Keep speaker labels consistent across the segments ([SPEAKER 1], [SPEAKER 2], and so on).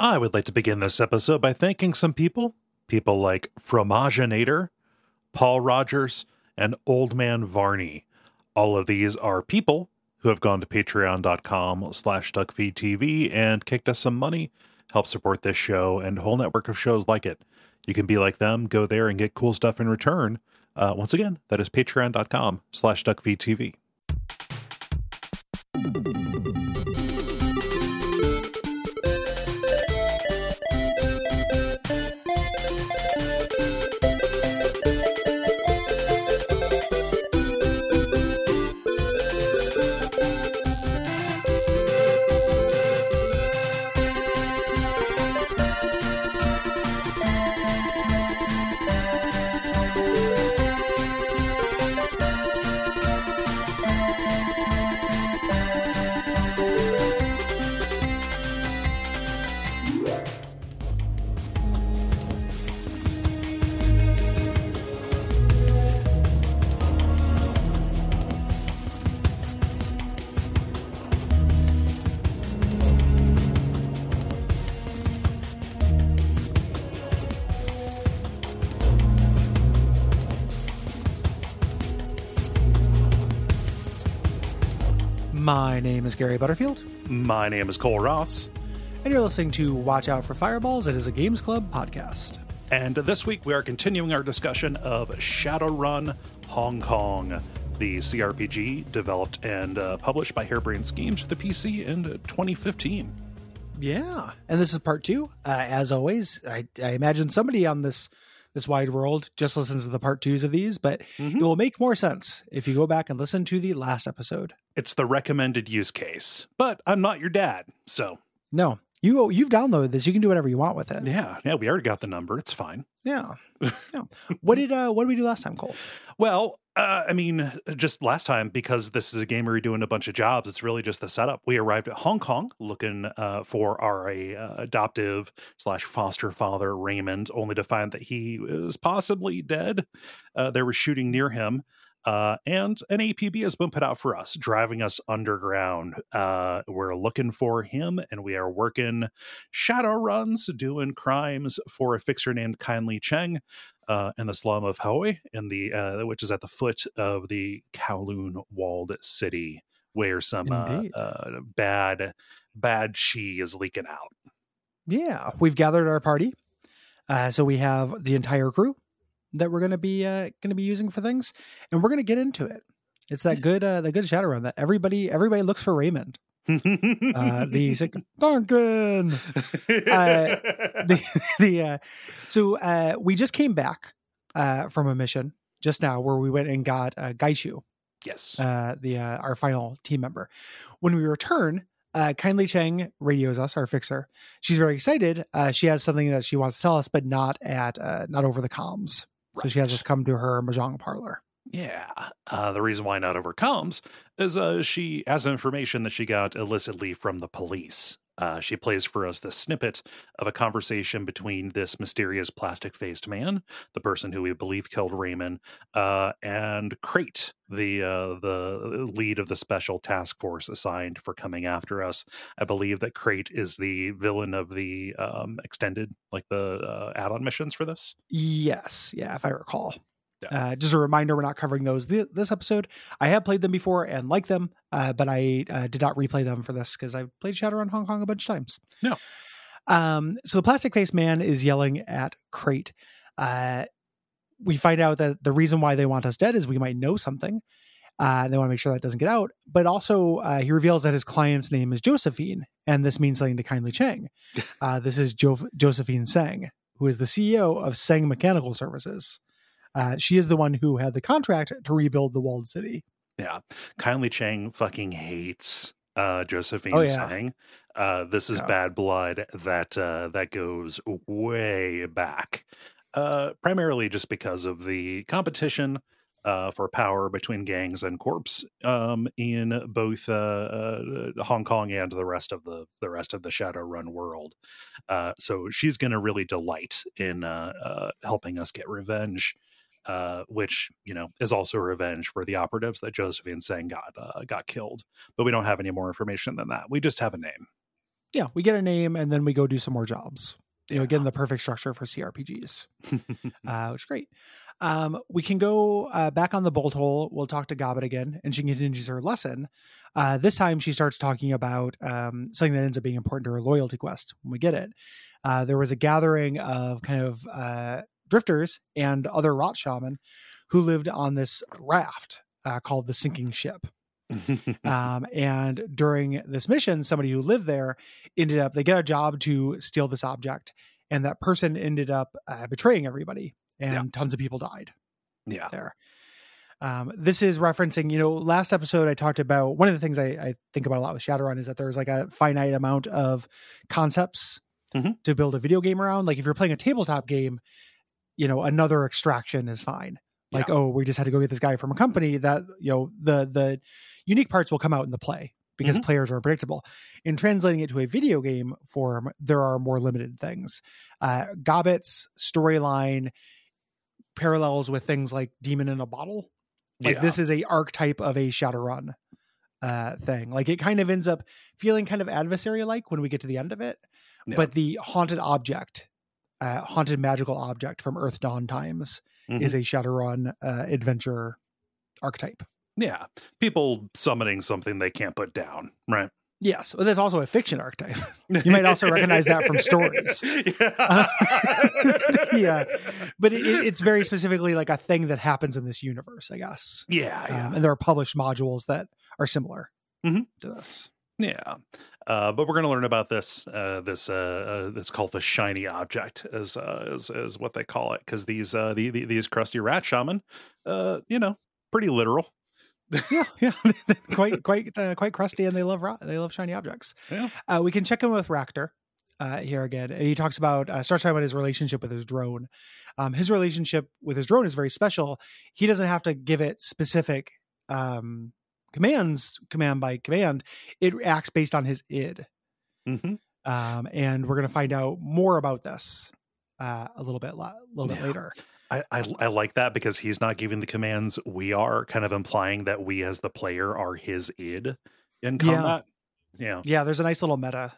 [SPEAKER 1] I would like to begin this episode by thanking some people. People like Fromaginator, Paul Rogers, and Old Man Varney. All of these are people who have gone to patreon.com slash duckfeedtv and kicked us some money, help support this show and a whole network of shows like it. You can be like them, go there and get cool stuff in return. Uh, once again, that is patreon.com slash duckfeedtv.
[SPEAKER 2] Is Gary Butterfield,
[SPEAKER 1] My name is Cole Ross.
[SPEAKER 2] and you're listening to Watch Out for Fireballs. It is a Games Club podcast.
[SPEAKER 1] And this week we are continuing our discussion of Shadowrun Hong Kong, the CRPG developed and uh, published by Harebrained Schemes for the PC in 2015.
[SPEAKER 2] Yeah, and this is part two. Uh, as always, I, I imagine somebody on this this wide world just listens to the part twos of these, but
[SPEAKER 1] Mhm.
[SPEAKER 2] it will make more sense if you go back and listen to the last episode.
[SPEAKER 1] It's the recommended use case, but I'm not your dad, so
[SPEAKER 2] No, you you've downloaded this. You can do whatever you want with it.
[SPEAKER 1] yeah, yeah, we already got the number. It's fine.
[SPEAKER 2] Yeah. yeah. What did uh what did we do last time, Cole?
[SPEAKER 1] Well, uh, I mean, just last time because this is a game where you're doing a bunch of jobs. It's really just the setup. We arrived at Hong Kong looking uh, for our uh, adoptive slash foster father Raymond, only to find that he is possibly dead. Uh, there was shooting near him. Uh, and an APB has been put out for us, driving us underground. Uh, we're looking for him, and we are working shadow runs, doing crimes for a fixer named Kindly Cheng uh, in the slum of Heoi, in the uh, which is at the foot of the Kowloon walled city, where some uh, uh, bad bad chi is leaking out.
[SPEAKER 2] Yeah, we've gathered our party. Uh, so we have the entire crew that we're going to be uh, going to be using for things, and we're going to get into it. It's that good uh, that good Shadowrun that everybody everybody looks for Raymond. Uh, the Duncan. the the uh, so uh, we just came back uh, from a mission just now where we went and got uh, Gaishu,
[SPEAKER 1] yes,
[SPEAKER 2] uh, the uh, our final team member. When we return, uh, Kindly Cheng radios us, our fixer. She's very excited. Uh, she has something that she wants to tell us, but not at uh, not over the comms. So she has us come to her mahjong parlor.
[SPEAKER 1] Yeah. Uh, the reason why not overcomes is uh, she has information that she got illicitly from the police. Uh, she plays for us the snippet of a conversation between this mysterious plastic faced man, the person who we believe killed Raymond, uh, and Krait, the uh, the lead of the special task force assigned for coming after us. I believe that Krait is the villain of the um, extended, like the uh, add on missions for this.
[SPEAKER 2] Yes, yeah, if I recall. Uh, just a reminder, we're not covering those th- this episode. I have played them before and like them, uh, but I uh, did not replay them for this because I've played Shadowrun Hong Kong a bunch of times.
[SPEAKER 1] Yeah.
[SPEAKER 2] Um, so the plastic face man is yelling at Krait. Uh, we find out that the reason why they want us dead is we might know something. Uh, they want to make sure that doesn't get out. But also, uh, he reveals that his client's name is Josephine, and this means something to Kindly Cheng. Uh, this is jo- Josephine Tseng, who is the CEO of Tseng Mechanical Services. Uh, she is the one who had the contract to rebuild the walled city.
[SPEAKER 1] Yeah. Kindly Cheng fucking hates uh Josephine
[SPEAKER 2] Oh, yeah.
[SPEAKER 1] Tseng. Uh this is
[SPEAKER 2] Yeah.
[SPEAKER 1] bad blood that uh that goes way back. Uh primarily just because of the competition uh for power between gangs and corps um in both uh, uh Hong Kong and the rest of the the rest of the Shadowrun world. Uh so she's going to really delight in uh, uh helping us get revenge uh, which you know is also revenge for the operatives that Josephine Tseng got uh, got killed. But we don't have any more information than that. We just have a name.
[SPEAKER 2] yeah, we get a name and then we go do some more jobs. You know, again, the perfect structure for CRPGs, uh, which is great. Um, we can go uh, back on the bolt hole. We'll talk to Gobbet again, and she continues her lesson. Uh, this time, she starts talking about um, something that ends up being important to her loyalty quest. When we get it, uh, there was a gathering of kind of uh, drifters and other rot shaman who lived on this raft uh, called the Sinking Ship. Um, and during this mission, somebody who lived there ended up, they get a job to steal this object. And that person ended up uh, betraying everybody, and
[SPEAKER 1] Yeah.
[SPEAKER 2] tons of people died
[SPEAKER 1] yeah.
[SPEAKER 2] there. Um, this is referencing, you know, last episode I talked about one of the things I, I think about a lot with Shadowrun is that there's like a finite amount of concepts
[SPEAKER 1] Mhm.
[SPEAKER 2] to build a video game around. Like if you're playing a tabletop game, you know, another extraction is fine. Like,
[SPEAKER 1] Yeah.
[SPEAKER 2] oh, we just had to go get this guy from a company that, you know, the the unique parts will come out in the play because
[SPEAKER 1] Mhm.
[SPEAKER 2] players are unpredictable. In translating it to a video game form, there are more limited things. Uh, Gobbet's storyline parallels with things like Demon in a Bottle. Like
[SPEAKER 1] Yeah.
[SPEAKER 2] this is a archetype of a Shadowrun uh thing. Like it kind of ends up feeling kind of adversary like when we get to the end of it.
[SPEAKER 1] Yeah.
[SPEAKER 2] But the haunted object, uh haunted magical object from Earthdawn times
[SPEAKER 1] Mhm.
[SPEAKER 2] is a Shadowrun uh adventure archetype.
[SPEAKER 1] Yeah. People summoning something they can't put down, right?
[SPEAKER 2] Yes, but there's also a fiction archetype. You might also recognize that from stories.
[SPEAKER 1] Yeah.
[SPEAKER 2] yeah, but it, it- it's very specifically like a thing that happens in this universe, I guess.
[SPEAKER 1] Yeah. Yeah.
[SPEAKER 2] Um, and there are published modules that are similar
[SPEAKER 1] Mhm.
[SPEAKER 2] to this.
[SPEAKER 1] Yeah, uh, but we're going to learn about this. Uh, this uh, uh, it's called the shiny object, as uh, is is what they call it, because these uh, the, the, these crusty rat shaman, uh, you know, pretty literal.
[SPEAKER 2] yeah, yeah, quite quite uh, quite crusty, and they love ro- they love shiny objects.
[SPEAKER 1] Yeah.
[SPEAKER 2] Uh, we can check in with Racter uh, here again, and he talks about uh, starts talking about his relationship with his drone. Um, his relationship with his drone is very special. He doesn't have to give it specific um, commands, command by command. It acts based on his id,
[SPEAKER 1] hmm
[SPEAKER 2] um, and we're going to find out more about this uh, a little bit a little bit
[SPEAKER 1] Yeah.
[SPEAKER 2] later.
[SPEAKER 1] I, I I like that because he's not giving the commands. We are kind of implying that we, as the player, are his id in
[SPEAKER 2] Yeah.
[SPEAKER 1] combat. Yeah,
[SPEAKER 2] yeah there's a nice little meta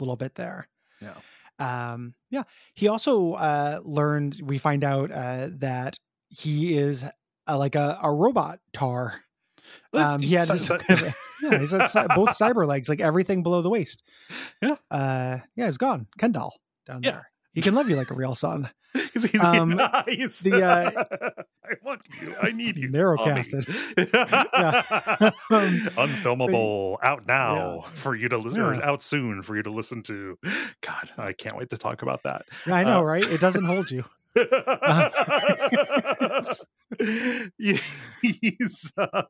[SPEAKER 2] little bit there
[SPEAKER 1] Yeah.
[SPEAKER 2] um yeah he also uh learned we find out uh that he is uh, like a, a robot tar um he had
[SPEAKER 1] so-
[SPEAKER 2] this
[SPEAKER 1] so-
[SPEAKER 2] kind of- yeah he's had both cyber legs like everything below the waist
[SPEAKER 1] Yeah.
[SPEAKER 2] uh yeah he's gone kendall down
[SPEAKER 1] Yeah.
[SPEAKER 2] there he can love you like a real son
[SPEAKER 1] he's, he's,
[SPEAKER 2] Um,
[SPEAKER 1] nice.
[SPEAKER 2] the, uh,
[SPEAKER 1] I want you. I need you.
[SPEAKER 2] Narrowcasted. Um,
[SPEAKER 1] Unfilmable out now
[SPEAKER 2] Yeah.
[SPEAKER 1] for you to listen, or
[SPEAKER 2] Yeah.
[SPEAKER 1] out soon for you to listen to. God, I can't wait to talk about that.
[SPEAKER 2] yeah i know
[SPEAKER 1] Uh,
[SPEAKER 2] right it doesn't hold you
[SPEAKER 1] he's uh,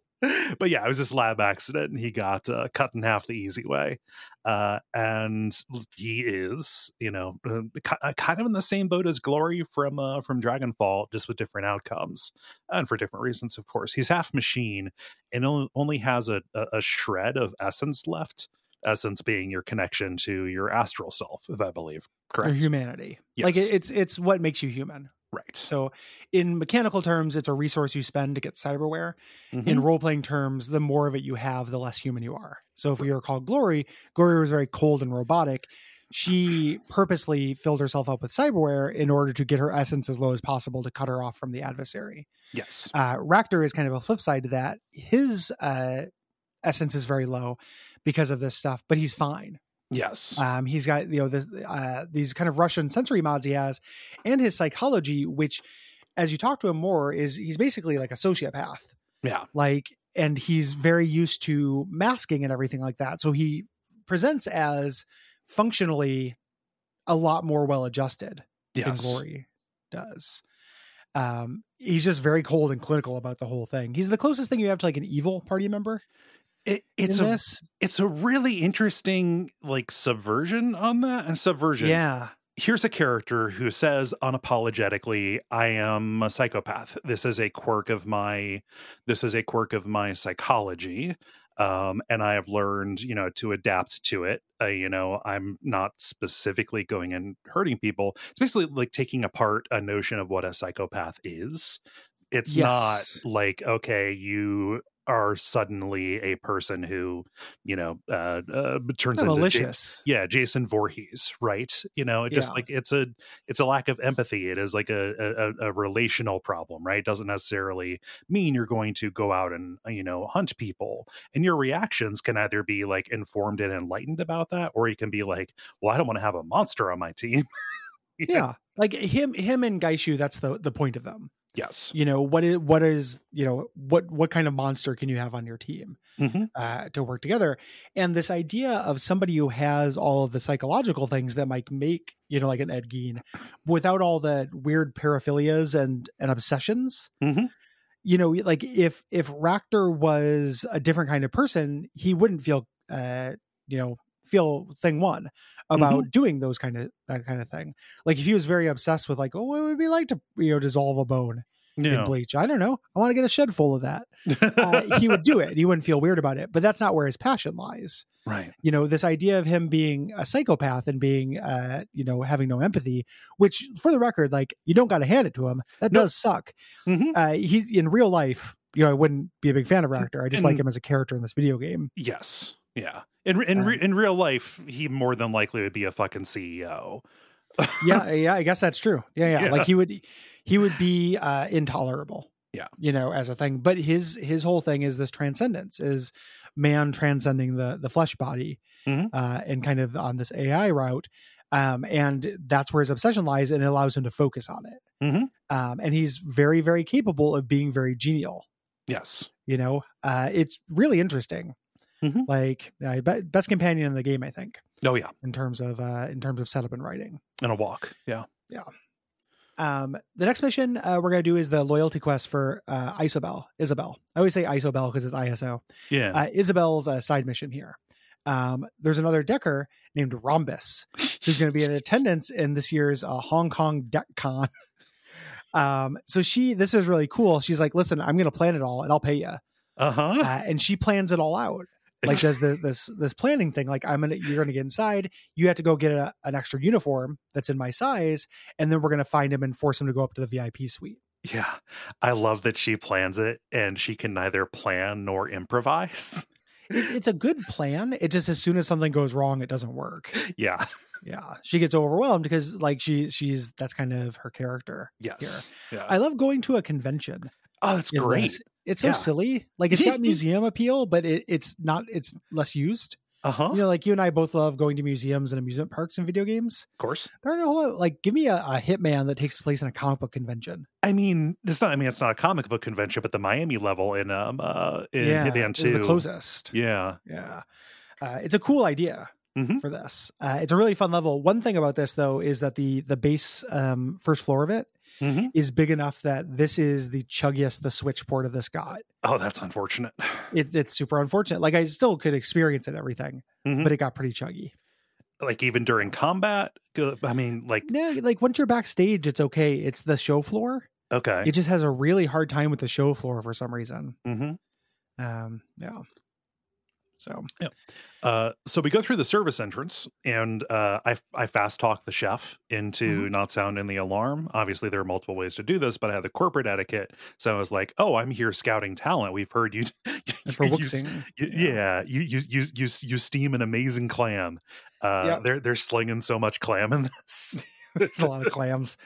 [SPEAKER 1] but yeah it was this lab accident and he got uh, cut in half the easy way uh, and he is you know uh, uh, kind of in the same boat as glory from uh, from dragonfall just with different outcomes and for different reasons of course. He's half machine and only, has a, a, shred of essence left essence being your connection to your astral self if i believe correct?
[SPEAKER 2] humanity. Like
[SPEAKER 1] Yes.
[SPEAKER 2] it, it's it's what makes you human
[SPEAKER 1] right
[SPEAKER 2] So, in mechanical terms, it's a resource you spend to get cyberware. In
[SPEAKER 1] Mhm.
[SPEAKER 2] role playing terms, the more of it you have, the less human you are. So, if we recall Glory, Glory was very cold and robotic. She purposely filled herself up with cyberware in order to get her essence as low as possible to cut her off from the adversary.
[SPEAKER 1] yes
[SPEAKER 2] Uh, Racter is kind of a flip side to that. His uh, essence is very low because of this stuff, but he's fine.
[SPEAKER 1] Yes
[SPEAKER 2] Um, he's got you know this, uh, these kind of Russian sensory mods he has, and his psychology, which, as you talk to him more, is he's basically like a sociopath.
[SPEAKER 1] yeah
[SPEAKER 2] Like, and he's very used to masking and everything like that. So he presents as functionally a lot more well adjusted than Glory does. Um, he's just very cold and clinical about the whole thing. He's the closest thing you have to like an evil party member.
[SPEAKER 1] It, it's a
[SPEAKER 2] this,
[SPEAKER 1] it's a really interesting like subversion on that and subversion.
[SPEAKER 2] Yeah,
[SPEAKER 1] here's a character who says unapologetically i am a psychopath. This is a quirk of my this is a quirk of my psychology um and i have learned you know to adapt to it. Uh, you know i'm not specifically going and hurting people. It's basically like taking apart a notion of what a psychopath is. It's
[SPEAKER 2] Yes.
[SPEAKER 1] not like okay you are suddenly a person who, you know, uh, uh turns
[SPEAKER 2] They're
[SPEAKER 1] into
[SPEAKER 2] malicious.
[SPEAKER 1] yeah, Jason Voorhees, right? You know, it just
[SPEAKER 2] Yeah.
[SPEAKER 1] like it's a it's a lack of empathy. It is like a, a a relational problem, right? It doesn't necessarily mean you're going to go out and uh, you know hunt people, and your reactions can either be like informed and enlightened about that, or you can be like, well, I don't want to have a monster on my team.
[SPEAKER 2] Yeah. Like him him and Gaishu, that's the the point of them.
[SPEAKER 1] Yes.
[SPEAKER 2] You know, what is what is, you know, what what kind of monster can you have on your team
[SPEAKER 1] Mhm.
[SPEAKER 2] uh to work together? And this idea of somebody who has all of the psychological things that might make, you know, like an Ed Gein without all the weird paraphilias and and obsessions.
[SPEAKER 1] Mhm.
[SPEAKER 2] You know, like if if Racter was a different kind of person, he wouldn't feel uh you know, feel thing one about doing those kind of that kind of thing. Like if he was very obsessed with like, oh, what would it be like to you know dissolve a bone in bleach? I don't know. I want to get a shed full of that. Uh, he would do it. He wouldn't feel weird about it. But that's not where his passion lies.
[SPEAKER 1] right.
[SPEAKER 2] You know, this idea of him being a psychopath and being, uh, you know, having no empathy, which for the record, like you don't got to hand it to him. That
[SPEAKER 1] No.
[SPEAKER 2] does suck.
[SPEAKER 1] Mhm.
[SPEAKER 2] Uh, he's in real life. You know, I wouldn't be a big fan of Racter. I just like him as a character in this video game.
[SPEAKER 1] Yes. Yeah. In in re-
[SPEAKER 2] Um,
[SPEAKER 1] in real life, he more than likely would be a fucking CEO.
[SPEAKER 2] yeah, yeah, I guess that's true. Yeah, yeah,
[SPEAKER 1] Yeah.
[SPEAKER 2] Like he would he would be uh intolerable.
[SPEAKER 1] Yeah.
[SPEAKER 2] You know, as a thing. But his his whole thing is this transcendence is man transcending the the flesh body
[SPEAKER 1] Mhm.
[SPEAKER 2] uh and kind of on this AI route. Um and that's where his obsession lies and it allows him to focus on it.
[SPEAKER 1] Mhm.
[SPEAKER 2] Um and he's very very capable of being very genial
[SPEAKER 1] Yes.
[SPEAKER 2] you know uh it's really interesting
[SPEAKER 1] Mhm.
[SPEAKER 2] like uh, best companion in the game i think
[SPEAKER 1] Oh yeah.
[SPEAKER 2] in terms of uh in terms of setup and writing
[SPEAKER 1] And a walk. Yeah.
[SPEAKER 2] um the next mission uh, we're gonna do is the loyalty quest for uh isobel isabel i always say isobel because it's iso
[SPEAKER 1] Yeah.
[SPEAKER 2] uh, isabel's a side mission here um there's another decker named rhombus who's going to be in attendance in this year's uh, hong kong deck con um so she this is really cool she's like listen i'm going to plan it all and i'll pay you
[SPEAKER 1] uh-huh.
[SPEAKER 2] uh, and she plans it all out like does the, this this planning thing like i'm gonna you're gonna get inside you have to go get a, an extra uniform that's in my size and then we're gonna find him and force him to go up to the vip suite
[SPEAKER 1] Yeah. I love that she plans it and she can neither plan nor improvise.
[SPEAKER 2] it, it's a good plan it just as soon as something goes wrong it doesn't work
[SPEAKER 1] Yeah.
[SPEAKER 2] yeah she gets overwhelmed because like she she's that's kind of her character
[SPEAKER 1] Yes. Yeah.
[SPEAKER 2] i love going to a convention
[SPEAKER 1] oh, that's great.
[SPEAKER 2] this. It's so
[SPEAKER 1] Yeah.
[SPEAKER 2] silly like it's got museum appeal but it, it's not it's less used
[SPEAKER 1] Uh-huh.
[SPEAKER 2] you know like you and i both love going to museums and amusement parks and video games
[SPEAKER 1] Of course.
[SPEAKER 2] There are no like give me a, a hitman that takes place in a comic book convention.
[SPEAKER 1] I mean, it's not I mean it's not a comic book convention, but the Miami level in um uh in
[SPEAKER 2] yeah,
[SPEAKER 1] Hitman 2.
[SPEAKER 2] is the closest.
[SPEAKER 1] Yeah.
[SPEAKER 2] Yeah, uh, it's a cool idea
[SPEAKER 1] Mhm.
[SPEAKER 2] for this. Uh, it's a really fun level. One thing about this though is that the the base um, first floor of it
[SPEAKER 1] Mhm.
[SPEAKER 2] is big enough that this is the chuggiest the switch port of this got.
[SPEAKER 1] Oh, that's unfortunate.
[SPEAKER 2] It, it's super unfortunate. Like I still could experience it everything,
[SPEAKER 1] Mhm.
[SPEAKER 2] but it got pretty chuggy.
[SPEAKER 1] Like even during combat, I mean, like
[SPEAKER 2] no, like once you're backstage, it's okay. It's the show floor.
[SPEAKER 1] okay.
[SPEAKER 2] It just has a really hard time with the show floor for some reason.
[SPEAKER 1] hmm
[SPEAKER 2] Um, yeah. So
[SPEAKER 1] Uh, so we go through the service entrance, and uh, I I fast talk the chef into
[SPEAKER 2] Mm-hmm.
[SPEAKER 1] not sounding the alarm. Obviously, there are multiple ways to do this, but I had the corporate etiquette, so I was like, "Oh, I'm here scouting talent. We've heard you,
[SPEAKER 2] for
[SPEAKER 1] you- you- yeah, you you you you you steam an amazing clam. Uh,
[SPEAKER 2] Yep.
[SPEAKER 1] they're they're slinging so much clam in this.
[SPEAKER 2] there's a lot of clams.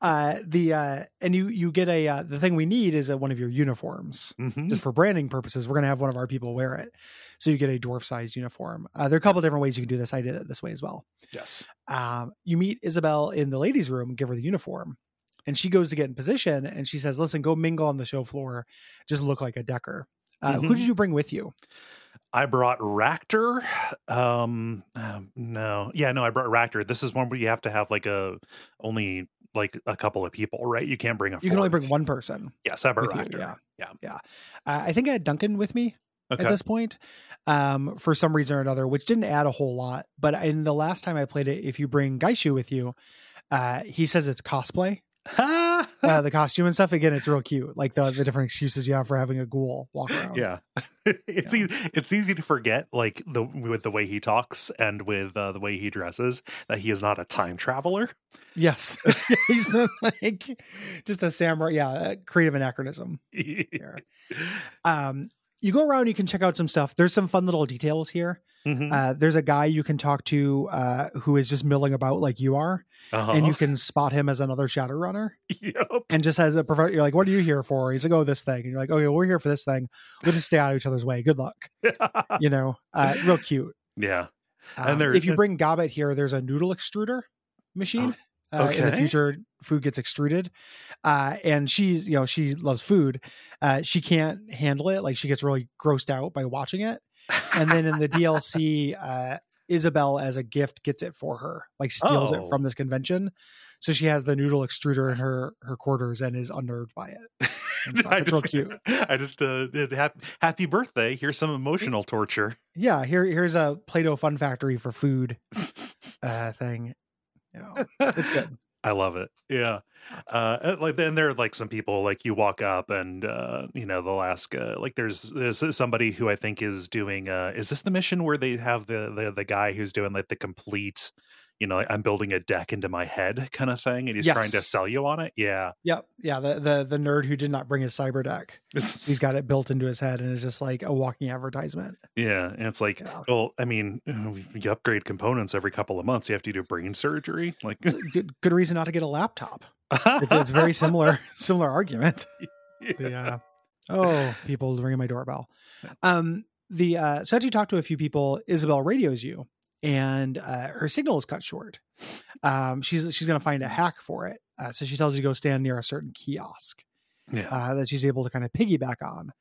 [SPEAKER 2] Uh, the uh, and you you get a uh, the thing we need is a, one of your uniforms
[SPEAKER 1] Mhm.
[SPEAKER 2] just for branding purposes. We're gonna have one of our people wear it, so you get a dwarf sized uniform. Uh, there are a couple different ways you can do this. I did it this way as well.
[SPEAKER 1] Yes.
[SPEAKER 2] Um, you meet Isabel in the ladies' room, give her the uniform, and she goes to get in position, and she says, "Listen, go mingle on the show floor, just look like a decker." Uh, Who did you bring with you?
[SPEAKER 1] I brought Racter. Um, um, no, yeah, no, I brought Racter. This is one where you have to have like a only like a couple of people, right? You can't bring a.
[SPEAKER 2] You can only bring one person.
[SPEAKER 1] Yes, I brought
[SPEAKER 2] with you, yeah,
[SPEAKER 1] Yeah.
[SPEAKER 2] yeah. Uh, I think I had Duncan with me.
[SPEAKER 1] Okay.
[SPEAKER 2] at this point um, for some reason or another, which didn't add a whole lot. But in the last time I played it, if you bring Gaishu with you, uh, he says it's cosplay, uh, the costume and stuff. Again, it's real cute, like the the different excuses you have for having a ghoul walk around.
[SPEAKER 1] yeah, it's
[SPEAKER 2] Yeah.
[SPEAKER 1] easy. It's easy to forget, like the with the way he talks and with uh, the way he dresses, that he is not a time traveler.
[SPEAKER 2] Yes, he's not like just a samurai. Yeah, creative anachronism. Um, you go around, you can check out some stuff. There's some fun little details here.
[SPEAKER 1] Mhm.
[SPEAKER 2] Uh, there's a guy you can talk to uh, who is just milling about like you are,
[SPEAKER 1] Uh-huh.
[SPEAKER 2] and you can spot him as another Shadowrunner.
[SPEAKER 1] yep.
[SPEAKER 2] and just has a prof- you're like, what are you here for? He's like, oh, this thing. And you're like, okay, we're here for this thing. We'll just stay out of each other's way. Good luck. You know, uh, real cute.
[SPEAKER 1] yeah.
[SPEAKER 2] Um,
[SPEAKER 1] And there-
[SPEAKER 2] if you bring Gobbet here, there's a noodle extruder machine. Uh, in the future, food gets extruded, uh, and she's you know she loves food. Uh, she can't handle it; like she gets really grossed out by watching it. And then in the DLC, uh, Isabel as a gift gets it for her, like steals
[SPEAKER 1] Oh.
[SPEAKER 2] it from this convention. So she has the noodle extruder in her her quarters and is unnerved by it. Stuff.
[SPEAKER 1] I
[SPEAKER 2] It's real
[SPEAKER 1] just,
[SPEAKER 2] cute.
[SPEAKER 1] I just uh, did hap- happy birthday. Here's some emotional torture.
[SPEAKER 2] Yeah, here here's a Play-Doh Fun Factory for food uh, thing. Yeah, it's good.
[SPEAKER 1] I love it. Yeah. Uh and, like then there are like some people like you walk up and uh you know they'll ask uh, like there's there's somebody who I think is doing uh is this the mission where they have the the, the guy who's doing like the complete you know I'm building a deck into my head kind of thing and he's trying to sell you on it. Yeah.
[SPEAKER 2] Yep, yeah. The the the nerd who did not bring his cyber deck, he's got it built into his head and it's just like a walking advertisement.
[SPEAKER 1] Yeah, and it's like,
[SPEAKER 2] Yeah.
[SPEAKER 1] well, I mean, you upgrade components every couple of months. You have to do brain surgery. Like,
[SPEAKER 2] good good reason not to get a laptop. It's it's very similar similar argument. the uh, oh people ringing my doorbell um the uh so after you talk to a few people isabel radios you and uh her signal is cut short. Um she's she's gonna find a hack for it uh, so she tells you to go stand near a certain kiosk
[SPEAKER 1] yeah,
[SPEAKER 2] uh, that she's able to kind of piggyback on.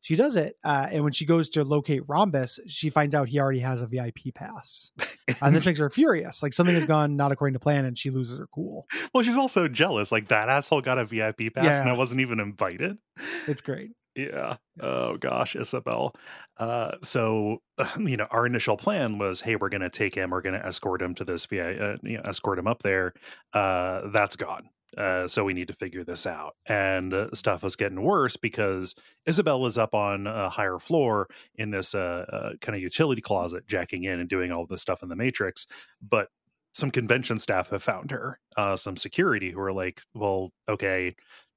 [SPEAKER 2] She does it uh, and when she goes to locate rhombus she finds out he already has a vip pass. And this makes her furious like something has gone not according to plan and she loses her cool.
[SPEAKER 1] Well, she's also jealous. Like that asshole got a VIP pass, and I wasn't even invited.
[SPEAKER 2] it's great
[SPEAKER 1] Yeah. Oh gosh, Isabel. Uh, so you know, our initial plan was, hey, we're gonna take him, we're gonna escort him to this VI, uh, you know, escort him up there. Uh, that's gone. Uh, so we need to figure this out. And uh, stuff was getting worse because Isabel is up on a higher floor in this uh, uh, kind of utility closet, jacking in and doing all this stuff in the Matrix. But some convention staff have found her, uh, some security who are like, well, okay,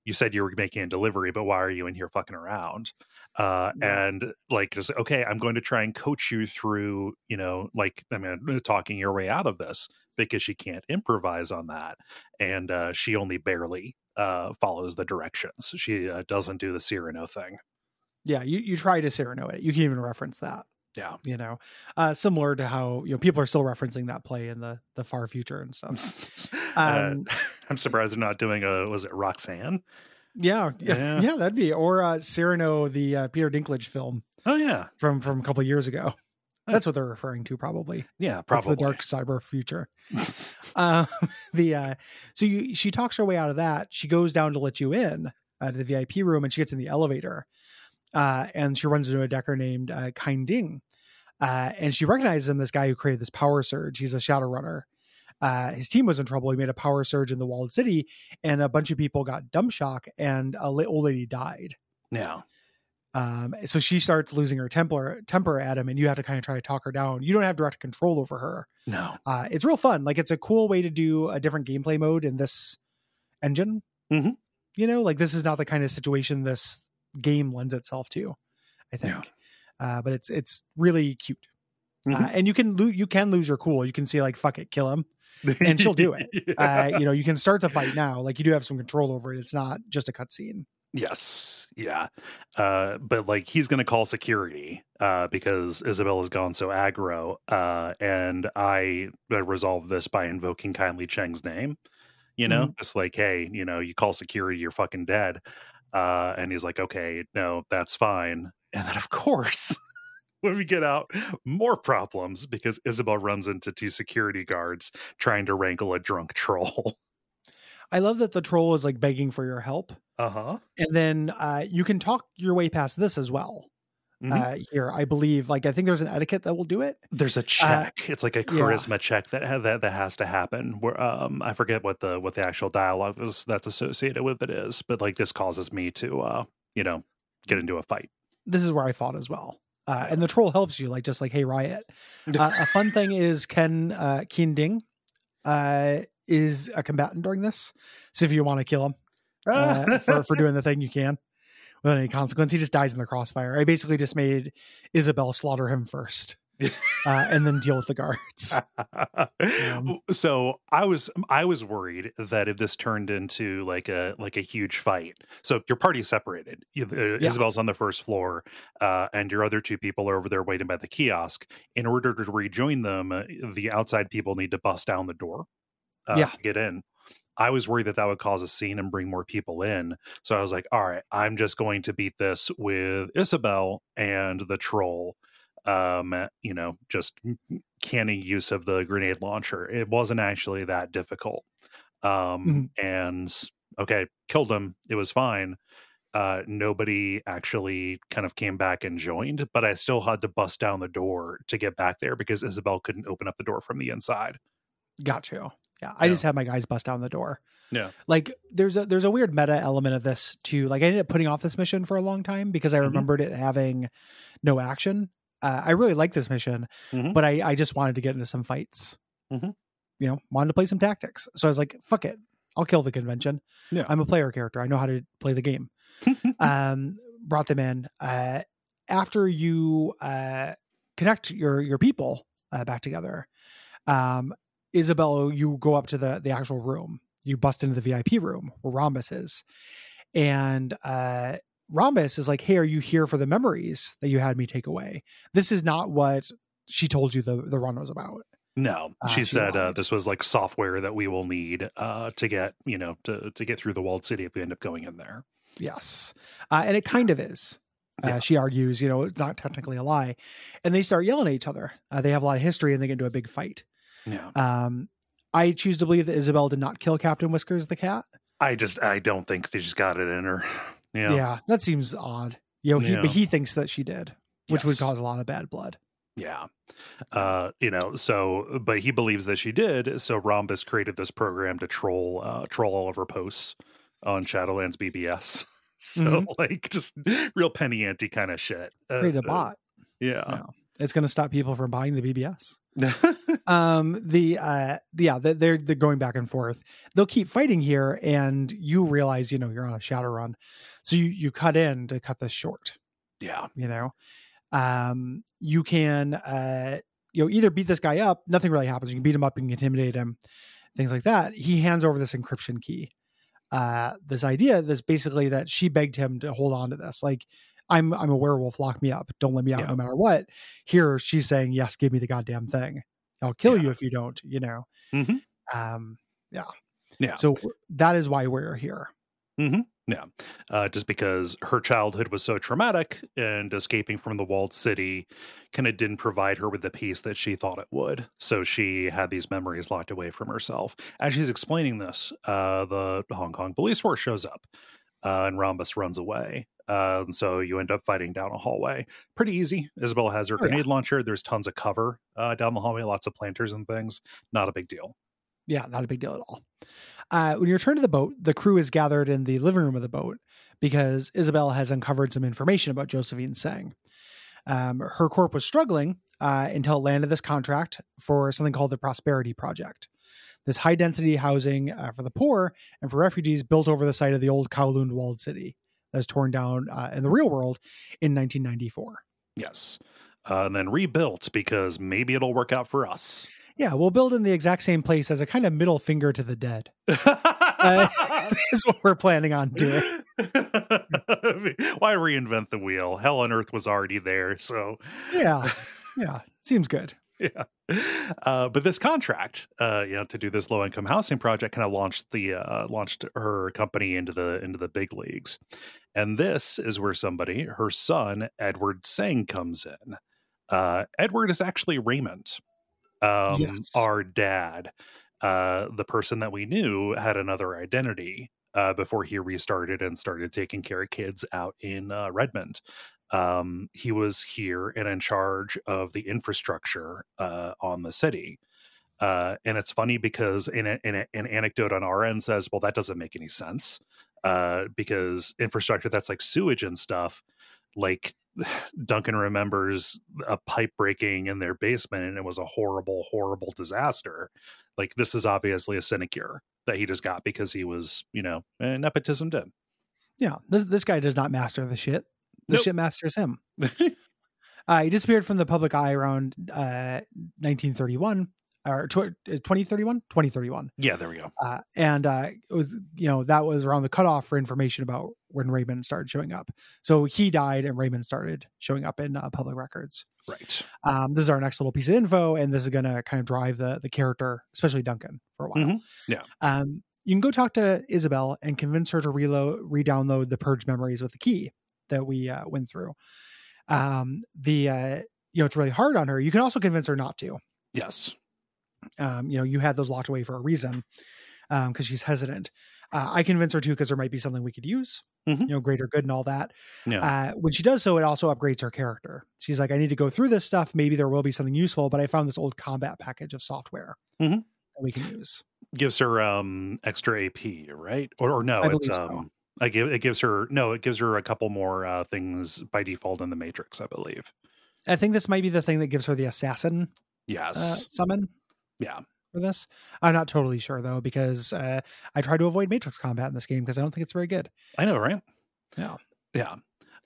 [SPEAKER 1] you said you were making a delivery, but why are you in here fucking around? Uh,
[SPEAKER 2] Yeah.
[SPEAKER 1] and like, just okay, I'm going to try and coach you through, you know, like, I mean, talking your way out of this because she can't improvise on that, and uh, she only barely uh, follows the directions. She uh, doesn't do the Cyrano thing.
[SPEAKER 2] yeah you, you try to cyrano it you can even reference that
[SPEAKER 1] Yeah.
[SPEAKER 2] you know uh similar to how you know people are still referencing that play in the the far future and stuff.
[SPEAKER 1] Uh,
[SPEAKER 2] um
[SPEAKER 1] I'm surprised they're not doing a was it Roxanne?
[SPEAKER 2] yeah yeah
[SPEAKER 1] Yeah.
[SPEAKER 2] that'd be or uh cyrano the uh, peter dinklage film
[SPEAKER 1] Oh yeah,
[SPEAKER 2] from from a couple of years ago. That's what they're referring to probably.
[SPEAKER 1] Yeah,
[SPEAKER 2] That's
[SPEAKER 1] probably
[SPEAKER 2] the dark cyber future. Um the uh so you she talks her way out of that. She goes down to let you in uh, to the vip room and she gets in the elevator uh and she runs into a decker named uh kind ding uh and she recognizes him this guy who created this power surge he's a shadow runner uh his team was in trouble he made a power surge in the walled city and a bunch of people got dumb shock and a old lady died
[SPEAKER 1] yeah.
[SPEAKER 2] um, so she starts losing her temper temper at him, and you have to kind of try to talk her down. You don't have direct control over her.
[SPEAKER 1] No.
[SPEAKER 2] Uh, it's real fun. Like it's a cool way to do a different gameplay mode in this engine.
[SPEAKER 1] Mhm.
[SPEAKER 2] You know, like this is not the kind of situation this game lends itself to. I think, uh, but it's it's really cute. Uh,
[SPEAKER 1] Mhm.
[SPEAKER 2] and you can lo- you can lose your cool. You can see like "fuck it, kill him," and she'll do it.
[SPEAKER 1] Yeah.
[SPEAKER 2] uh, you know, you can start the fight now. Like you do have some control over it. It's not just a cutscene.
[SPEAKER 1] Yes. Yeah. Uh, but like he's going to call security uh, because Isabel has gone so aggro. Uh, and I uh, resolved this by invoking kindly Cheng's name. You know, it's like, hey, you know, you call security, you're fucking dead. Uh, and he's like, okay, no, that's fine. And then, of course, when we get out, more problems because Isabel runs into two security guards trying to wrangle a drunk troll.
[SPEAKER 2] I love that the troll is like begging for your help.
[SPEAKER 1] Uh huh.
[SPEAKER 2] and then uh, you can talk your way past this as well.
[SPEAKER 1] Mhm.
[SPEAKER 2] Uh, here, I believe, like I think there's an etiquette that will do it.
[SPEAKER 1] There's a check. it's like a
[SPEAKER 2] yeah.
[SPEAKER 1] charisma check that, that that has to happen. Where um, I forget what the what the actual dialogue is that's associated with it is, but like this causes me to uh, you know, get into a fight.
[SPEAKER 2] This is where I fought as well. Uh, and the troll helps you, like just like hey riot. Uh, a fun thing is Ken uh, Keen Ding uh, is a combatant during this, so if you want to kill him uh, for for doing the thing, you can. without any consequence. He just dies in the crossfire. I basically just made Isabel slaughter him first. Uh, and then deal with the guards.
[SPEAKER 1] um, so I was I was worried that if this turned into like a like a huge fight. So your party is separated. You, uh, yeah. Isabel's on the first floor, uh, and your other two people are over there waiting by the kiosk. In order to rejoin them, uh, the outside people need to bust down the door. Uh, yeah. to get in. I was worried that that would cause a scene and bring more people in. So I was like, all right, I'm just going to beat this with Isabel and the troll. Um, you know, just canny use of the grenade launcher. It wasn't actually that difficult. Um, mm-hmm. and okay, killed him. It was fine. Uh, nobody actually kind of came back and joined, but I still had to bust down the door to get back there because Isabel couldn't open up the door from the inside.
[SPEAKER 2] Got you. Yeah, I yeah. just had my guys bust down the door.
[SPEAKER 1] Yeah,
[SPEAKER 2] like there's a there's a weird meta element of this too. Like I ended up putting off this mission for a long time because I mm-hmm. remembered it having no action. Uh, I really like this mission, mm-hmm. but I I just wanted to get into some fights. Mm-hmm. You know, wanted to play some tactics. So I was like, fuck it, I'll kill the convention. Yeah, I'm a player character. I know how to play the game. um, brought them in. Uh, after you uh connect your your people uh, back together, um, Isabel, you go up to the the actual room. You bust into the VIP room where Rhombus is, and uh, Rhombus is like, "Hey, are you here for the memories that you had me take away?" This is not what she told you the the run was about.
[SPEAKER 1] No, uh, she uh, said uh, this was like software that we will need uh, to get you know to to get through the walled city if we end up going in there.
[SPEAKER 2] Yes, uh, and it kind of is. Uh, yeah. She argues, you know, it's not technically a lie, and they start yelling at each other. they have a lot of history, and they get into a big fight.
[SPEAKER 1] Yeah.
[SPEAKER 2] Um, I choose to believe that Isabel did not kill Captain Whiskers the cat.
[SPEAKER 1] I just I don't think they just got it in her. Yeah.
[SPEAKER 2] Yeah, that seems odd. You know, he yeah. but he thinks that she did, which yes. would cause a lot of bad blood.
[SPEAKER 1] Yeah. Uh, you know, so but he believes that she did, so Rhombus created this program to troll uh troll all of her posts on Shadowlands BBS. so mm-hmm. like just real penny ante kind of shit.
[SPEAKER 2] Uh, Create a uh, bot.
[SPEAKER 1] yeah. yeah.
[SPEAKER 2] It's going to stop people from buying the BBS. um the uh yeah they're they're going back and forth. They'll keep fighting here and you realize you know you're on a shadow run. So you you cut in to cut this short.
[SPEAKER 1] Yeah.
[SPEAKER 2] You know? Um you can uh you know either beat this guy up nothing really happens. You can beat him up you can intimidate him things like that. He hands over this encryption key. Uh this idea this basically that she begged him to hold on to this. Like I'm I'm a werewolf. Lock me up. Don't let me out yeah. no matter what. Here she's saying, yes, give me the goddamn thing. I'll kill yeah. you if you don't. You know.
[SPEAKER 1] Mm-hmm.
[SPEAKER 2] Um. Yeah.
[SPEAKER 1] Yeah.
[SPEAKER 2] So that is why we're here.
[SPEAKER 1] Mm-hmm. Yeah. Uh, just because her childhood was so traumatic and escaping from the walled city kind of didn't provide her with the peace that she thought it would. So she had these memories locked away from herself. As she's explaining this, uh, the Hong Kong police force shows up uh, and Rhombus runs away. Uh, so you end up fighting down a hallway. Pretty easy. Isabel has her oh, grenade yeah. launcher. There's tons of cover uh, down the hallway, lots of planters and things. Not a big deal.
[SPEAKER 2] Yeah, not a big deal at all. Uh, when you return to the boat, the crew is gathered in the living room of the boat because Isabel has uncovered some information about Josephine Tseng. Um, her corp was struggling uh, until it landed this contract for something called the Prosperity Project this high density housing uh, for the poor and for refugees built over the site of the old Kowloon walled city that was torn down uh, in the real world in 1994.
[SPEAKER 1] Yes. Uh, and then rebuilt because maybe it'll work out for us.
[SPEAKER 2] Yeah, we'll build in the exact same place as a kind of middle finger to the dead. uh, is what we're planning on doing.
[SPEAKER 1] Why reinvent the wheel? Hell on Earth was already there, so
[SPEAKER 2] yeah, yeah, seems good.
[SPEAKER 1] yeah. Uh, but this contract, uh, you know, to do this low income housing project, kind of launched the uh, launched her company into the into the big leagues, and this is where somebody, her son Edward Tseng, comes in. Uh, Edward is actually Raymond, um, yes. our dad. Uh, the person that we knew had another identity uh, before he restarted and started taking care of kids out in uh, Redmond um, he was here and in charge of the infrastructure uh, on the city. Uh, and it's funny because in, a, in a, an anecdote on our end says, well, that doesn't make any sense uh, because infrastructure that's like sewage and stuff, like Duncan remembers a pipe breaking in their basement and it was a horrible, horrible disaster. Like this is obviously a sinecure that he just got because he was, you know, nepotism did.
[SPEAKER 2] Yeah, this this guy does not master the shit. The
[SPEAKER 1] Nope.
[SPEAKER 2] masters him. Uh, he disappeared from the public eye around uh, 1931 or tw- 2031, 2031,
[SPEAKER 1] yeah, there we go.
[SPEAKER 2] uh, and uh, it was you know that was around the cutoff for information about when Raymond started showing up. So he died, and Raymond started showing up in uh, public records.
[SPEAKER 1] Right.
[SPEAKER 2] Um, this is our next little piece of info, and this is going to kind of drive the the character, especially Duncan, for a while.
[SPEAKER 1] Mhm. Yeah.
[SPEAKER 2] Um, you can go talk to Isabel and convince her to reload, re-download the purge memories with the key that we uh, went through. Um, the uh, you know it's really hard on her. You can also convince her not to.
[SPEAKER 1] Yes.
[SPEAKER 2] Um, you know you had those locked away for a reason because she's hesitant. Uh, I convince her to because there might be something we could use.
[SPEAKER 1] Mhm.
[SPEAKER 2] You know, greater good and all that.
[SPEAKER 1] Yeah.
[SPEAKER 2] Uh, when she does so, it also upgrades her character. She's like, I need to go through this stuff. Maybe there will be something useful, but I found this old combat package of software
[SPEAKER 1] Mhm.
[SPEAKER 2] that we can use.
[SPEAKER 1] Gives her um extra AP, right? Or, or no,
[SPEAKER 2] I
[SPEAKER 1] it's
[SPEAKER 2] believe so.
[SPEAKER 1] um I give it gives her no, it gives her a couple more uh things by default in the matrix, I believe.
[SPEAKER 2] I think this might be the thing that gives her the assassin Yes. uh,
[SPEAKER 1] Yes.
[SPEAKER 2] summon
[SPEAKER 1] yeah.
[SPEAKER 2] for this. I'm not totally sure though, because uh, I try to avoid matrix combat in this game because I don't think it's very good.
[SPEAKER 1] I know, right?
[SPEAKER 2] Yeah.
[SPEAKER 1] Yeah.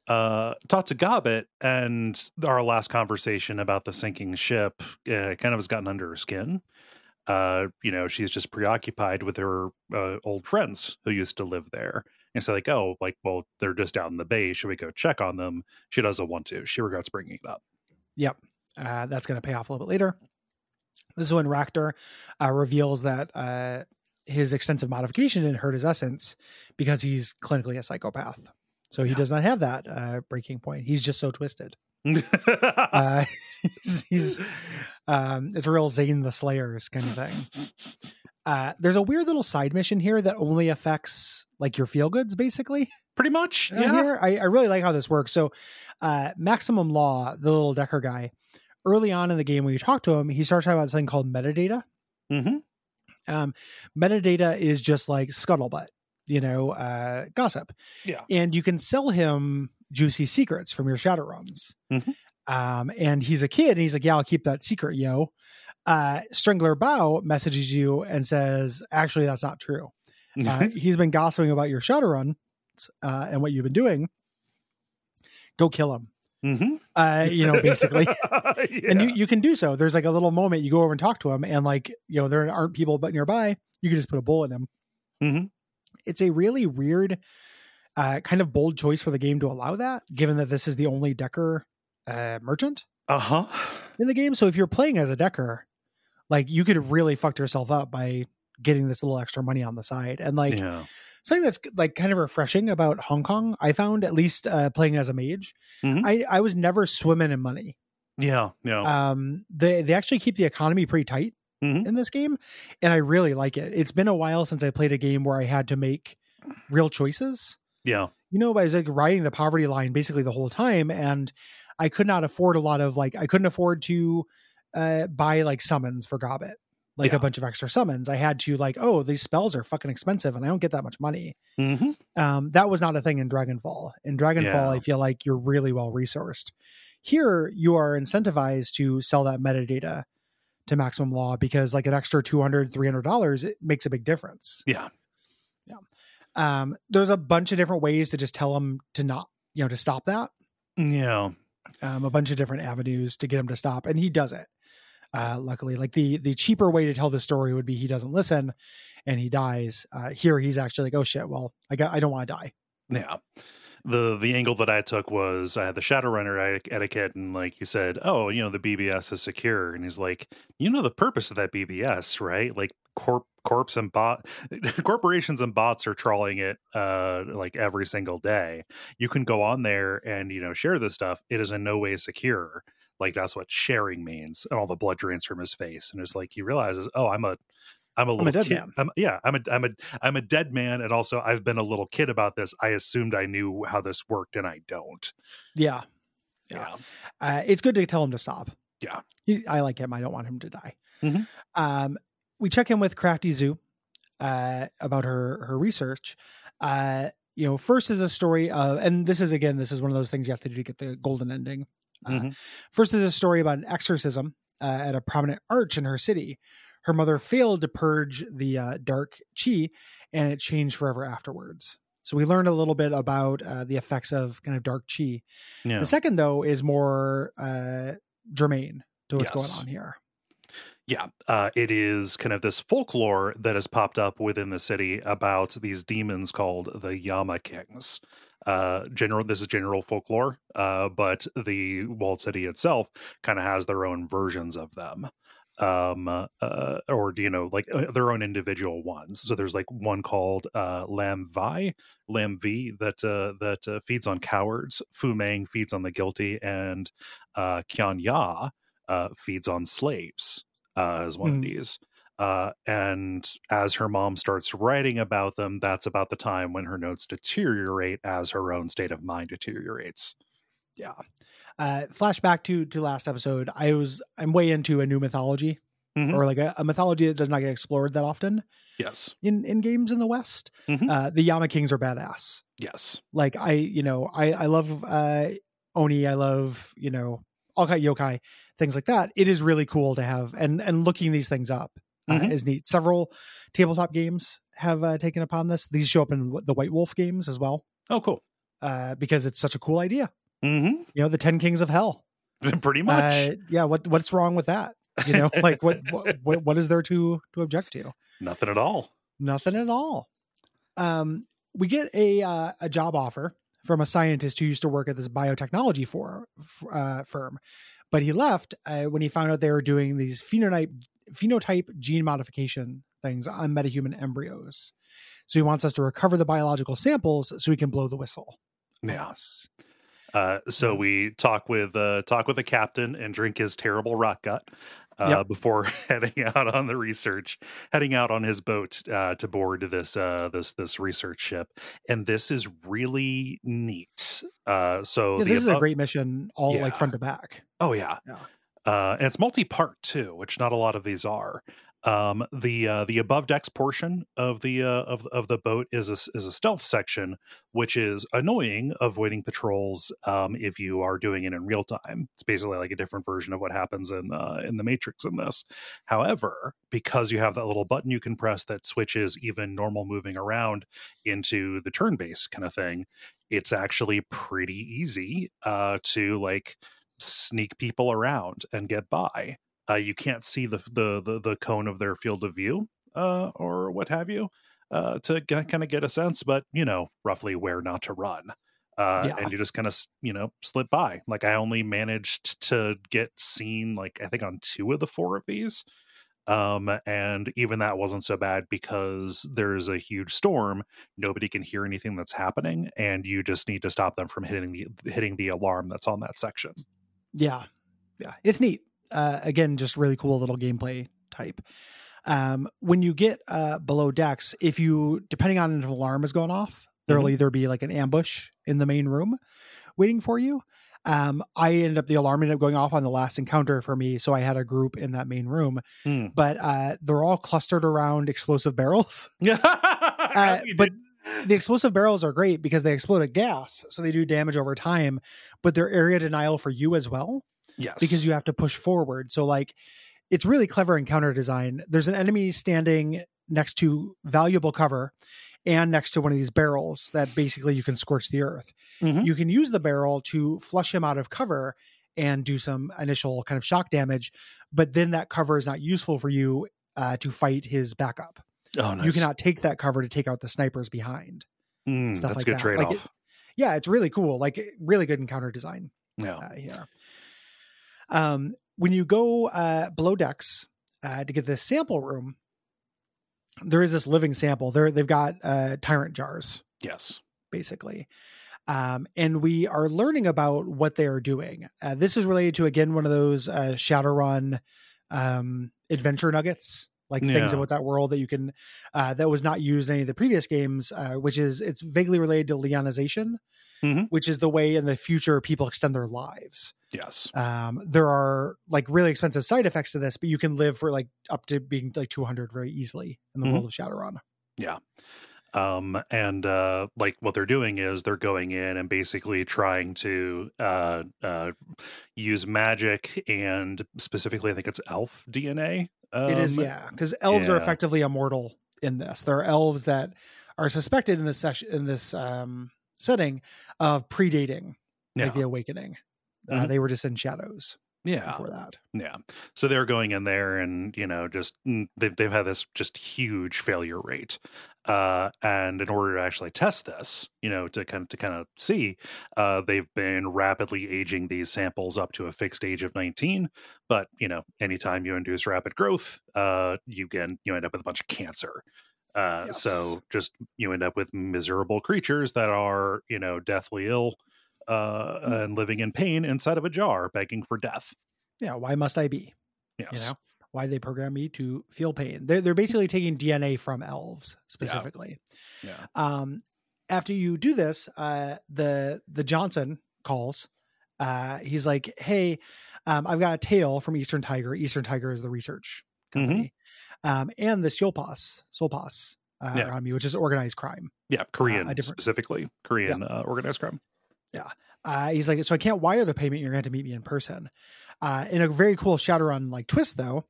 [SPEAKER 1] Uh, talked to Gobbet, and our last conversation about the sinking ship uh, kind of has gotten under her skin. Uh, you know, she's just preoccupied with her uh, old friends who used to live there. And so, like, oh, like, well, they're just out in the bay. Should we go check on them? She doesn't want to. She regrets bringing it up.
[SPEAKER 2] Uh, that's going to pay off a little bit later. This is when Racter uh, reveals that uh, his extensive modification didn't hurt his essence because he's clinically a psychopath. So he
[SPEAKER 1] Yeah.
[SPEAKER 2] does not have that uh, breaking point. He's just so twisted. Uh, he's, he's um, it's a real Zane the Slayers kind of thing. Uh, there's a weird little side mission here that only affects like your feel goods, basically.
[SPEAKER 1] Pretty much. Yeah.
[SPEAKER 2] here. I, I really like how this works. So, uh, Maximum Law, the little Decker guy, early on in the game when you talk to him, he starts talking about something called metadata.
[SPEAKER 1] hmm
[SPEAKER 2] Um, metadata is just like scuttlebutt, you know, uh, gossip.
[SPEAKER 1] Yeah.
[SPEAKER 2] And you can sell him juicy secrets from your shadow runs.
[SPEAKER 1] Mhm.
[SPEAKER 2] Um, and he's a kid and he's like, yeah, I'll keep that secret, yo. Uh, Strangler Bow messages you and says, actually, that's not true. Uh, he's been gossiping about your Shadowrun uh, and what you've been doing. Go kill him.
[SPEAKER 1] hmm
[SPEAKER 2] Uh, you know, basically. And you, you can do so. There's like a little moment you go over and talk to him, and like, you know, there aren't people but nearby. You can just put a bullet in him.
[SPEAKER 1] Mhm.
[SPEAKER 2] It's a really weird, uh, kind of bold choice for the game to allow that, given that this is the only Decker uh, merchant
[SPEAKER 1] uh-huh.
[SPEAKER 2] in the game. So if you're playing as a Decker, like you could have really fucked yourself up by getting this little extra money on the side. And like,
[SPEAKER 1] yeah.
[SPEAKER 2] something that's like kind of refreshing about Hong Kong, I found at least uh, playing as a mage,
[SPEAKER 1] Mhm.
[SPEAKER 2] I I was never swimming in money.
[SPEAKER 1] Yeah. Yeah.
[SPEAKER 2] Um, they they actually keep the economy pretty tight
[SPEAKER 1] Mhm.
[SPEAKER 2] in this game, and I really like it. It's been a while since I played a game where I had to make real choices.
[SPEAKER 1] yeah.
[SPEAKER 2] You know, I was like riding the poverty line basically the whole time, and I could not afford a lot of like I couldn't afford to uh buy like summons for Gobbet. Like
[SPEAKER 1] Yeah.
[SPEAKER 2] a bunch of extra summons. I had to like, oh, these spells are fucking expensive and I don't get that much money
[SPEAKER 1] hmm
[SPEAKER 2] um, that was not a thing in Dragonfall. In Dragonfall,
[SPEAKER 1] Yeah.
[SPEAKER 2] I feel like you're really well resourced. Here, you are incentivized to sell that metadata to Maximum Law because, like, an extra $200, $300, it makes a big difference.
[SPEAKER 1] Yeah yeah.
[SPEAKER 2] Um, there's a bunch of different ways to just tell them to not, you know, to stop that.
[SPEAKER 1] Yeah.
[SPEAKER 2] Um, a bunch of different avenues to get him to stop, and he does it. Uh, luckily, like the the cheaper way to tell the story would be he doesn't listen and he dies. Uh, here, he's actually like, oh shit, well, I got, I don't want to die.
[SPEAKER 1] Yeah. The the angle that I took was I had the Shadowrunner eti- etiquette, and like he said, oh, you know, the BBS is secure, and he's like, you know, the purpose of that BBS, right? Like corp corps and bot corporations and bots are trawling it uh like every single day. You can go on there and you know share this stuff. It is in no way secure. Like that's what sharing means, and all the blood drains from his face, and it's like he realizes, oh, I'm a I'm a
[SPEAKER 2] a
[SPEAKER 1] little
[SPEAKER 2] dead
[SPEAKER 1] kid.
[SPEAKER 2] man.
[SPEAKER 1] I'm, yeah, I'm a I'm a I'm a dead man, and also I've been a little kid about this. I assumed I knew how this worked, and I don't.
[SPEAKER 2] Yeah. Yeah. uh, it's good to tell him to stop.
[SPEAKER 1] Yeah.
[SPEAKER 2] He, I like him. I don't want him to die.
[SPEAKER 1] Mhm.
[SPEAKER 2] Um, we check in with Crafty Xu uh, about her her research. Uh, you know, first is a story of, and this is again, this is one of those things you have to do to get the golden ending. Uh,
[SPEAKER 1] Mhm.
[SPEAKER 2] First is a story about an exorcism uh, at a prominent arch in her city. Her mother failed to purge the uh, dark chi, and it changed forever afterwards. So we learned a little bit about uh, the effects of kind of dark chi.
[SPEAKER 1] Yeah.
[SPEAKER 2] The second, though, is more uh, germane to what's
[SPEAKER 1] Yes.
[SPEAKER 2] going on here.
[SPEAKER 1] Yeah, uh, it is kind of this folklore that has popped up within the city about these demons called the Yama Kings. Uh, general, this is general folklore, uh, but the walled city itself kind of has their own versions of them, um, uh, or you know, like uh, their own individual ones. So there's like one called uh, Lam Vi, Lam V that uh, that uh, feeds on cowards. Fu Mang feeds on the guilty, and uh, Qian Ya uh, feeds on slaves uh, as one of
[SPEAKER 2] Mhm.
[SPEAKER 1] these. Uh, and as her mom starts writing about them, that's about the time when her notes deteriorate as her own state of mind deteriorates. Yeah.
[SPEAKER 2] Uh, flashback to to last episode, I was I'm way into a new mythology
[SPEAKER 1] Mhm.
[SPEAKER 2] or like a, a mythology that does not get explored that often
[SPEAKER 1] Yes.
[SPEAKER 2] in in games in the West.
[SPEAKER 1] Mhm.
[SPEAKER 2] Uh, the Yama Kings are badass.
[SPEAKER 1] Yes.
[SPEAKER 2] Like I, you know, I I love uh, Oni. I love you know all kind yokai things like that. It is really cool to have and and looking these things up uh,
[SPEAKER 1] Mhm.
[SPEAKER 2] is neat. Several tabletop games have uh, taken upon this. These show up in the White Wolf games as well
[SPEAKER 1] Oh, cool.
[SPEAKER 2] uh, because it's such a cool idea.
[SPEAKER 1] hmm
[SPEAKER 2] You know, the Ten Kings of Hell.
[SPEAKER 1] Pretty much.
[SPEAKER 2] Uh, yeah. What what's wrong with that? You know, like what, what what is there to to object to?
[SPEAKER 1] Nothing at all.
[SPEAKER 2] Nothing at all. Um, we get a uh, a job offer from a scientist who used to work at this biotechnology for, uh, firm, but he left uh, when he found out they were doing these phenotype phenotype gene modification things on metahuman embryos. So he wants us to recover the biological samples so we can blow the whistle.
[SPEAKER 1] Yeah. Uh, so we talk with uh, talk with the captain and drink his terrible rock gut uh,
[SPEAKER 2] Yep.
[SPEAKER 1] before heading out on the research, heading out on his boat uh, to board this uh, this this research ship. And this is really neat. Uh, so
[SPEAKER 2] Yeah, this is a great mission, all
[SPEAKER 1] Yeah.
[SPEAKER 2] like front to back.
[SPEAKER 1] Oh yeah.
[SPEAKER 2] Yeah.
[SPEAKER 1] Uh, and it's multi-part too, which not a lot of these are. Um, the uh, the above decks portion of the uh, of of the boat is a is a stealth section, which is annoying, avoiding patrols um, if you are doing it in real time. It's basically like a different version of what happens in uh, in the Matrix in this. However, because you have that little button you can press that switches even normal moving around into the turn base kind of thing, it's actually pretty easy uh, to like sneak people around and get by. Uh, you can't see the, the the the cone of their field of view uh, or what have you uh, to kind of get a sense, but you know roughly where not to run. Uh,
[SPEAKER 2] Yeah.
[SPEAKER 1] And you just kind of you know slip by. Like I only managed to get seen like I think on two of the four of these, um, and even that wasn't so bad because there's a huge storm. Nobody can hear anything that's happening, and you just need to stop them from hitting the hitting the alarm that's on that section.
[SPEAKER 2] Yeah. Yeah. It's neat. Uh, again, just really cool little gameplay type. Um, when you get uh, below decks, if you, depending on if an alarm is going off, there'll either be like an ambush in the main room waiting for you. Um, I ended up, the alarm ended up going off on the last encounter for me. So I had a group in that main room,
[SPEAKER 1] Hmm.
[SPEAKER 2] but uh, they're all clustered around explosive barrels.
[SPEAKER 1] Yeah,
[SPEAKER 2] Uh, but the explosive barrels are great because they explode at gas, so they do damage over time, but they're area denial for you as well
[SPEAKER 1] yes,
[SPEAKER 2] because you have to push forward. So like it's really clever encounter design. There's an enemy standing next to valuable cover and next to one of these barrels that basically you can scorch the earth.
[SPEAKER 1] Mhm.
[SPEAKER 2] You can use the barrel to flush him out of cover and do some initial kind of shock damage, but then that cover is not useful for you uh, to fight his backup.
[SPEAKER 1] Oh, nice.
[SPEAKER 2] You cannot take that cover to take out the snipers behind.
[SPEAKER 1] Mm,
[SPEAKER 2] stuff
[SPEAKER 1] that's
[SPEAKER 2] like
[SPEAKER 1] a good
[SPEAKER 2] that.
[SPEAKER 1] trade
[SPEAKER 2] Like
[SPEAKER 1] off.
[SPEAKER 2] it- Yeah, it's really cool. Like really good encounter design
[SPEAKER 1] yeah,
[SPEAKER 2] uh, here. Um, when you go uh, below decks uh, to get this sample room, there is this living sample. There they've got uh, tyrant jars
[SPEAKER 1] yes,
[SPEAKER 2] basically. Um, and we are learning about what they are doing. Uh, this is related to again one of those uh, Shadowrun um, adventure nuggets, like things about that world that you can uh, that was not used in any of the previous games. Uh, which is it's vaguely related to Leonization,
[SPEAKER 1] Mhm.
[SPEAKER 2] which is the way in the future people extend their lives.
[SPEAKER 1] yes,
[SPEAKER 2] Um, there are like really expensive side effects to this, but you can live for like up to being like 200 very easily in the
[SPEAKER 1] Mhm.
[SPEAKER 2] world of Shadowrun.
[SPEAKER 1] Um, and uh, like what they're doing is they're going in and basically trying to uh, uh, use magic and specifically, I think it's elf DNA. Um,
[SPEAKER 2] it is, yeah, because elves are effectively immortal in this. There are elves that are suspected in this session in this um, setting of predating
[SPEAKER 1] Yeah.
[SPEAKER 2] like the awakening. Uh,
[SPEAKER 1] Mhm.
[SPEAKER 2] they were just in shadows
[SPEAKER 1] yeah.
[SPEAKER 2] before that.
[SPEAKER 1] Yeah. So they're going in there and, you know, just mm, they've, they've had this just huge failure rate. Uh, and in order to actually test this, you know, to kind of, to kind of see, uh, they've been rapidly aging these samples up to a fixed age of 19. But, you know, anytime you induce rapid growth, uh, you can, you end up with a bunch of cancer. Uh,
[SPEAKER 2] Yes.
[SPEAKER 1] so just you end up with miserable creatures that are, you know, deathly ill, uh, and living in pain inside of a jar, begging for death.
[SPEAKER 2] Yeah, why must I be?
[SPEAKER 1] Yes.
[SPEAKER 2] You know, why they program me to feel pain? They're they're basically taking DNA from elves specifically.
[SPEAKER 1] Yeah.
[SPEAKER 2] Um, after you do this, uh, the the Johnson calls. Uh, he's like, "Hey, um, I've got a tail from Eastern Tiger. Eastern Tiger is the research company, um, and the Seoulpas, Seoulpas uh,
[SPEAKER 1] Yeah.
[SPEAKER 2] me, which is organized crime."
[SPEAKER 1] Yeah, Korean
[SPEAKER 2] a different-
[SPEAKER 1] specifically, Korean uh, organized crime.
[SPEAKER 2] Uh, he's like, "So I can't wire the payment. You're going to have to meet me in person." Uh, in a very cool Shadowrun like twist, though,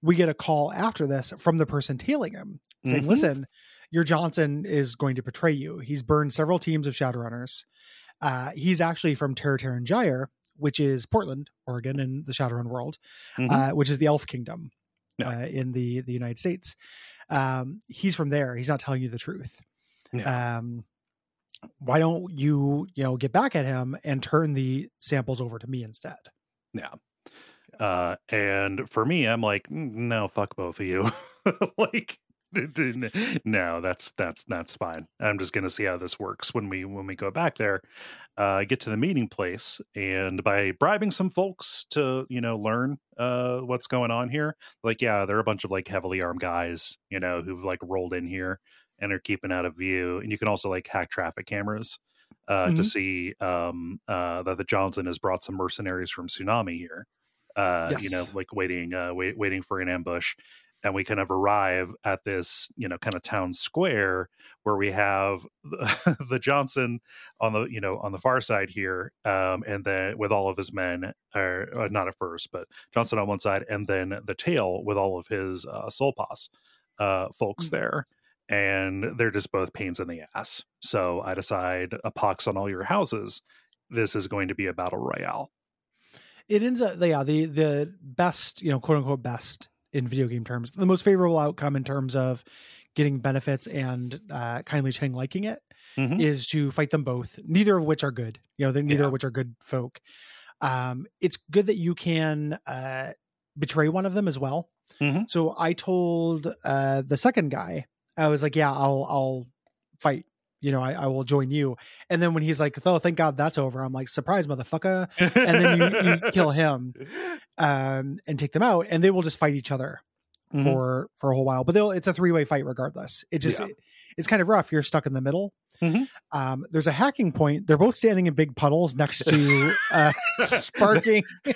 [SPEAKER 2] we get a call after this from the person tailing him, saying,
[SPEAKER 1] Mhm.
[SPEAKER 2] "Listen, your Johnson is going to betray you. He's burned several teams of Shadowrunners. Uh, he's actually from Tir Tairngire, which is Portland, Oregon, in the Shadowrun world,
[SPEAKER 1] Mhm.
[SPEAKER 2] uh, which is the Elf Kingdom
[SPEAKER 1] Yeah.
[SPEAKER 2] uh, in the the United States. Um, he's from there. He's not telling you the truth.
[SPEAKER 1] Yeah.
[SPEAKER 2] Um, why don't you, you know, get back at him and turn the samples over to me instead?
[SPEAKER 1] yeah. Uh, and for me, I'm like, "Mm, no, fuck both of you. like, d- d- n- no, that's that's that's fine. I'm just gonna see how this works when we when we go back there. Uh, get to the meeting place, and by bribing some folks to you know learn uh what's going on here, like yeah, they're a bunch of like heavily armed guys, you know, who've like rolled in here and are keeping out of view. And you can also like hack traffic cameras uh, to
[SPEAKER 2] Mhm.
[SPEAKER 1] see um, uh, that the Johnson has brought some mercenaries from Tsunami here. Uh, You know, like waiting, uh, wait, waiting for an ambush. And we kind of arrive at this, you know, kind of town square where we have the, the Johnson on the, you know, on the far side here, um, and then with all of his men, or uh, not at first, but Johnson on one side, and then the tail with all of his uh, Seoulpas uh, folks
[SPEAKER 2] Mm.
[SPEAKER 1] there and they're just both pains in the ass. So I decide a pox on all your houses. This is going to be a battle royale.
[SPEAKER 2] It ends up, yeah, the the best, you know, quote unquote best in video game terms, the most favorable outcome in terms of getting benefits and uh, kindly Cheng liking it is
[SPEAKER 1] Mhm.
[SPEAKER 2] to fight them both. Neither of which are good. You know, neither
[SPEAKER 1] Yeah.
[SPEAKER 2] of which are good folk. Um, it's good that you can uh, betray one of them as well.
[SPEAKER 1] Mhm.
[SPEAKER 2] So I told uh, the second guy, I was like, "Yeah, I'll I'll fight. You know, I, I will join you." And then when he's like, "Oh, thank God that's over," I'm like, "Surprise, motherfucker!" And then you, you kill him um, and take them out, and they will just fight each other
[SPEAKER 1] Mhm.
[SPEAKER 2] for for a whole while. But they'll it's a three way fight regardless. It just
[SPEAKER 1] Yeah.
[SPEAKER 2] it- it's kind of rough. You're stuck in the middle.
[SPEAKER 1] Mhm.
[SPEAKER 2] Um, there's a hacking point. They're both standing in big puddles next to uh, sparking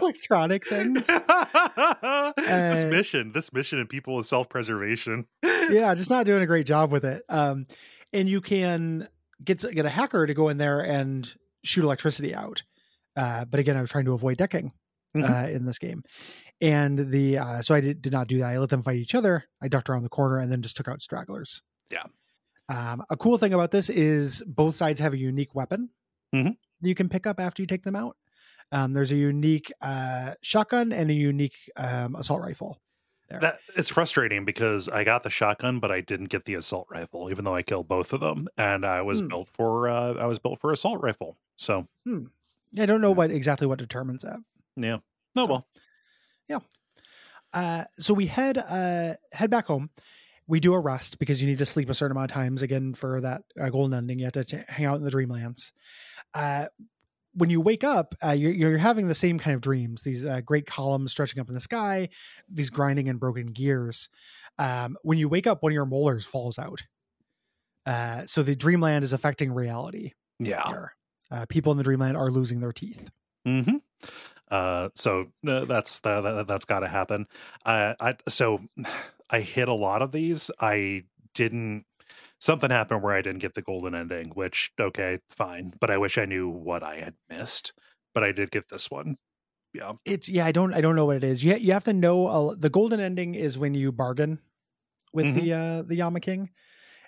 [SPEAKER 2] electronic things.
[SPEAKER 1] this
[SPEAKER 2] Uh,
[SPEAKER 1] mission, this mission, and people with self preservation.
[SPEAKER 2] yeah, just not doing a great job with it. Um, and you can get get a hacker to go in there and shoot electricity out. Uh, but again, I was trying to avoid decking
[SPEAKER 1] Mhm.
[SPEAKER 2] uh, in this game, and the uh, so I did, did not do that. I let them fight each other. I ducked around the corner and then just took out stragglers.
[SPEAKER 1] Yeah.
[SPEAKER 2] Um, a cool thing about this is both sides have a unique weapon
[SPEAKER 1] Mhm.
[SPEAKER 2] you can pick up after you take them out. Um, there's a unique uh, shotgun and a unique um, assault rifle. There.
[SPEAKER 1] That it's frustrating because I got the shotgun, but I didn't get the assault rifle, even though I killed both of them. And I was
[SPEAKER 2] Hmm.
[SPEAKER 1] built for uh, I was built for assault rifle. So
[SPEAKER 2] I don't know what exactly what determines that.
[SPEAKER 1] yeah. No
[SPEAKER 2] So-
[SPEAKER 1] well. Yeah.
[SPEAKER 2] Uh, so we head uh, head back home. We do a rest because you need to sleep a certain amount of times again for that uh, golden ending. You have to t- hang out in the dreamlands. Uh, when you wake up, uh, you're, you're having the same kind of dreams. These uh, great columns stretching up in the sky, these grinding and broken gears. Um, when you wake up, one of your molars falls out. Uh, so the dreamland is affecting reality.
[SPEAKER 1] Yeah.
[SPEAKER 2] Uh, people in the dreamland are losing their teeth.
[SPEAKER 1] hmm Uh, so uh, that's that, that, that's got to happen. Uh, I so I hit a lot of these. I didn't. Something happened where I didn't get the golden ending, which okay, fine. But I wish I knew what I had missed. But I did get this one. Yeah.
[SPEAKER 2] it's yeah i don't i don't know what it is you, you have to know uh, the golden ending is when you bargain with
[SPEAKER 1] Mhm.
[SPEAKER 2] the uh the yama king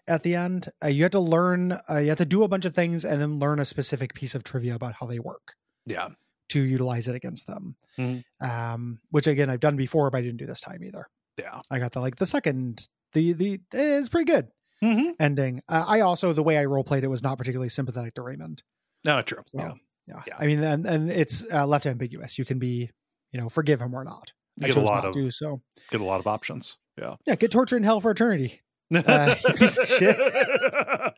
[SPEAKER 2] at the end. Uh, you have to learn, uh, you have to do a bunch of things and then learn a specific piece of trivia about how they work
[SPEAKER 1] Yeah.
[SPEAKER 2] To utilize it against them.
[SPEAKER 1] Mhm.
[SPEAKER 2] Um, which again, I've done before, but I didn't do this time either.
[SPEAKER 1] Yeah.
[SPEAKER 2] I got the like the second, the the eh, it's pretty good
[SPEAKER 1] Mm-hmm.
[SPEAKER 2] ending. Uh, I also the way I role played it was not particularly sympathetic to Raymond.
[SPEAKER 1] No, true.
[SPEAKER 2] So,
[SPEAKER 1] yeah.
[SPEAKER 2] yeah.
[SPEAKER 1] Yeah.
[SPEAKER 2] I mean, and and it's uh, left ambiguous. You can be, you know, forgive him or not.
[SPEAKER 1] You
[SPEAKER 2] I
[SPEAKER 1] get a lot of
[SPEAKER 2] to, so
[SPEAKER 1] get a lot of options. Yeah.
[SPEAKER 2] yeah, get tortured in hell for eternity. Uh, piece of shit.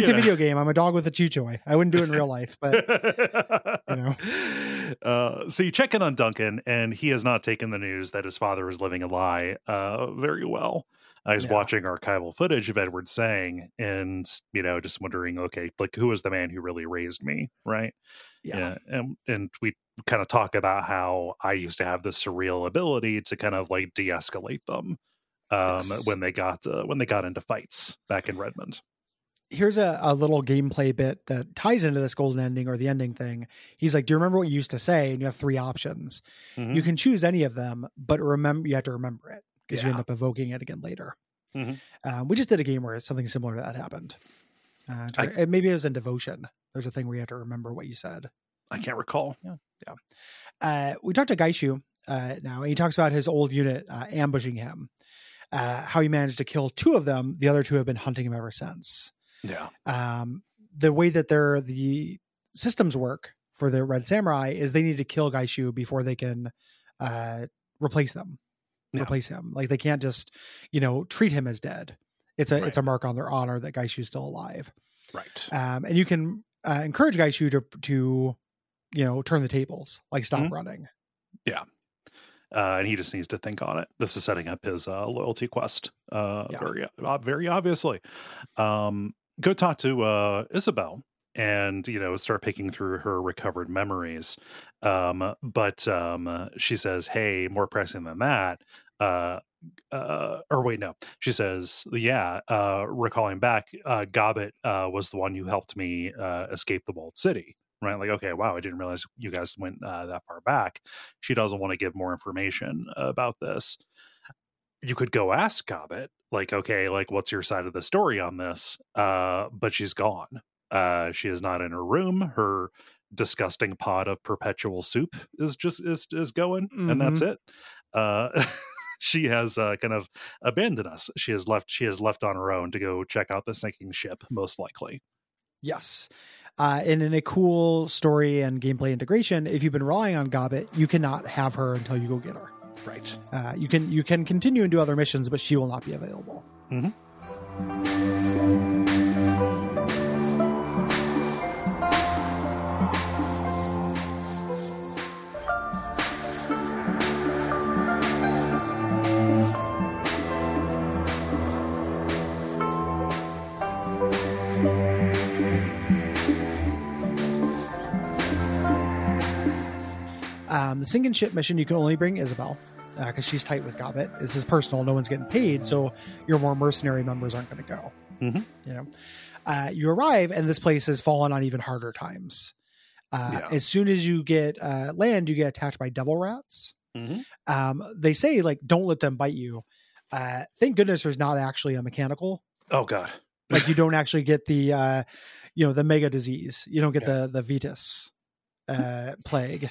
[SPEAKER 2] It's a video game. I'm a dog with a chew toy. I wouldn't do it in real life, but you know.
[SPEAKER 1] Uh, so you check in on Duncan, and he has not taken the news that his father is living a lie uh, very well. I was
[SPEAKER 2] Yeah.
[SPEAKER 1] watching archival footage of Edward saying, and you know, just wondering, okay, like who was the man who really raised me, right?
[SPEAKER 2] yeah,
[SPEAKER 1] and and we kind of talk about how I used to have this surreal ability to kind of like de-escalate them um,
[SPEAKER 2] Yes.
[SPEAKER 1] when they got uh, when they got into fights back in Redmond.
[SPEAKER 2] here's a, a little gameplay bit that ties into this golden ending or the ending thing. He's like, "Do you remember what you used to say?" And you have three options.
[SPEAKER 1] Mhm.
[SPEAKER 2] You can choose any of them, but remember you have to remember it because you end up evoking it again later.
[SPEAKER 1] Mhm.
[SPEAKER 2] Um, we just did a game where something similar to that happened. Uh, try- and maybe it was in devotion. There's a thing where you have to remember what you said.
[SPEAKER 1] I can't recall.
[SPEAKER 2] Uh, we talked to Gaichu uh, now, and he talks about his old unit uh, ambushing him. Uh, how he managed to kill two of them. The other two have been hunting him ever since.
[SPEAKER 1] Yeah,
[SPEAKER 2] um, the way that their the systems work for the Red Samurai is they need to kill Gaichu before they can uh, replace them,
[SPEAKER 1] Yeah.
[SPEAKER 2] replace him. Like they can't just you know treat him as dead. It's a
[SPEAKER 1] Right.
[SPEAKER 2] it's a mark on their honor that Gaichu's still alive.
[SPEAKER 1] right.
[SPEAKER 2] Um, and you can uh, encourage Gaichu to to you know turn the tables, like stop
[SPEAKER 1] Mhm.
[SPEAKER 2] running.
[SPEAKER 1] Uh, and he just needs to think on it. This is setting up his uh, loyalty quest uh,
[SPEAKER 2] Yeah.
[SPEAKER 1] very, uh, very obviously. Um, go talk to uh, Isabel and you know start picking through her recovered memories. Um, but um, she says, "Hey, more pressing than that." Uh, uh, or wait, no. She says, "Yeah, uh, recalling back, uh, Gobbet uh, was the one who helped me uh, escape the walled city." Right? Like, okay, wow, I didn't realize you guys went uh, that far back she doesn't want to give more information about this. You could go ask Gobbet, like, okay, like, what's your side of the story on this? Uh, but she's gone. Uh, she is not in her room. Her disgusting pot of perpetual soup is just is is going, and that's it. Uh, she has uh, kind of abandoned us. She has left. She has left on her own to go check out the sinking ship, most likely.
[SPEAKER 2] Yes. Uh, and in a cool story and gameplay integration, if you've been relying on Gobbet, you cannot have her until you go get her.
[SPEAKER 1] Right.
[SPEAKER 2] Uh, you can you can continue and do other missions, but she will not be available. Um, the sinking ship mission, you can only bring Isabel because she's tight with Gobbet. This is personal; no one's getting paid, so your more mercenary members aren't going to go.
[SPEAKER 1] Mhm.
[SPEAKER 2] You know, uh, you arrive, and this place has fallen on even harder times. Uh,
[SPEAKER 1] Yeah.
[SPEAKER 2] As soon as you get uh, land, you get attacked by devil rats.
[SPEAKER 1] Mhm.
[SPEAKER 2] Um, they say like, don't let them bite you. Uh, thank goodness there's not actually a mechanical.
[SPEAKER 1] Oh God.
[SPEAKER 2] Like you don't actually get the, uh, you know, the mega disease. You don't get the the VITAS uh, plague,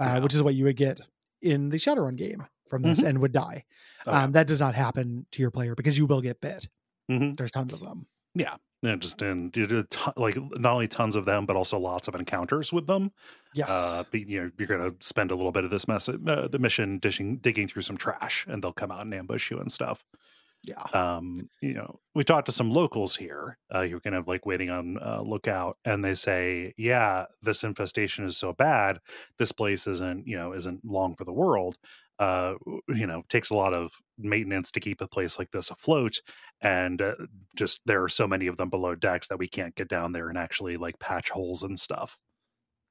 [SPEAKER 2] uh,
[SPEAKER 1] Yeah.
[SPEAKER 2] which is what you would get in the Shadowrun game from this,
[SPEAKER 1] Mhm.
[SPEAKER 2] and would die.
[SPEAKER 1] Oh, yeah.
[SPEAKER 2] um, that does not happen to your player because you will get bit.
[SPEAKER 1] Mhm.
[SPEAKER 2] There's tons of them.
[SPEAKER 1] Yeah, just and you did ton, like not only tons of them, but also lots of encounters with them.
[SPEAKER 2] Yes.
[SPEAKER 1] Uh, but, you know, you're going to spend a little bit of this mess, uh, the mission dishing, digging through some trash, and they'll come out and ambush you and stuff.
[SPEAKER 2] Yeah.
[SPEAKER 1] Um, you know, we talked to some locals here uh, who are kind of like waiting on uh, lookout, and they say, "Yeah, this infestation is so bad. This place isn't, you know, isn't long for the world. Uh, you know, takes a lot of maintenance to keep a place like this afloat, and uh, just there are so many of them below decks that we can't get down there and actually like patch holes and stuff."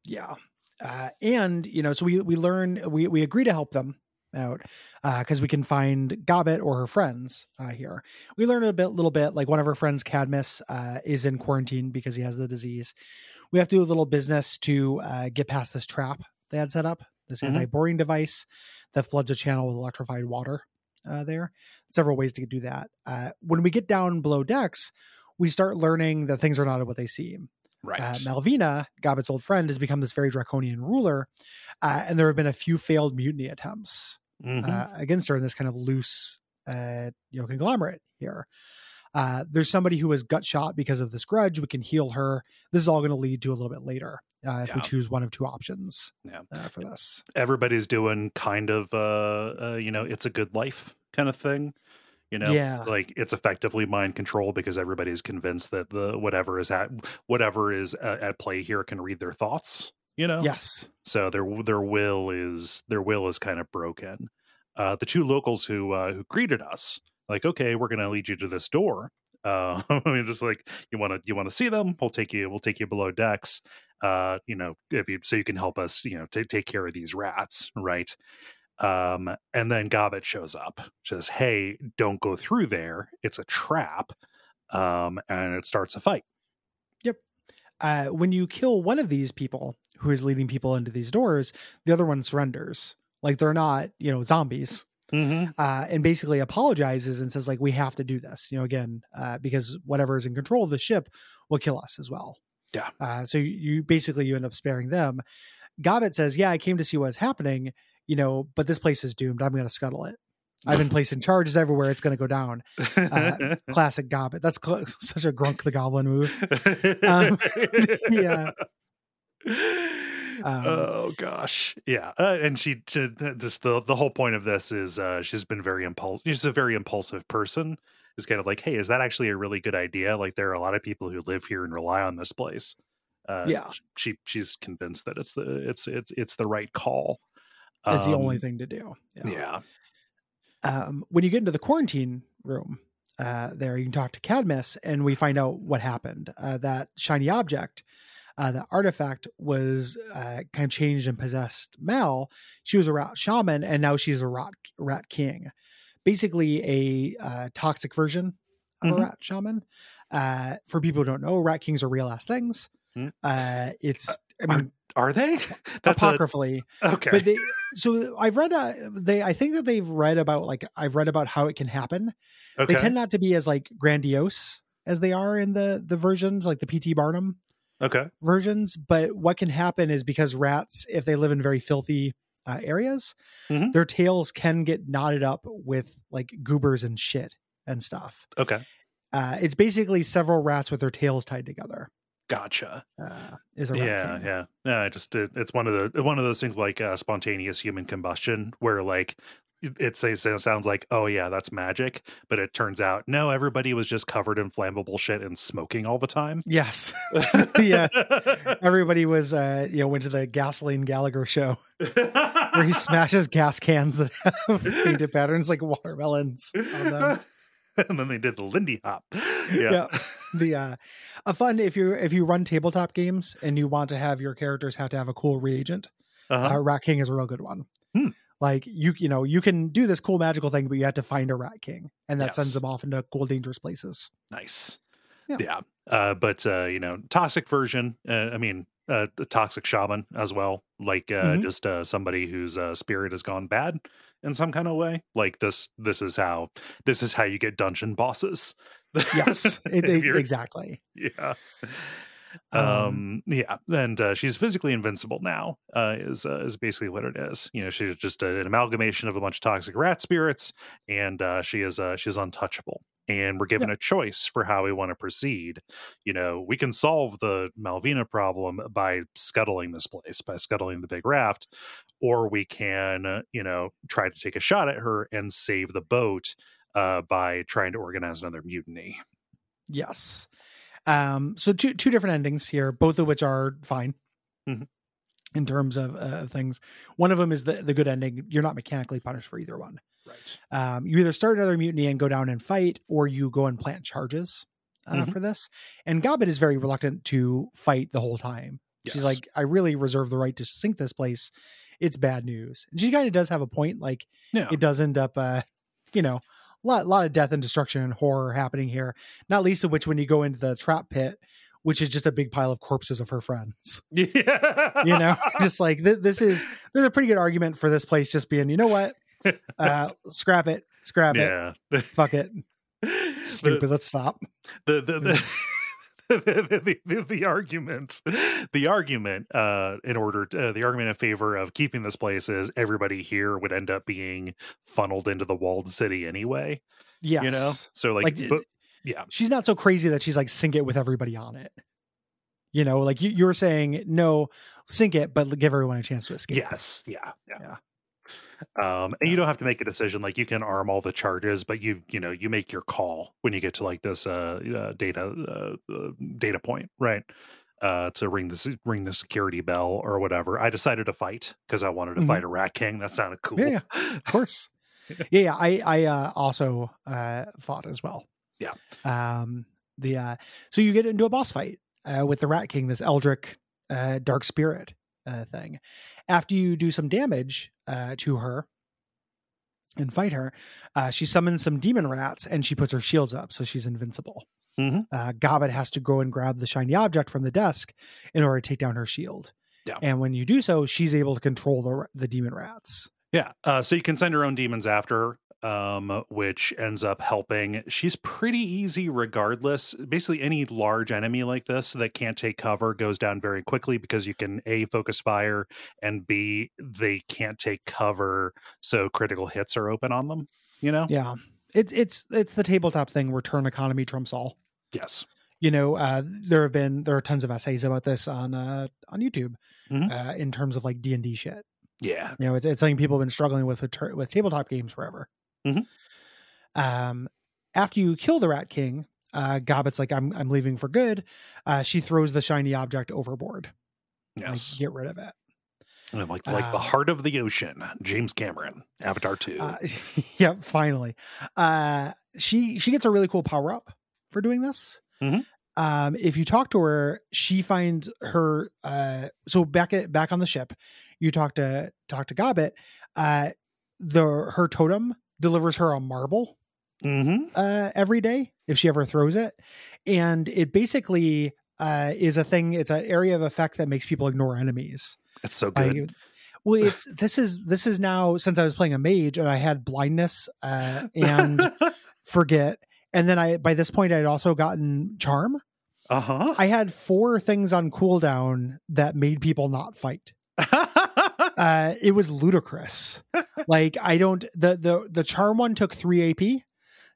[SPEAKER 2] Yeah. Uh, and you know, so we we learn we we agree to help them out because we can find Gobbet or her friends uh, here. We learn a bit, little bit. Like one of her friends, Cadmus, uh, is in quarantine because he has the disease. We have to do a little business to uh, get past this trap they had set up, this
[SPEAKER 1] Mhm.
[SPEAKER 2] anti-boring device that floods a channel with electrified water uh, there. Several ways to do that. Uh, when we get down below decks, we start learning that things are not what they seem.
[SPEAKER 1] Right.
[SPEAKER 2] Uh, Malvina, Gobbet's old friend, has become this very draconian ruler, uh, and there have been a few failed mutiny attempts
[SPEAKER 1] Mhm.
[SPEAKER 2] uh, against her in this kind of loose, uh, you know, conglomerate here. Uh, there's somebody who was gut shot because of this grudge. We can heal her. This is all going to lead to a little bit later uh, if we choose one of two options
[SPEAKER 1] Yeah.
[SPEAKER 2] uh, for this.
[SPEAKER 1] Everybody's doing kind of, uh, uh, you know, it's a good life kind of thing. You know,
[SPEAKER 2] Yeah.
[SPEAKER 1] like it's effectively mind control because everybody's convinced that the whatever is at whatever is at, at play here can read their thoughts. You know,
[SPEAKER 2] Yes.
[SPEAKER 1] so their their will is their will is kind of broken. Uh, the two locals who uh, who greeted us, like, okay, we're going to lead you to this door. Uh, I mean, just like you want to you want to see them, we'll take you we'll take you below decks. Uh, you know, if you so you can help us, you know, ta take care of these rats, right? Um, and then Gobbet shows up, says, "Hey, don't go through there. It's a trap." Um, and it starts a fight. Yep.
[SPEAKER 2] Uh, when you kill one of these people who is leading people into these doors, the other one surrenders. Like they're not, you know, zombies.
[SPEAKER 1] Mm-hmm.
[SPEAKER 2] uh, and basically apologizes and says like we have to do this you know again uh, because whatever is in control of the ship will kill us as well
[SPEAKER 1] Yeah.
[SPEAKER 2] uh, so you, you basically you end up sparing them gobbet says yeah i came to see what's happening you know but this place is doomed i'm going to scuttle it i've been placing charges everywhere it's going to go down uh, classic gobbet that's cl- such a grunk the goblin move Um, yeah. Um,
[SPEAKER 1] oh gosh, yeah, uh, and she, she just the the whole point of this is uh, she's been very impulsive. She's a very impulsive person. Is kind of like, hey, is that actually a really good idea? Like, there are a lot of people who live here and rely on this place. Uh,
[SPEAKER 2] Yeah.
[SPEAKER 1] she she's convinced that it's the it's it's it's the right call.
[SPEAKER 2] That's the only
[SPEAKER 1] Um,
[SPEAKER 2] thing to do
[SPEAKER 1] Yeah,
[SPEAKER 2] um, when you get into the quarantine room uh, there you can talk to cadmus and we find out what happened uh, that shiny object uh, that artifact was uh, kind of changed and possessed Mal. She was a rat shaman, and now she's a rat rat king, basically a uh, toxic version of
[SPEAKER 1] Mhm.
[SPEAKER 2] a rat shaman. Uh, for people who don't know, rat kings are real ass things.
[SPEAKER 1] Mm.
[SPEAKER 2] Uh, it's I mean
[SPEAKER 1] are they? That's a,
[SPEAKER 2] apocryphally,
[SPEAKER 1] okay.
[SPEAKER 2] but they so I've read uh, they I think that they've read about like I've read about how it can happen.
[SPEAKER 1] okay.
[SPEAKER 2] They tend not to be as like grandiose as they are in the the versions like the PT Barnum
[SPEAKER 1] okay.
[SPEAKER 2] versions. But what can happen is because rats, if they live in very filthy uh, areas,
[SPEAKER 1] Mhm.
[SPEAKER 2] their tails can get knotted up with like goobers and shit and stuff.
[SPEAKER 1] Okay.
[SPEAKER 2] Uh, it's basically several rats with their tails tied together.
[SPEAKER 1] Gotcha.
[SPEAKER 2] Uh, is a rat
[SPEAKER 1] yeah
[SPEAKER 2] king.
[SPEAKER 1] yeah yeah I just it, it's one of the one of those things like uh, spontaneous human combustion where like it, it says it sounds like oh yeah that's magic but it turns out no everybody was just covered in flammable shit and smoking all the time
[SPEAKER 2] Yes. yeah. Everybody was, uh, you know, went to the Gasoline Gallagher show where he smashes gas cans that have painted patterns like watermelons on them.
[SPEAKER 1] and then they did the lindy hop yeah,
[SPEAKER 2] yeah. The uh a fun if you if you run tabletop games and you want to have your characters have to have a cool reagent,
[SPEAKER 1] Uh-huh.
[SPEAKER 2] uh, Rat King is a real good one.
[SPEAKER 1] Hmm.
[SPEAKER 2] Like you you know, you can do this cool magical thing, but you have to find a Rat King, and that
[SPEAKER 1] Yes.
[SPEAKER 2] sends them off into cool dangerous places.
[SPEAKER 1] nice
[SPEAKER 2] Yeah.
[SPEAKER 1] yeah, Uh, but uh you know toxic version uh, i mean uh a toxic shaman as well like uh
[SPEAKER 2] Mhm.
[SPEAKER 1] just uh somebody whose uh spirit has gone bad in some kind of way. Like this this is how this is how you get dungeon bosses.
[SPEAKER 2] Yes, it, it- exactly.
[SPEAKER 1] yeah.
[SPEAKER 2] Um,
[SPEAKER 1] um yeah and uh, she's physically invincible now uh is uh, is basically what it is. You know she's just a- an amalgamation of a bunch of toxic rat spirits and uh she is uh she's untouchable and we're given a choice for how we want to proceed you know we can solve the malvina problem by scuttling this place by scuttling the big raft or we can uh, you know try to take a shot at her and save the boat uh by trying to organize another mutiny
[SPEAKER 2] Yes. Um, so two two different endings here, both of which are fine
[SPEAKER 1] Mhm.
[SPEAKER 2] in terms of uh, things. One of them is the the good ending. You're not mechanically punished for either one.
[SPEAKER 1] Right
[SPEAKER 2] Um, you either start another mutiny and go down and fight, or you go and plant charges uh,
[SPEAKER 1] Mhm.
[SPEAKER 2] for this. And Gobbet is very reluctant to fight the whole time. She's like, I really reserve the right to sink this place. It's bad news. And she kind of does have a point. Like,
[SPEAKER 1] yeah
[SPEAKER 2] it does end up uh you know a lot, lot of death and destruction and horror happening here not least of which when you go into the trap pit which is just a big pile of corpses of her friends
[SPEAKER 1] yeah
[SPEAKER 2] you know just like th- this is there's a pretty good argument for this place just being you know what uh scrap it Scrap it.
[SPEAKER 1] yeah.
[SPEAKER 2] Fuck it. Stupid. Let's stop.
[SPEAKER 1] the the the, the, the, the, the argument the argument uh in order to, uh, the argument in favor of keeping this place is everybody here would end up being funneled into the walled city anyway
[SPEAKER 2] Yeah,
[SPEAKER 1] you know so like,
[SPEAKER 2] Like,
[SPEAKER 1] but, yeah
[SPEAKER 2] she's not so crazy that she's like sink it with everybody on it. You know, like you, you're saying no, sink it, but give everyone a chance to escape.
[SPEAKER 1] yes yeah yeah um and you don't have to make a decision like you can arm all the charges but you you know you make your call when you get to like this uh, uh data uh, uh data point right uh to ring the ring the security bell or whatever i decided to fight because i wanted to
[SPEAKER 2] Mhm.
[SPEAKER 1] fight a rat king that sounded cool
[SPEAKER 2] Yeah, Of course. yeah, yeah. I I uh, also uh, fought as well.
[SPEAKER 1] Yeah.
[SPEAKER 2] Um. The uh. So you get into a boss fight uh, with the Rat King, this Eldritch uh, dark spirit uh, thing. After you do some damage uh, to her and fight her, uh, she summons some demon rats and she puts her shields up, so she's invincible.
[SPEAKER 1] Mhm.
[SPEAKER 2] Uh, Gobbet has to go and grab the shiny object from the desk in order to take down her shield.
[SPEAKER 1] Yeah.
[SPEAKER 2] And when you do so, she's able to control the the demon rats.
[SPEAKER 1] Yeah. Uh, so you can send her own demons after, um, which ends up helping. She's pretty easy regardless. Basically, any large enemy like this that can't take cover goes down very quickly because you can A, focus fire, and B, they can't take cover. So critical hits are open on them, you know?
[SPEAKER 2] Yeah. It's it's it's the tabletop thing where turn economy trumps all.
[SPEAKER 1] Yes.
[SPEAKER 2] You know, uh, there have been there are tons of essays about this on uh, on YouTube
[SPEAKER 1] Mhm.
[SPEAKER 2] uh, in terms of like D and D shit.
[SPEAKER 1] Yeah.
[SPEAKER 2] You know, it's, it's something people have been struggling with with, with tabletop games forever.
[SPEAKER 1] Mhm.
[SPEAKER 2] Um, after you kill the Rat King, uh, Gobbet's like, "I'm I'm leaving for good." Uh, she throws the shiny object overboard. Like,
[SPEAKER 1] Yes.
[SPEAKER 2] get rid of it.
[SPEAKER 1] And like like the
[SPEAKER 2] Uh,
[SPEAKER 1] heart of the ocean, James Cameron, Avatar 2.
[SPEAKER 2] Uh, yeah, finally. Uh, she she gets a really cool power up for doing this.
[SPEAKER 1] Mhm.
[SPEAKER 2] Um, if you talk to her, she finds her. Uh, so back at back on the ship, you talk to talk to Gobbet. Uh, the her totem delivers her a marble
[SPEAKER 1] mm-hmm.
[SPEAKER 2] uh, every day if she ever throws it, and it basically uh, is a thing. It's an area of effect that makes people ignore enemies.
[SPEAKER 1] It's so
[SPEAKER 2] I-
[SPEAKER 1] good.
[SPEAKER 2] well, it's this is this is now since I was playing a mage and I had blindness uh, and forget, and then I by this point I had also gotten charm.
[SPEAKER 1] uh huh.
[SPEAKER 2] I had four things on cooldown that made people not fight. Uh, it was ludicrous. like I don't the the the charm one took three AP.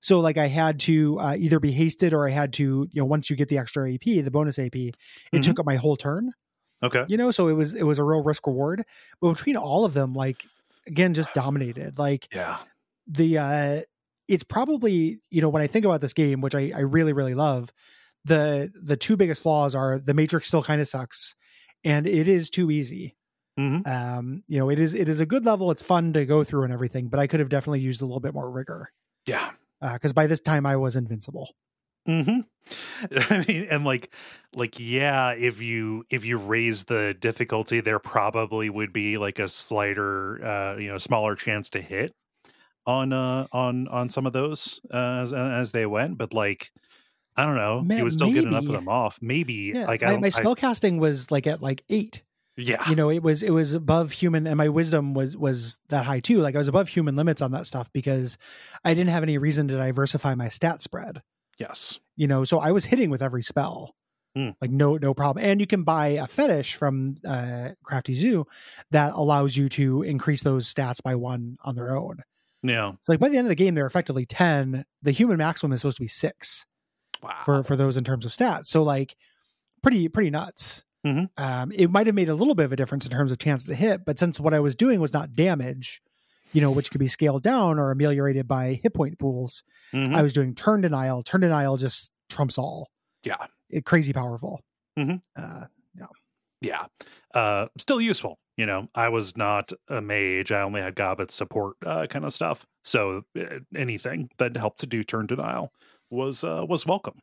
[SPEAKER 2] So like I had to uh, either be hasted or I had to you know once you get the extra AP the bonus AP it
[SPEAKER 1] Mhm.
[SPEAKER 2] took up my whole turn
[SPEAKER 1] okay.
[SPEAKER 2] you know so it was it was a real risk reward but between all of them like again just dominated like
[SPEAKER 1] Yeah.
[SPEAKER 2] the uh it's probably you know when i think about this game which i i really really love the the two biggest flaws are the matrix still kind of sucks and it is too easy
[SPEAKER 1] Mhm.
[SPEAKER 2] um you know it is it is a good level it's fun to go through and everything but i could have definitely used a little bit more rigor
[SPEAKER 1] Yeah.
[SPEAKER 2] because by this time i was invincible
[SPEAKER 1] hmm I mean, and like, like, yeah, if you if you raise the difficulty, there probably would be like a slighter, uh, you know, smaller chance to hit on uh on on some of those uh, as as they went. But like, I don't know,
[SPEAKER 2] Ma-
[SPEAKER 1] you would still get enough of
[SPEAKER 2] maybe.
[SPEAKER 1] them off. Maybe
[SPEAKER 2] yeah
[SPEAKER 1] like I
[SPEAKER 2] my,
[SPEAKER 1] don't,
[SPEAKER 2] my spell casting was like at like eight
[SPEAKER 1] yeah,
[SPEAKER 2] you know it was it was above human and my wisdom was was that high too. Like i was above human limits on that stuff because i didn't have any reason to diversify my stat spread.
[SPEAKER 1] Yes,
[SPEAKER 2] you know so i was hitting with every spell.
[SPEAKER 1] Hmm.
[SPEAKER 2] like no no problem. And you can buy a fetish from uh crafty Xu that allows you to increase those stats by one on their own.
[SPEAKER 1] Yeah,
[SPEAKER 2] so like by the end of the game they're effectively 10 the human maximum is supposed to be six
[SPEAKER 1] wow,
[SPEAKER 2] for for those in terms of stats. So like pretty pretty nuts.
[SPEAKER 1] Mhm.
[SPEAKER 2] Um, it might have made a little bit of a difference in terms of chance to hit, but since what I was doing was not damage, you know, which could be scaled down or ameliorated by hit point pools,
[SPEAKER 1] Mhm.
[SPEAKER 2] I was doing turn denial. Turn denial just trumps all.
[SPEAKER 1] yeah,
[SPEAKER 2] It, crazy powerful.
[SPEAKER 1] Mm-hmm.
[SPEAKER 2] Uh,
[SPEAKER 1] yeah. Uh, still useful. You know, I was not a mage. I only had Gobbet support uh, kind of stuff. So uh, anything that helped to do turn denial was uh, was welcome.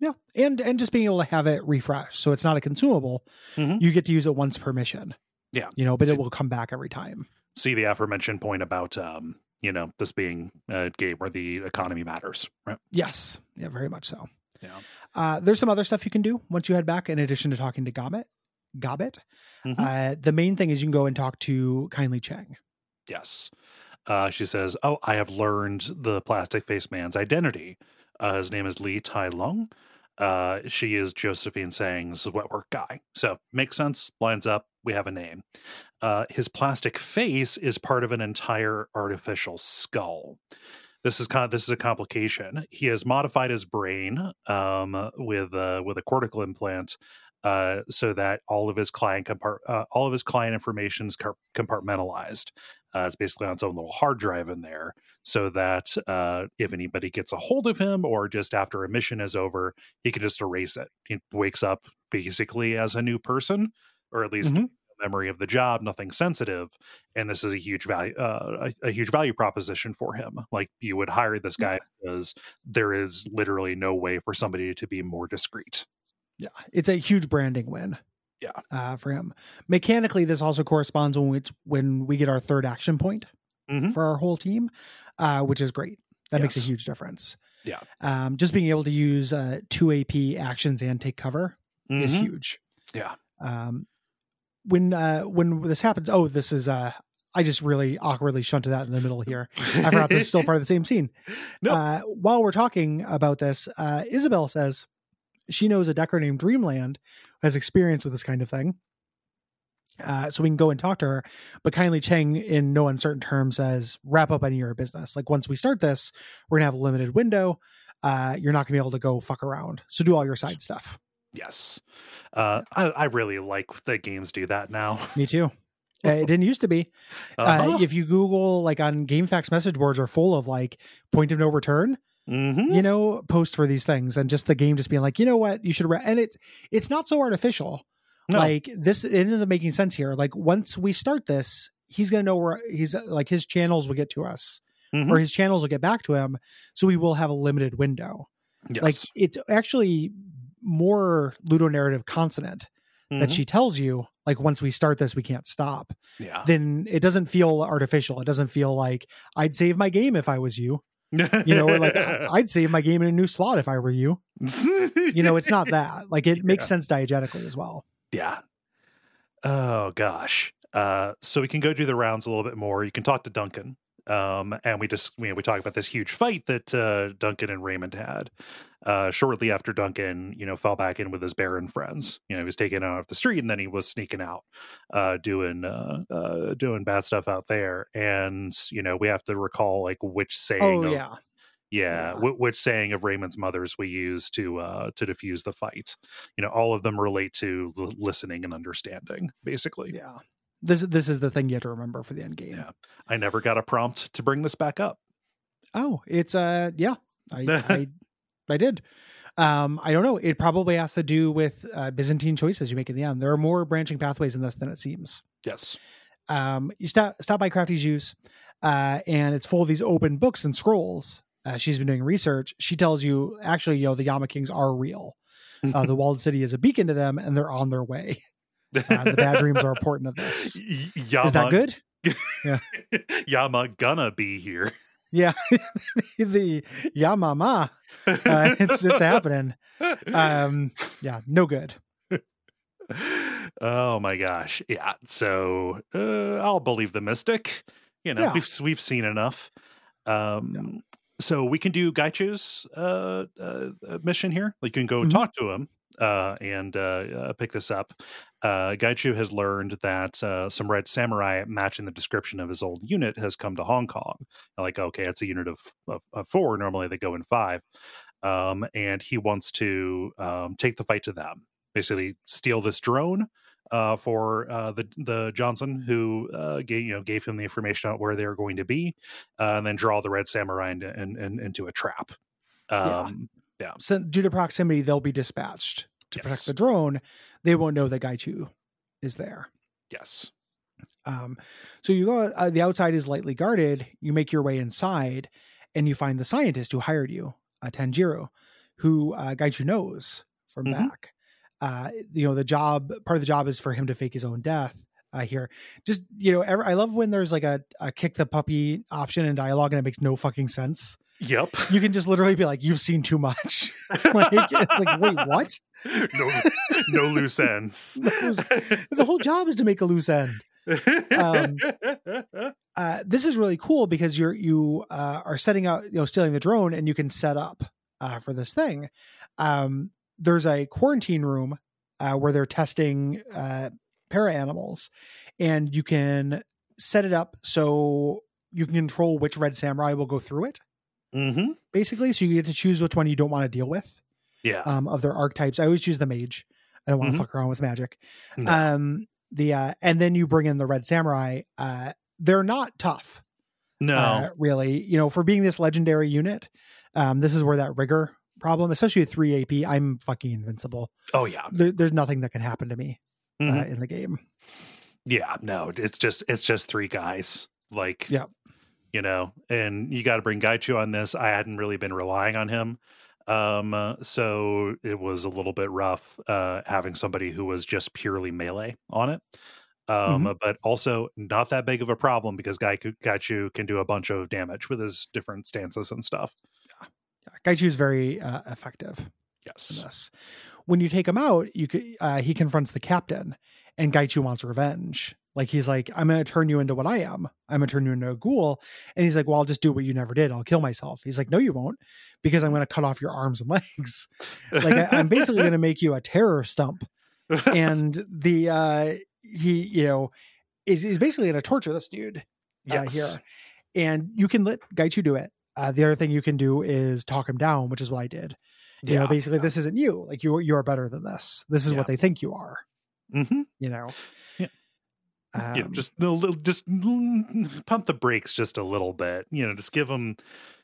[SPEAKER 2] Yeah, and and just being able to have it refresh, so it's not a consumable.
[SPEAKER 1] Mhm.
[SPEAKER 2] You get to use it once per mission.
[SPEAKER 1] Yeah.
[SPEAKER 2] you know, but it will come back every time.
[SPEAKER 1] See the aforementioned point about um, you know this being a game where the economy matters, right?
[SPEAKER 2] Yes, yeah, very much so.
[SPEAKER 1] Yeah.
[SPEAKER 2] Uh, there's some other stuff you can do once you head back, in addition to talking to Gobbet. Gobbet.
[SPEAKER 1] Mhm.
[SPEAKER 2] Uh, the main thing is you can go and talk to Kindly Cheng.
[SPEAKER 1] Yes. Uh, she says, "Oh, I have learned the plastic face man's identity. Uh, his name is Lee Tai Lung. Uh, she is Josephine Tseng's wetwork guy. So makes sense. Lines up. We have a name. Uh, his plastic face is part of an entire artificial skull. This is of, this is a complication. He has modified his brain um, with uh, with a cortical implant uh, so that all of his client compart- uh, all of his client information is compartmentalized. Uh, it's basically on its own little hard drive in there, so that uh, if anybody gets a hold of him, or just after a mission is over, he can just erase it. He wakes up basically as a new person, or at least mm-hmm. memory of the job, nothing sensitive. And this is a huge value, uh, a, a, huge value proposition for him. Like you would hire this guy yeah. because there is literally no way for somebody to be more discreet.
[SPEAKER 2] Yeah, it's a huge branding win.
[SPEAKER 1] Yeah,
[SPEAKER 2] uh, for him. Mechanically, this also corresponds when we when we get our third action point mm-hmm. for our whole team, uh, which is great. That yes. makes a huge difference.
[SPEAKER 1] Yeah,
[SPEAKER 2] um, just being able to use uh, two AP actions and take cover mm-hmm. is huge.
[SPEAKER 1] Yeah.
[SPEAKER 2] Um, when uh, when this happens, oh, this is uh, I just really awkwardly shunted that in the middle here. I forgot this is still part of the same scene.
[SPEAKER 1] No.
[SPEAKER 2] Uh, while we're talking about this, uh, Isabel says, she knows a Decker named Dreamland has experience with this kind of thing. Uh, so we can go and talk to her. But kindly Cheng, in no uncertain terms, says, wrap up any of your business. Like once we start this, we're gonna have a limited window. Uh, you're not gonna be able to go fuck around. So do all your side stuff.
[SPEAKER 1] Yes. Uh, I, I really like that games do that now.
[SPEAKER 2] Me too. Uh, it didn't used to be. Uh, uh-huh. if you Google like on GameFAQs message boards are full of like point of no return
[SPEAKER 1] mm-hmm.
[SPEAKER 2] you know, post for these things, and just the game just being like, you know what, you should. Re-. And it's it's not so artificial. No. Like this, it isn't making sense here. Like once we start this, he's gonna know where he's like his channels will get to us, mm-hmm. or his channels will get back to him, so we will have a limited window.
[SPEAKER 1] Yes.
[SPEAKER 2] Like it's actually more ludonarrative consonant mm-hmm. that she tells you like once we start this we can't stop
[SPEAKER 1] yeah
[SPEAKER 2] then it doesn't feel artificial it doesn't feel like i'd save my game if i was you you know, like I'd save my game in a new slot if I were you. you know, it's not that. Like it makes yeah. sense diegetically as well.
[SPEAKER 1] Yeah. Oh gosh. Uh, so we can go do the rounds a little bit more. You can talk to Duncan. Um, and we just we, we talk about this huge fight that uh, Duncan and Raymond had. Uh, shortly after Duncan, you know, fell back in with his Baron friends. You know, he was taken out of the street, and then he was sneaking out, uh, doing uh, uh, doing bad stuff out there. And you know, we have to recall like which saying.
[SPEAKER 2] Oh yeah.
[SPEAKER 1] Yeah, yeah. which saying of Raymond's mother's we use to uh to diffuse the fight. You know, all of them relate to l- listening and understanding, basically.
[SPEAKER 2] Yeah. This this is the thing you have to remember for the end game.
[SPEAKER 1] Yeah. I never got a prompt to bring this back up.
[SPEAKER 2] Oh, it's uh yeah. I I, I did. Um, I don't know. It probably has to do with uh, Byzantine choices you make in the end. There are more branching pathways in this than it seems.
[SPEAKER 1] Yes.
[SPEAKER 2] Um, you stop stop by Crafty Xu's, uh, and it's full of these open books and scrolls. Uh, she's been doing research. She tells you actually, you know, the Yama Kings are real. Uh, the walled city is a beacon to them, and they're on their way. Uh, the bad dreams are important to this. Yama, Is that good?
[SPEAKER 1] Yeah. Yama gonna be here.
[SPEAKER 2] Yeah. the Yamama. Uh, it's it's happening. Um yeah, no good.
[SPEAKER 1] oh my gosh. Yeah. So uh, I'll believe the mystic. You know, yeah. we've we've seen enough. Um no. So we can do Gaichu's uh, uh, mission here. Like you can go mm-hmm. talk to him uh, and uh, uh, pick this up. Uh, Gaichu has learned that uh, some red samurai matching the description of his old unit has come to Hong Kong. like, okay, it's a unit of, of, of, four. Normally they go in five. Um, and he wants to um, take the fight to them. Basically, steal this drone uh, for uh, the the Johnson who uh, gave you know gave him the information on where they were going to be, uh, and then draw the Red Samurai into, in, in, into a trap. Um, yeah.
[SPEAKER 2] So due to proximity, they'll be dispatched to yes. protect the drone. They won't know that Gaichu is there.
[SPEAKER 1] Yes.
[SPEAKER 2] Um, so you go. Uh, the outside is lightly guarded. You make your way inside, and you find the scientist who hired you, uh, Tanjiro, who uh, Gaichu knows from mm-hmm. back. Uh, you know, the job part of the job is for him to fake his own death. Uh, here, just you know, I love when there's like a, a kick the puppy option in dialogue and it makes no fucking sense.
[SPEAKER 1] Yep.
[SPEAKER 2] You can just literally be like, "You've seen too much." like, it's like, wait, what?
[SPEAKER 1] No, no loose ends.
[SPEAKER 2] the whole job is to make a loose end. Um, uh, this is really cool because you're you uh, are setting out you know stealing the drone and you can set up uh, for this thing um, there's a quarantine room uh, where they're testing uh, para animals and you can set it up so you can control which red samurai will go through it
[SPEAKER 1] hmm
[SPEAKER 2] basically so you get to choose which one you don't want to deal with
[SPEAKER 1] Yeah.
[SPEAKER 2] um, of their archetypes i always choose the mage i don't want to
[SPEAKER 1] Mhm.
[SPEAKER 2] fuck around with magic
[SPEAKER 1] No.
[SPEAKER 2] um the uh and then you bring in the red samurai uh they're not tough
[SPEAKER 1] no.
[SPEAKER 2] uh, really you know for being this legendary unit um this is where that rigor problem especially with 3 ap i'm fucking invincible
[SPEAKER 1] oh yeah.
[SPEAKER 2] there, there's nothing that can happen to me uh,
[SPEAKER 1] Mhm.
[SPEAKER 2] in the game
[SPEAKER 1] Yeah. No. It's just it's just three guys. Like.
[SPEAKER 2] yeah,
[SPEAKER 1] You know, and you got to bring Gaichu on this. I hadn't really been relying on him. Um, uh, so it was a little bit rough uh having somebody who was just purely melee on it. Um,
[SPEAKER 2] Mm-hmm.
[SPEAKER 1] but also not that big of a problem because Gaiku Gaichu can do a bunch of damage with his different stances and stuff.
[SPEAKER 2] Gaichu's very uh, effective in
[SPEAKER 1] Yes.
[SPEAKER 2] When you take him out, you could uh, he confronts the captain, and Gaichu wants revenge. Like he's like, I'm gonna turn you into what I am. I'm gonna turn you into a ghoul. And he's like, Well, I'll just do what you never did. I'll kill myself. He's like, No, you won't, because I'm gonna cut off your arms and legs. Like I, I'm basically gonna make you a terror stump. And the uh he, you know, is is basically gonna torture this dude uh,
[SPEAKER 1] yes.
[SPEAKER 2] here. And you can let Gaichu do it. Uh, the other thing you can do is talk him down, which is what I did you know basically this isn't you like you you are better than this this is
[SPEAKER 1] Yeah.
[SPEAKER 2] what they think you are
[SPEAKER 1] hmm
[SPEAKER 2] you know
[SPEAKER 1] Yeah.
[SPEAKER 2] um,
[SPEAKER 1] yeah, just a little, just pump the brakes just a little bit. You know, just give them,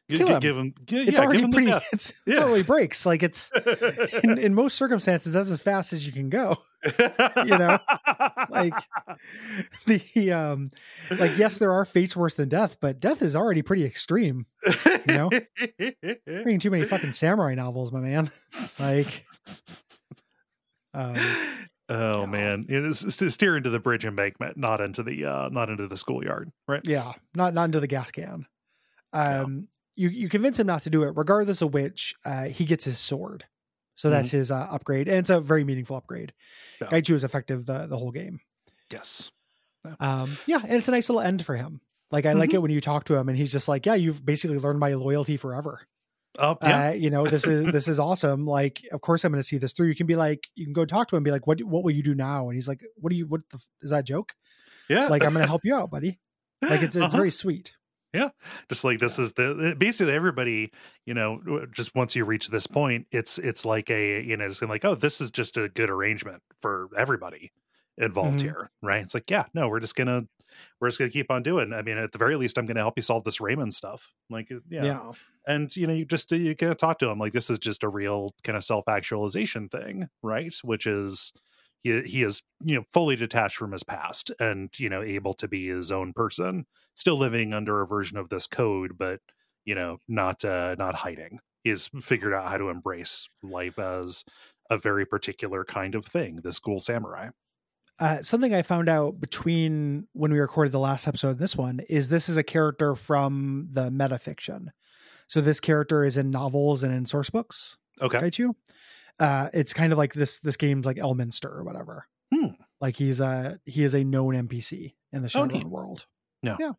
[SPEAKER 1] give them. Yeah,
[SPEAKER 2] it's
[SPEAKER 1] yeah,
[SPEAKER 2] already
[SPEAKER 1] give
[SPEAKER 2] pretty it's
[SPEAKER 1] Yeah.
[SPEAKER 2] already breaks like it's in, in most circumstances that's as fast as you can go you know, like the um like yes there are fates worse than death but death is already pretty extreme you know? reading too many fucking samurai novels my man like um
[SPEAKER 1] oh
[SPEAKER 2] yeah.
[SPEAKER 1] man, it is to steer into the bridge embankment, not into the uh not into the schoolyard, right?
[SPEAKER 2] Yeah, not not into the gas can. Um, you you convince him not to do it, regardless of which uh, he gets his sword. So that's his uh, upgrade, and it's a very meaningful upgrade.
[SPEAKER 1] Yeah.
[SPEAKER 2] Gaichu is effective the the whole game.
[SPEAKER 1] Yes.
[SPEAKER 2] Um, yeah, and it's a nice little end for him. Like I like
[SPEAKER 1] Mhm.
[SPEAKER 2] it when you talk to him, and he's just like, "Yeah, you've basically learned my loyalty forever."
[SPEAKER 1] Oh yeah.
[SPEAKER 2] Uh, you know, this is this is awesome. Like, of course, I'm going to see this through. You can be like, you can go talk to him, and be like, "What what will you do now?" And he's like, "What do you? What the, is that joke?"
[SPEAKER 1] yeah.
[SPEAKER 2] Like, I'm going to help you out, buddy. Like, it's it's
[SPEAKER 1] Uh-huh.
[SPEAKER 2] very sweet.
[SPEAKER 1] Just like this is the basically everybody you know just once you reach this point it's it's like a you know it's like oh this is just a good arrangement for everybody involved
[SPEAKER 2] Mhm.
[SPEAKER 1] here right? It's like yeah no we're just gonna we're just gonna keep on doing. I mean at the very least i'm gonna help you solve this raymond stuff. Like uh, yeah,
[SPEAKER 2] yeah.
[SPEAKER 1] and you know you just you kind of talk to him like this is just a real kind of self-actualization thing right? Which is he, he is you know fully detached from his past and you know able to be his own person still living under a version of this code but you know not uh not hiding he's figured out how to embrace life as a very particular kind of thing this cool samurai
[SPEAKER 2] uh, something I found out between when we recorded the last episode and this one is this is a character from the metafiction. So this character is in novels and in source books.
[SPEAKER 1] okay
[SPEAKER 2] Gaichu. Uh, it's kind of like this. This game's like Elminster or whatever.
[SPEAKER 1] Hmm.
[SPEAKER 2] Like he's a he is a known NPC in the
[SPEAKER 1] Oh,
[SPEAKER 2] Shadowrun
[SPEAKER 1] neat.
[SPEAKER 2] world.
[SPEAKER 1] oh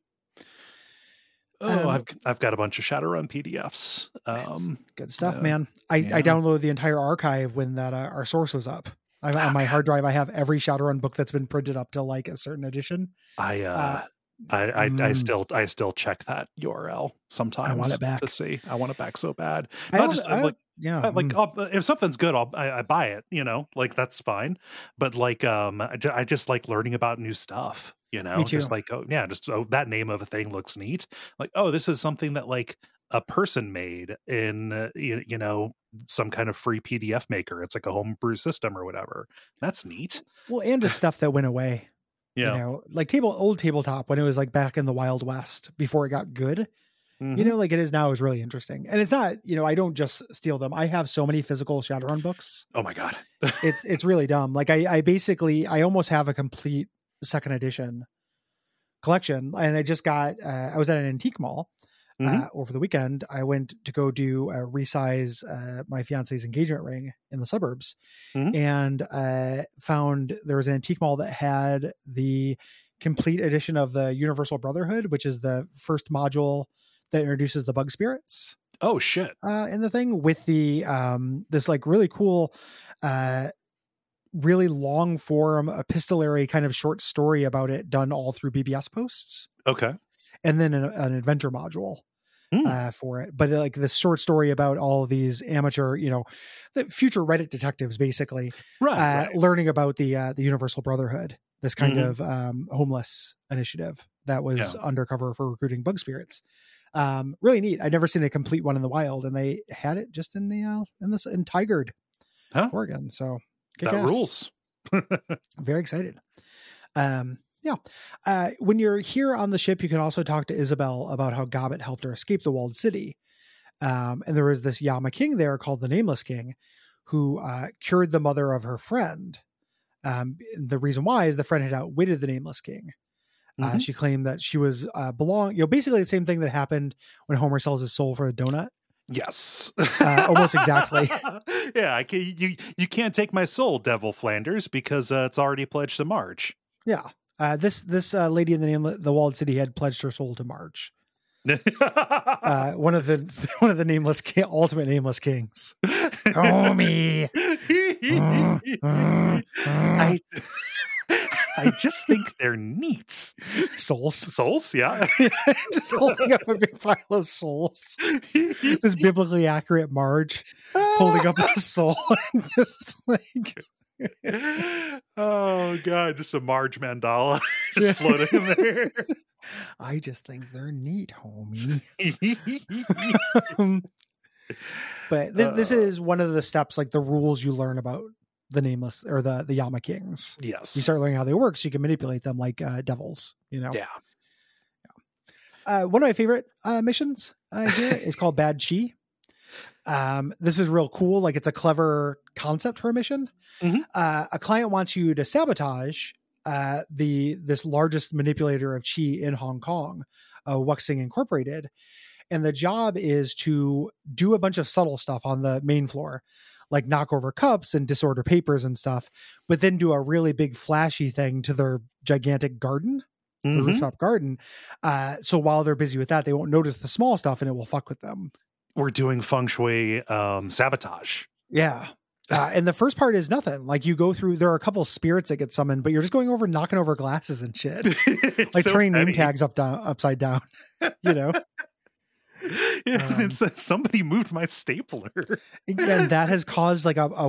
[SPEAKER 2] Um,
[SPEAKER 1] i've i've got a bunch of shadowrun pdfs um
[SPEAKER 2] Good stuff,
[SPEAKER 1] yeah.
[SPEAKER 2] man. I,
[SPEAKER 1] Yeah.
[SPEAKER 2] I downloaded the entire archive when that uh, our source was up. I,
[SPEAKER 1] Ah,
[SPEAKER 2] on my hard drive, I have every Shadowrun book that's been printed up to like a certain edition.
[SPEAKER 1] i uh,
[SPEAKER 2] Uh,
[SPEAKER 1] I, I, I
[SPEAKER 2] mm.
[SPEAKER 1] still I still check that URL sometimes I want
[SPEAKER 2] it back.
[SPEAKER 1] to see. I want it back so bad.
[SPEAKER 2] I
[SPEAKER 1] Not just
[SPEAKER 2] I-
[SPEAKER 1] like
[SPEAKER 2] Yeah,
[SPEAKER 1] Uh, like
[SPEAKER 2] mm.
[SPEAKER 1] If something's good i'll I, I buy it you know like that's fine but like um I, I just like learning about new stuff you know just
[SPEAKER 2] too.
[SPEAKER 1] like oh yeah just oh that name of a thing looks neat like oh this is something that like a person made in uh, you, you know some kind of free pdf maker it's like a homebrew system or whatever that's neat
[SPEAKER 2] well, and just stuff that went away.
[SPEAKER 1] Yeah
[SPEAKER 2] You know, like table old tabletop when it was like back in the Wild West before it got good.
[SPEAKER 1] Mhm.
[SPEAKER 2] You know, like it is now is really interesting. And it's not, you know, I don't just steal them. I have so many physical Shadowrun books.
[SPEAKER 1] oh my god
[SPEAKER 2] It's it's really dumb. Like I I basically I almost have a complete second edition collection. And I just got uh, I was at an antique mall
[SPEAKER 1] Mhm.
[SPEAKER 2] uh, over the weekend. I went to go do a resize uh, my fiance's engagement ring in the suburbs,
[SPEAKER 1] Mhm.
[SPEAKER 2] and uh, found there was an antique mall that had the complete edition of the Universal Brotherhood, which is the first module that introduces the bug spirits
[SPEAKER 1] Oh shit.
[SPEAKER 2] uh, in the thing with the um, this like really cool, uh, really long form epistolary kind of short story about it done all through BBS posts,
[SPEAKER 1] Okay.
[SPEAKER 2] And then an, an adventure module
[SPEAKER 1] Hmm.
[SPEAKER 2] uh, for it. But like this short story about all these amateur, you know, the future Reddit detectives basically
[SPEAKER 1] Right.
[SPEAKER 2] uh,
[SPEAKER 1] right.
[SPEAKER 2] learning about the uh, the Universal Brotherhood, this kind
[SPEAKER 1] Mhm.
[SPEAKER 2] of um, homeless initiative that was undercover for recruiting bug spirits. Um, really neat. I'd never seen a complete one in the wild, and they had it just in the uh, in this in Tigard,
[SPEAKER 1] Huh.
[SPEAKER 2] Oregon. So
[SPEAKER 1] That
[SPEAKER 2] ass.
[SPEAKER 1] rules.
[SPEAKER 2] Very excited. Um, yeah. Uh, when you're here on the ship, you can also talk to Isabel about how Gobbet helped her escape the walled city. Um, and there was this Yama King there called the Nameless King, who uh, cured the mother of her friend. Um, the reason why is the friend had outwitted the Nameless King. Uh,
[SPEAKER 1] Mhm.
[SPEAKER 2] she claimed that she was uh, belong, you know, basically the same thing that happened when Homer sells his soul for a donut.
[SPEAKER 1] Yes.
[SPEAKER 2] Uh, almost exactly.
[SPEAKER 1] yeah, I can, you you can't take my soul, Devil Flanders, because uh, it's already pledged to Marge.
[SPEAKER 2] Yeah. Uh, this this uh, lady in the name the walled city had pledged her soul to Marge. Uh, one of the one of the nameless king, ultimate nameless kings. Homie.
[SPEAKER 1] I I just think they're neat.
[SPEAKER 2] Souls.
[SPEAKER 1] Souls, yeah.
[SPEAKER 2] Just holding up a big pile of souls. This biblically accurate Marge holding up a soul and just like
[SPEAKER 1] oh god, just a Marge mandala just floating in there.
[SPEAKER 2] I just think they're neat, homie. Um, but this this
[SPEAKER 1] Uh.
[SPEAKER 2] is one of the steps, like the rules you learn about the nameless or the the Yama Kings.
[SPEAKER 1] yes.
[SPEAKER 2] You start learning how they work, so you can manipulate them like uh, devils. You know.
[SPEAKER 1] yeah.
[SPEAKER 2] Uh, one of my favorite uh, missions uh, here is called Bad Chi. Um, this is real cool. Like it's a clever concept for a mission.
[SPEAKER 1] Mhm.
[SPEAKER 2] Uh, a client wants you to sabotage uh, the this largest manipulator of chi in Hong Kong, uh, Wuxing Incorporated, and the job is to do a bunch of subtle stuff on the main floor, like knock over cups and disorder papers and stuff, but then do a really big flashy thing to their gigantic garden the
[SPEAKER 1] Mhm.
[SPEAKER 2] rooftop garden. Uh, so while they're busy with that, they won't notice the small stuff and it will fuck with them.
[SPEAKER 1] We're doing feng shui um, sabotage.
[SPEAKER 2] Yeah. Uh, and the first part is nothing. Like you go through, there are a couple spirits that get summoned, but you're just going over knocking over glasses and shit, like
[SPEAKER 1] so
[SPEAKER 2] turning name tags up down, upside down. you know,
[SPEAKER 1] Yeah,
[SPEAKER 2] Um,
[SPEAKER 1] it's, uh, somebody moved my stapler.
[SPEAKER 2] and that has caused like a, a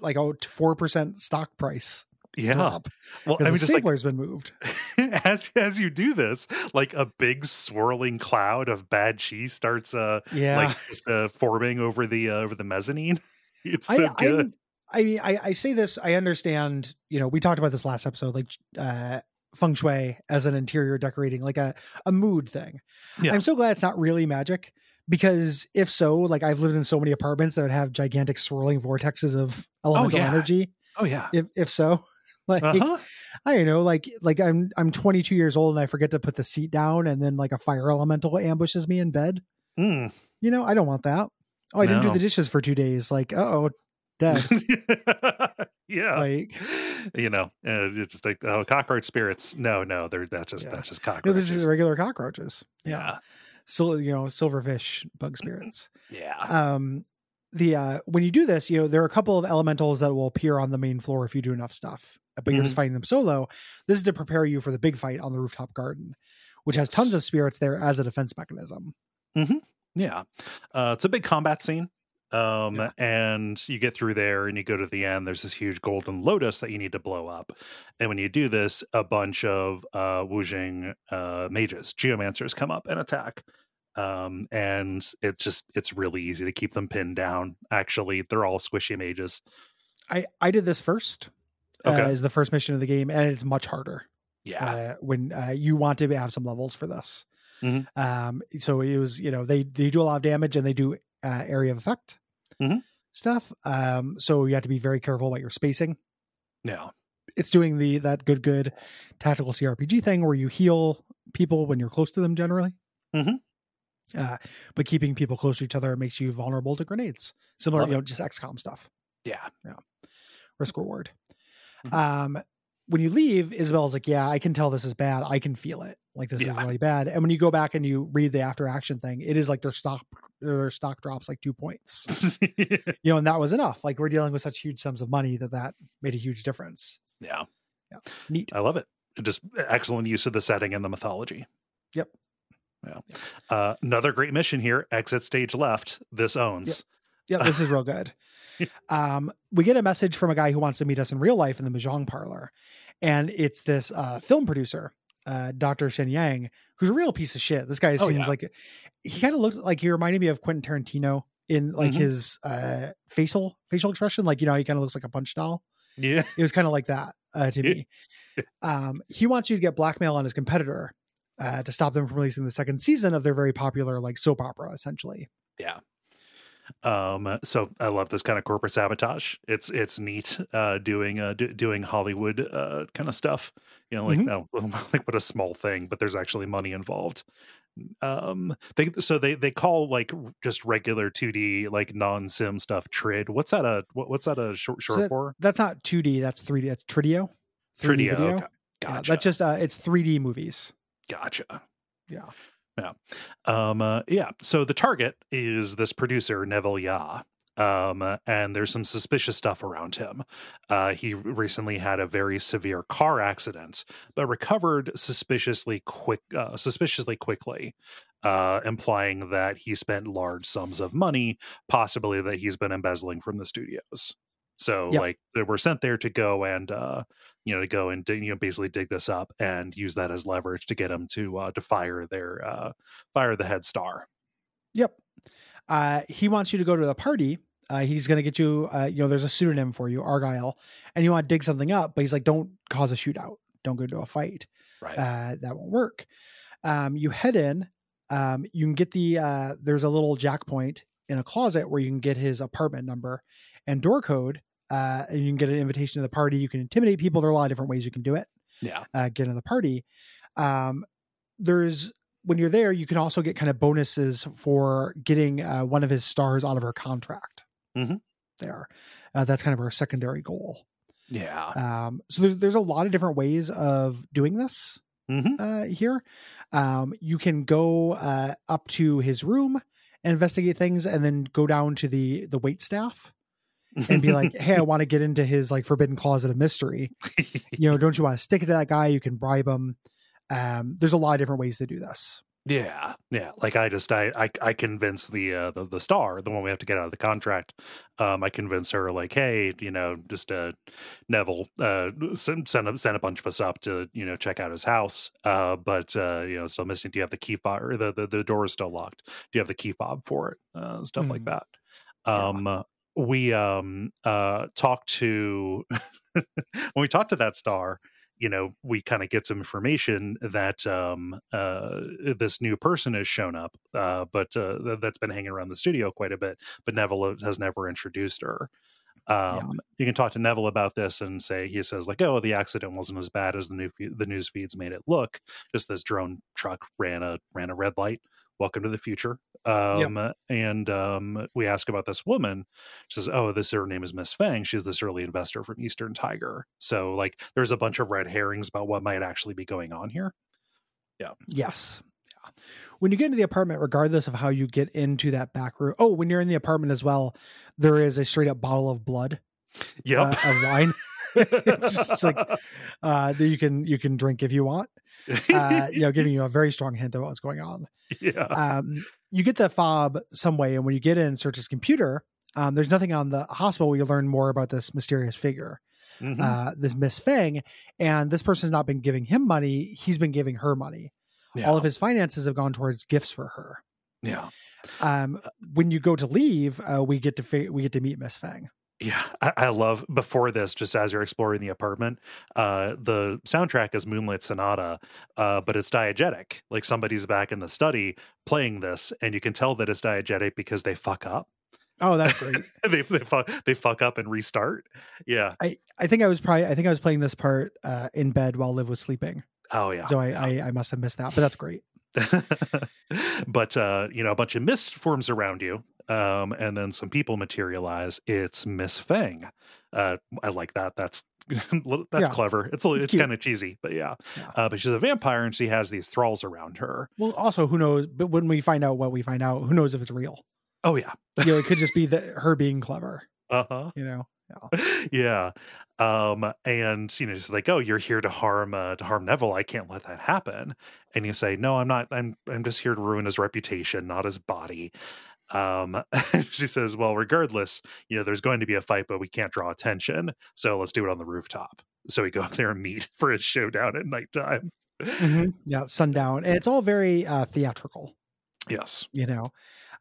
[SPEAKER 2] like a four percent stock price
[SPEAKER 1] Yeah.
[SPEAKER 2] drop
[SPEAKER 1] Well, I mean,
[SPEAKER 2] the
[SPEAKER 1] just like
[SPEAKER 2] stapler's been moved.
[SPEAKER 1] as as you do this, like a big swirling cloud of bad cheese starts uh
[SPEAKER 2] Yeah,
[SPEAKER 1] like just, uh, forming over the uh, over the mezzanine. It's
[SPEAKER 2] I,
[SPEAKER 1] so good.
[SPEAKER 2] I, I mean, I, I say this. I understand. You know, we talked about this last episode, like uh, feng shui as an interior decorating, like a a mood thing.
[SPEAKER 1] Yeah.
[SPEAKER 2] I'm so glad it's not really magic because if so, like I've lived in so many apartments that would have gigantic swirling vortexes of elemental
[SPEAKER 1] yeah.
[SPEAKER 2] energy.
[SPEAKER 1] oh yeah.
[SPEAKER 2] If if so, like
[SPEAKER 1] Uh-huh.
[SPEAKER 2] I don't know, like like I'm I'm 22 years old and I forget to put the seat down, and then like a fire elemental ambushes me in bed.
[SPEAKER 1] Mm.
[SPEAKER 2] You know, I don't want that. Oh, I didn't do the dishes for two days. Like, oh, dead.
[SPEAKER 1] yeah.
[SPEAKER 2] like.
[SPEAKER 1] you know, uh, it's just like oh, cockroach spirits. No, no, they're that's just
[SPEAKER 2] Yeah.
[SPEAKER 1] that's just
[SPEAKER 2] No,
[SPEAKER 1] cockroaches.
[SPEAKER 2] this is regular cockroaches.
[SPEAKER 1] yeah,
[SPEAKER 2] So you know, silverfish bug spirits.
[SPEAKER 1] yeah.
[SPEAKER 2] Um the uh when you do this, you know, there are a couple of elementals that will appear on the main floor if you do enough stuff. But you're just
[SPEAKER 1] Mm-hmm.
[SPEAKER 2] fighting them solo. This is to prepare you for the big fight on the rooftop garden, which has tons of spirits there as a defense mechanism.
[SPEAKER 1] Yeah. Uh, it's a big combat scene. Um,
[SPEAKER 2] Yeah.
[SPEAKER 1] and you get through there and you go to the end. There's this huge golden lotus that you need to blow up. And when you do this, a bunch of uh Wuxing uh mages, geomancers come up and attack. Um, and it's just it's really easy to keep them pinned down. Actually, they're all squishy mages.
[SPEAKER 2] I I did this first. Uh,
[SPEAKER 1] Okay.
[SPEAKER 2] is the first mission of the game, and it's much harder.
[SPEAKER 1] Yeah.
[SPEAKER 2] uh, when uh, you want to have some levels for this.
[SPEAKER 1] Mhm.
[SPEAKER 2] Um, so it was, you know, they they do a lot of damage and they do uh, area of effect
[SPEAKER 1] Mhm.
[SPEAKER 2] stuff. Um, so you have to be very careful about your spacing.
[SPEAKER 1] yeah.
[SPEAKER 2] It's doing the that good good tactical CRPG thing where you heal people when you're close to them generally.
[SPEAKER 1] Mhm.
[SPEAKER 2] Uh, but keeping people close to each other makes you vulnerable to grenades. Similar,
[SPEAKER 1] Love
[SPEAKER 2] you
[SPEAKER 1] it.
[SPEAKER 2] know, just XCOM stuff.
[SPEAKER 1] Yeah. Yeah.
[SPEAKER 2] Risk reward.
[SPEAKER 1] Mhm.
[SPEAKER 2] Um, when you leave, Isabel's like, "Yeah, I can tell this is bad. I can feel it. Like this is really bad." And when you go back and you read the after action thing, it is like their stock their stock drops like two points. you know, and that was enough. Like we're dealing with such huge sums of money that that made a huge difference.
[SPEAKER 1] Yeah. Yeah.
[SPEAKER 2] Neat.
[SPEAKER 1] I love it. Just excellent use of the setting and the mythology.
[SPEAKER 2] Yep.
[SPEAKER 1] Yeah. Uh, another great mission here. Exit stage left. This owns.
[SPEAKER 2] Yeah, this is real good. Um, we get a message from a guy who wants to meet us in real life in the Mahjong parlor. And it's this uh, film producer, uh, Dr. Shen Yang, who's a real piece of shit. This guy
[SPEAKER 1] Oh,
[SPEAKER 2] seems
[SPEAKER 1] yeah.
[SPEAKER 2] like he kind of looked like he reminded me of Quentin Tarantino in like
[SPEAKER 1] Mhm.
[SPEAKER 2] his uh, facial facial expression. Like, you know, he kind of looks like a punch doll.
[SPEAKER 1] Yeah.
[SPEAKER 2] It was kind of like that uh, to me. Um, he wants you to get blackmail on his competitor uh, to stop them from releasing the second season of their very popular like soap opera, essentially.
[SPEAKER 1] Yeah. Um, so I love this kind of corporate sabotage. It's it's neat uh doing uh do, doing Hollywood uh kind of stuff. You know, like
[SPEAKER 2] Mhm.
[SPEAKER 1] no like what a small thing, but there's actually money involved. Um they so they they call like just regular 2D like non-sim stuff trid. What's that a what, what's that a short
[SPEAKER 2] So
[SPEAKER 1] short for?
[SPEAKER 2] That's not 2D, that's 3D. That's Trideo. 3D
[SPEAKER 1] Trideo.
[SPEAKER 2] video.
[SPEAKER 1] Okay.
[SPEAKER 2] Yeah, that's just uh, it's 3D movies.
[SPEAKER 1] Gotcha. Yeah.
[SPEAKER 2] Yeah.
[SPEAKER 1] Um, uh, yeah. So the target is this producer Neville Ya. Um, uh, and there's some suspicious stuff around him. Uh, he recently had a very severe car accident, but recovered suspiciously quick, uh, suspiciously quickly, uh, implying that he spent large sums of money, possibly that he's been embezzling from the studios. So,
[SPEAKER 2] Yep.
[SPEAKER 1] like, they were sent there to go and, uh, you know, to go and you know basically dig this up and use that as leverage to get him to uh, to fire their uh, fire the head star.
[SPEAKER 2] Yep. Uh, he wants you to go to the party. Uh, he's going to get you, uh, you know, there's a pseudonym for you, Argyle, and you want to dig something up, but he's like, don't cause a shootout. Don't go to a fight.
[SPEAKER 1] Right.
[SPEAKER 2] Uh, that won't work. Um, you head in. Um, you can get the, uh, there's a little jack point in a closet where you can get his apartment number and door code. Uh, and you can get an invitation to the party. You can intimidate people. There are a lot of different ways you can do it.
[SPEAKER 1] yeah.
[SPEAKER 2] uh, get into the party. Um, there's when you're there, you can also get kind of bonuses for getting uh, one of his stars out of her contract.
[SPEAKER 1] Mhm.
[SPEAKER 2] There, uh, that's kind of our secondary goal.
[SPEAKER 1] Yeah.
[SPEAKER 2] Um, so there's there's a lot of different ways of doing this
[SPEAKER 1] hmm
[SPEAKER 2] uh, here. Um, you can go uh, up to his room investigate things, and then go down to the the wait staff and be like, "Hey, I want to get into his like forbidden closet of mystery." you know, don't you want to stick it to that guy? You can bribe him. Um, there's a lot of different ways to do this.
[SPEAKER 1] yeah. Yeah. Like I just I I, I convince the, uh, the the star, the one we have to get out of the contract. Um, I convince her like, hey, you know, just uh, Neville, uh, send send a, send a bunch of us up to you know check out his house. Uh, but uh, you know, still missing. Do you have the key fob? Or the, the the door is still locked. Do you have the key fob for it? Uh, stuff like
[SPEAKER 2] Mm.
[SPEAKER 1] that. Um, uh, we um uh talked to when we talked to that star you know we kind of get some information that um uh this new person has shown up uh but uh th- that's been hanging around the studio quite a bit but neville has never introduced her. Um you can talk to neville about this and say he says like oh the accident wasn't as bad as the new the news feeds made it look. Just this drone truck ran a ran a red light welcome to the future um and um we ask about this woman she says, "Oh, this her name is Miss Fang. She's this early investor from Eastern Tiger." So, like, there's a bunch of red herrings about what might actually be going on here. Yeah.
[SPEAKER 2] Yes. Yeah. When you get into the apartment, regardless of how you get into that back room, oh, when you're in the apartment as well, there is a straight up bottle of blood
[SPEAKER 1] Yep.
[SPEAKER 2] uh, of wine. it's just like uh, that you can you can drink if you want. Uh, you know, giving you a very strong hint of what's going on.
[SPEAKER 1] yeah.
[SPEAKER 2] um, you get the fob some way, and when you get in and search his computer, um, there's nothing on the hospital where you learn more about this mysterious figure,
[SPEAKER 1] Mhm.
[SPEAKER 2] uh, this Miss Fang, and this person's not been giving him money; he's been giving her money.
[SPEAKER 1] yeah.
[SPEAKER 2] All of his finances have gone towards gifts for her.
[SPEAKER 1] yeah.
[SPEAKER 2] Um, when you go to leave, uh, we get to we get to meet Miss Fang.
[SPEAKER 1] Yeah, I, I love before this, just as you're exploring the apartment, uh, the soundtrack is Moonlight Sonata, uh, but it's diegetic. Like somebody's back in the study playing this, and you can tell that it's diegetic because they fuck up.
[SPEAKER 2] Oh, that's great.
[SPEAKER 1] they they fuck they fuck up and restart. Yeah.
[SPEAKER 2] I, I think I was probably I think I was playing this part uh, in bed while Liv was sleeping,
[SPEAKER 1] Oh yeah.
[SPEAKER 2] so I,
[SPEAKER 1] yeah.
[SPEAKER 2] I I must have missed that, but that's great.
[SPEAKER 1] but uh, you know, a bunch of mist forms around you. Um, and then some people materialize. It's Miss Fang. Uh, I like that. That's that's
[SPEAKER 2] Yeah.
[SPEAKER 1] clever. It's
[SPEAKER 2] It's
[SPEAKER 1] it's, kind of cheesy, but yeah.
[SPEAKER 2] Yeah.
[SPEAKER 1] Uh, but she's a vampire and she has these thralls around her.
[SPEAKER 2] Well, also, who knows? But when we find out what we find out, who knows if it's real?
[SPEAKER 1] Oh yeah.
[SPEAKER 2] You know, it could just be that her being clever.
[SPEAKER 1] Uh huh.
[SPEAKER 2] You know,
[SPEAKER 1] yeah. Um, and you know, she's like, "Oh, you're here to harm uh, to harm Neville. I can't let that happen." And you say, "No, I'm not. I'm I'm just here to ruin his reputation, not his body." Um, she says, "Well, regardless, you know, there's going to be a fight, but we can't draw attention, so let's do it on the rooftop." So we go up there and meet for a showdown at nighttime.
[SPEAKER 2] yeah, sundown, and it's all very uh, theatrical.
[SPEAKER 1] Yes.
[SPEAKER 2] You know,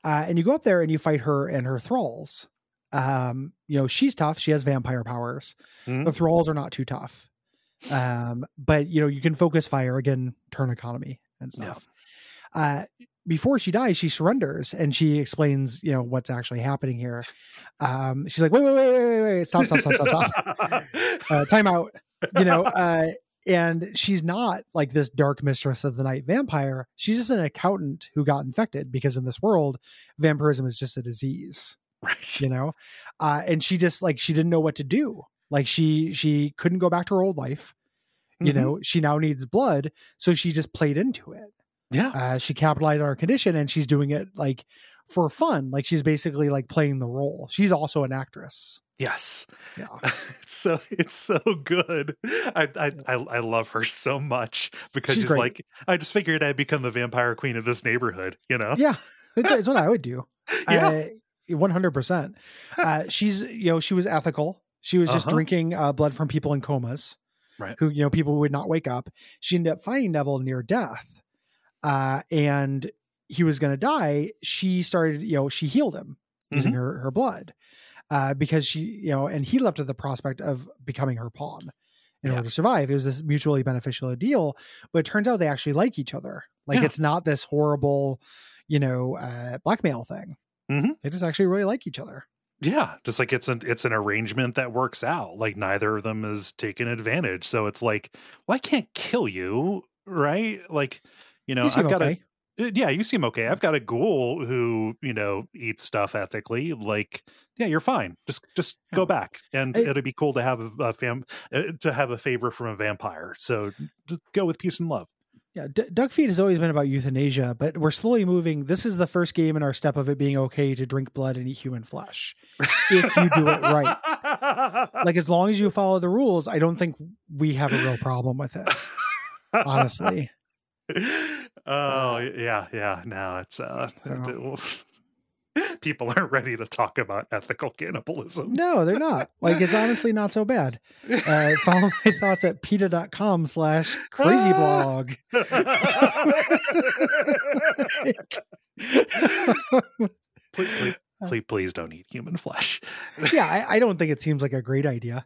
[SPEAKER 2] uh, and you go up there and you fight her and her thralls. Um, you know, she's tough. She has vampire powers.
[SPEAKER 1] Mhm.
[SPEAKER 2] The thralls are not too tough. Um, but you know, you can focus fire again, turn economy and
[SPEAKER 1] Yeah.
[SPEAKER 2] stuff. Uh, before she dies, she surrenders and she explains, you know, what's actually happening here. Um, she's like, wait, wait, wait, wait, wait, wait, stop, stop, stop, stop, stop. Uh, time out. You know, uh, and she's not like this dark mistress of the night vampire. She's just an accountant who got infected because in this world, vampirism is just a disease
[SPEAKER 1] right.
[SPEAKER 2] you know uh and she just like she didn't know what to do like she she couldn't go back to her old life you
[SPEAKER 1] Mhm.
[SPEAKER 2] know she now needs blood so she just played into it
[SPEAKER 1] Yeah.
[SPEAKER 2] uh she capitalized on her condition and she's doing it like for fun like she's basically like playing the role she's also an actress
[SPEAKER 1] Yes.
[SPEAKER 2] yeah
[SPEAKER 1] it's so it's so good. I I I, I love her so much because
[SPEAKER 2] She's
[SPEAKER 1] she's like I just figured I'd become the vampire queen of this neighborhood. You know?
[SPEAKER 2] yeah it's, it's what i would do
[SPEAKER 1] Yeah.
[SPEAKER 2] uh, 100% uh she's you know she was ethical she was just
[SPEAKER 1] Uh-huh.
[SPEAKER 2] drinking uh, blood from people in comas
[SPEAKER 1] Right.
[SPEAKER 2] who you know people who would not wake up she ended up finding neville near death uh and he was going to die she started you know she healed him using
[SPEAKER 1] Mm-hmm.
[SPEAKER 2] her her blood uh because she you know and he left her the prospect of becoming her pawn in
[SPEAKER 1] Yeah.
[SPEAKER 2] order to survive it was this mutually beneficial deal but it turns out they actually like each other like
[SPEAKER 1] Yeah.
[SPEAKER 2] it's not this horrible you know uh blackmail thing
[SPEAKER 1] Mhm.
[SPEAKER 2] they just actually really like each other
[SPEAKER 1] Yeah, just like it's an it's an arrangement that works out. Like neither of them is taking advantage. So it's like, well, I can't kill you, right? Like, you know,
[SPEAKER 2] you
[SPEAKER 1] I've got
[SPEAKER 2] okay
[SPEAKER 1] a yeah, you seem okay. I've got a ghoul who you know eats stuff ethically. Like, yeah, you're fine. Just just
[SPEAKER 2] Yeah.
[SPEAKER 1] go back, and
[SPEAKER 2] I-
[SPEAKER 1] it'd be cool to have a, a fam uh, to have a favor from a vampire. So just go with peace and love.
[SPEAKER 2] Yeah, D- Duck Feed has always been about euthanasia, but we're slowly moving. This is the first game in our step of it being okay to drink blood and eat human flesh. If you do it right. Like as long as you follow the rules, I don't think we have a real problem with it. Honestly,
[SPEAKER 1] oh yeah, yeah. Now it's uh,
[SPEAKER 2] So-
[SPEAKER 1] people aren't ready to talk about ethical cannibalism.
[SPEAKER 2] no, they're not. Like it's honestly not so bad. Uh, follow my thoughts at peta.com slash crazy blog.
[SPEAKER 1] please, please, please, please don't eat human flesh.
[SPEAKER 2] yeah, I, I don't think it seems like a great idea.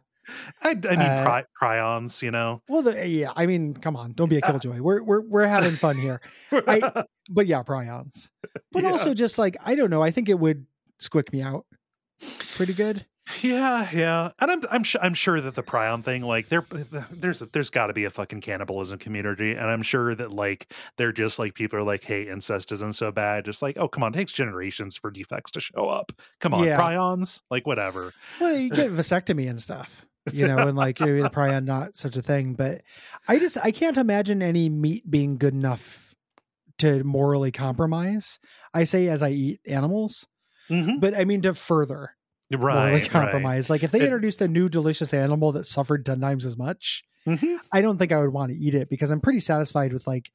[SPEAKER 1] I, I mean,
[SPEAKER 2] Uh,
[SPEAKER 1] pri- prions, you know.
[SPEAKER 2] Well, the, yeah, I mean, come on, don't be a killjoy. We're we're we're having fun here. I- But yeah, prions. But
[SPEAKER 1] Yeah.
[SPEAKER 2] also just like I don't know, I think it would squick me out pretty good.
[SPEAKER 1] Yeah, yeah, and I'm I'm sure I'm sure that the prion thing, like there, there's there's got to be a fucking cannibalism community, and I'm sure that like they're just like people are like, hey, incest isn't so bad. Just like, oh, come on, it takes generations for defects to show up. Come on,
[SPEAKER 2] Yeah.
[SPEAKER 1] prions, like whatever.
[SPEAKER 2] Well, you get vasectomy and stuff, you know, and like maybe the prion not such a thing. But I just I can't imagine any meat being good enough to morally compromise. I say as I eat animals,
[SPEAKER 1] Mm-hmm.
[SPEAKER 2] but I mean to further morally
[SPEAKER 1] Right, right.
[SPEAKER 2] compromise. Like if they
[SPEAKER 1] It-
[SPEAKER 2] introduced a new delicious animal that suffered ten times as much,
[SPEAKER 1] Mhm.
[SPEAKER 2] I don't think I would want to eat it because I'm pretty satisfied with like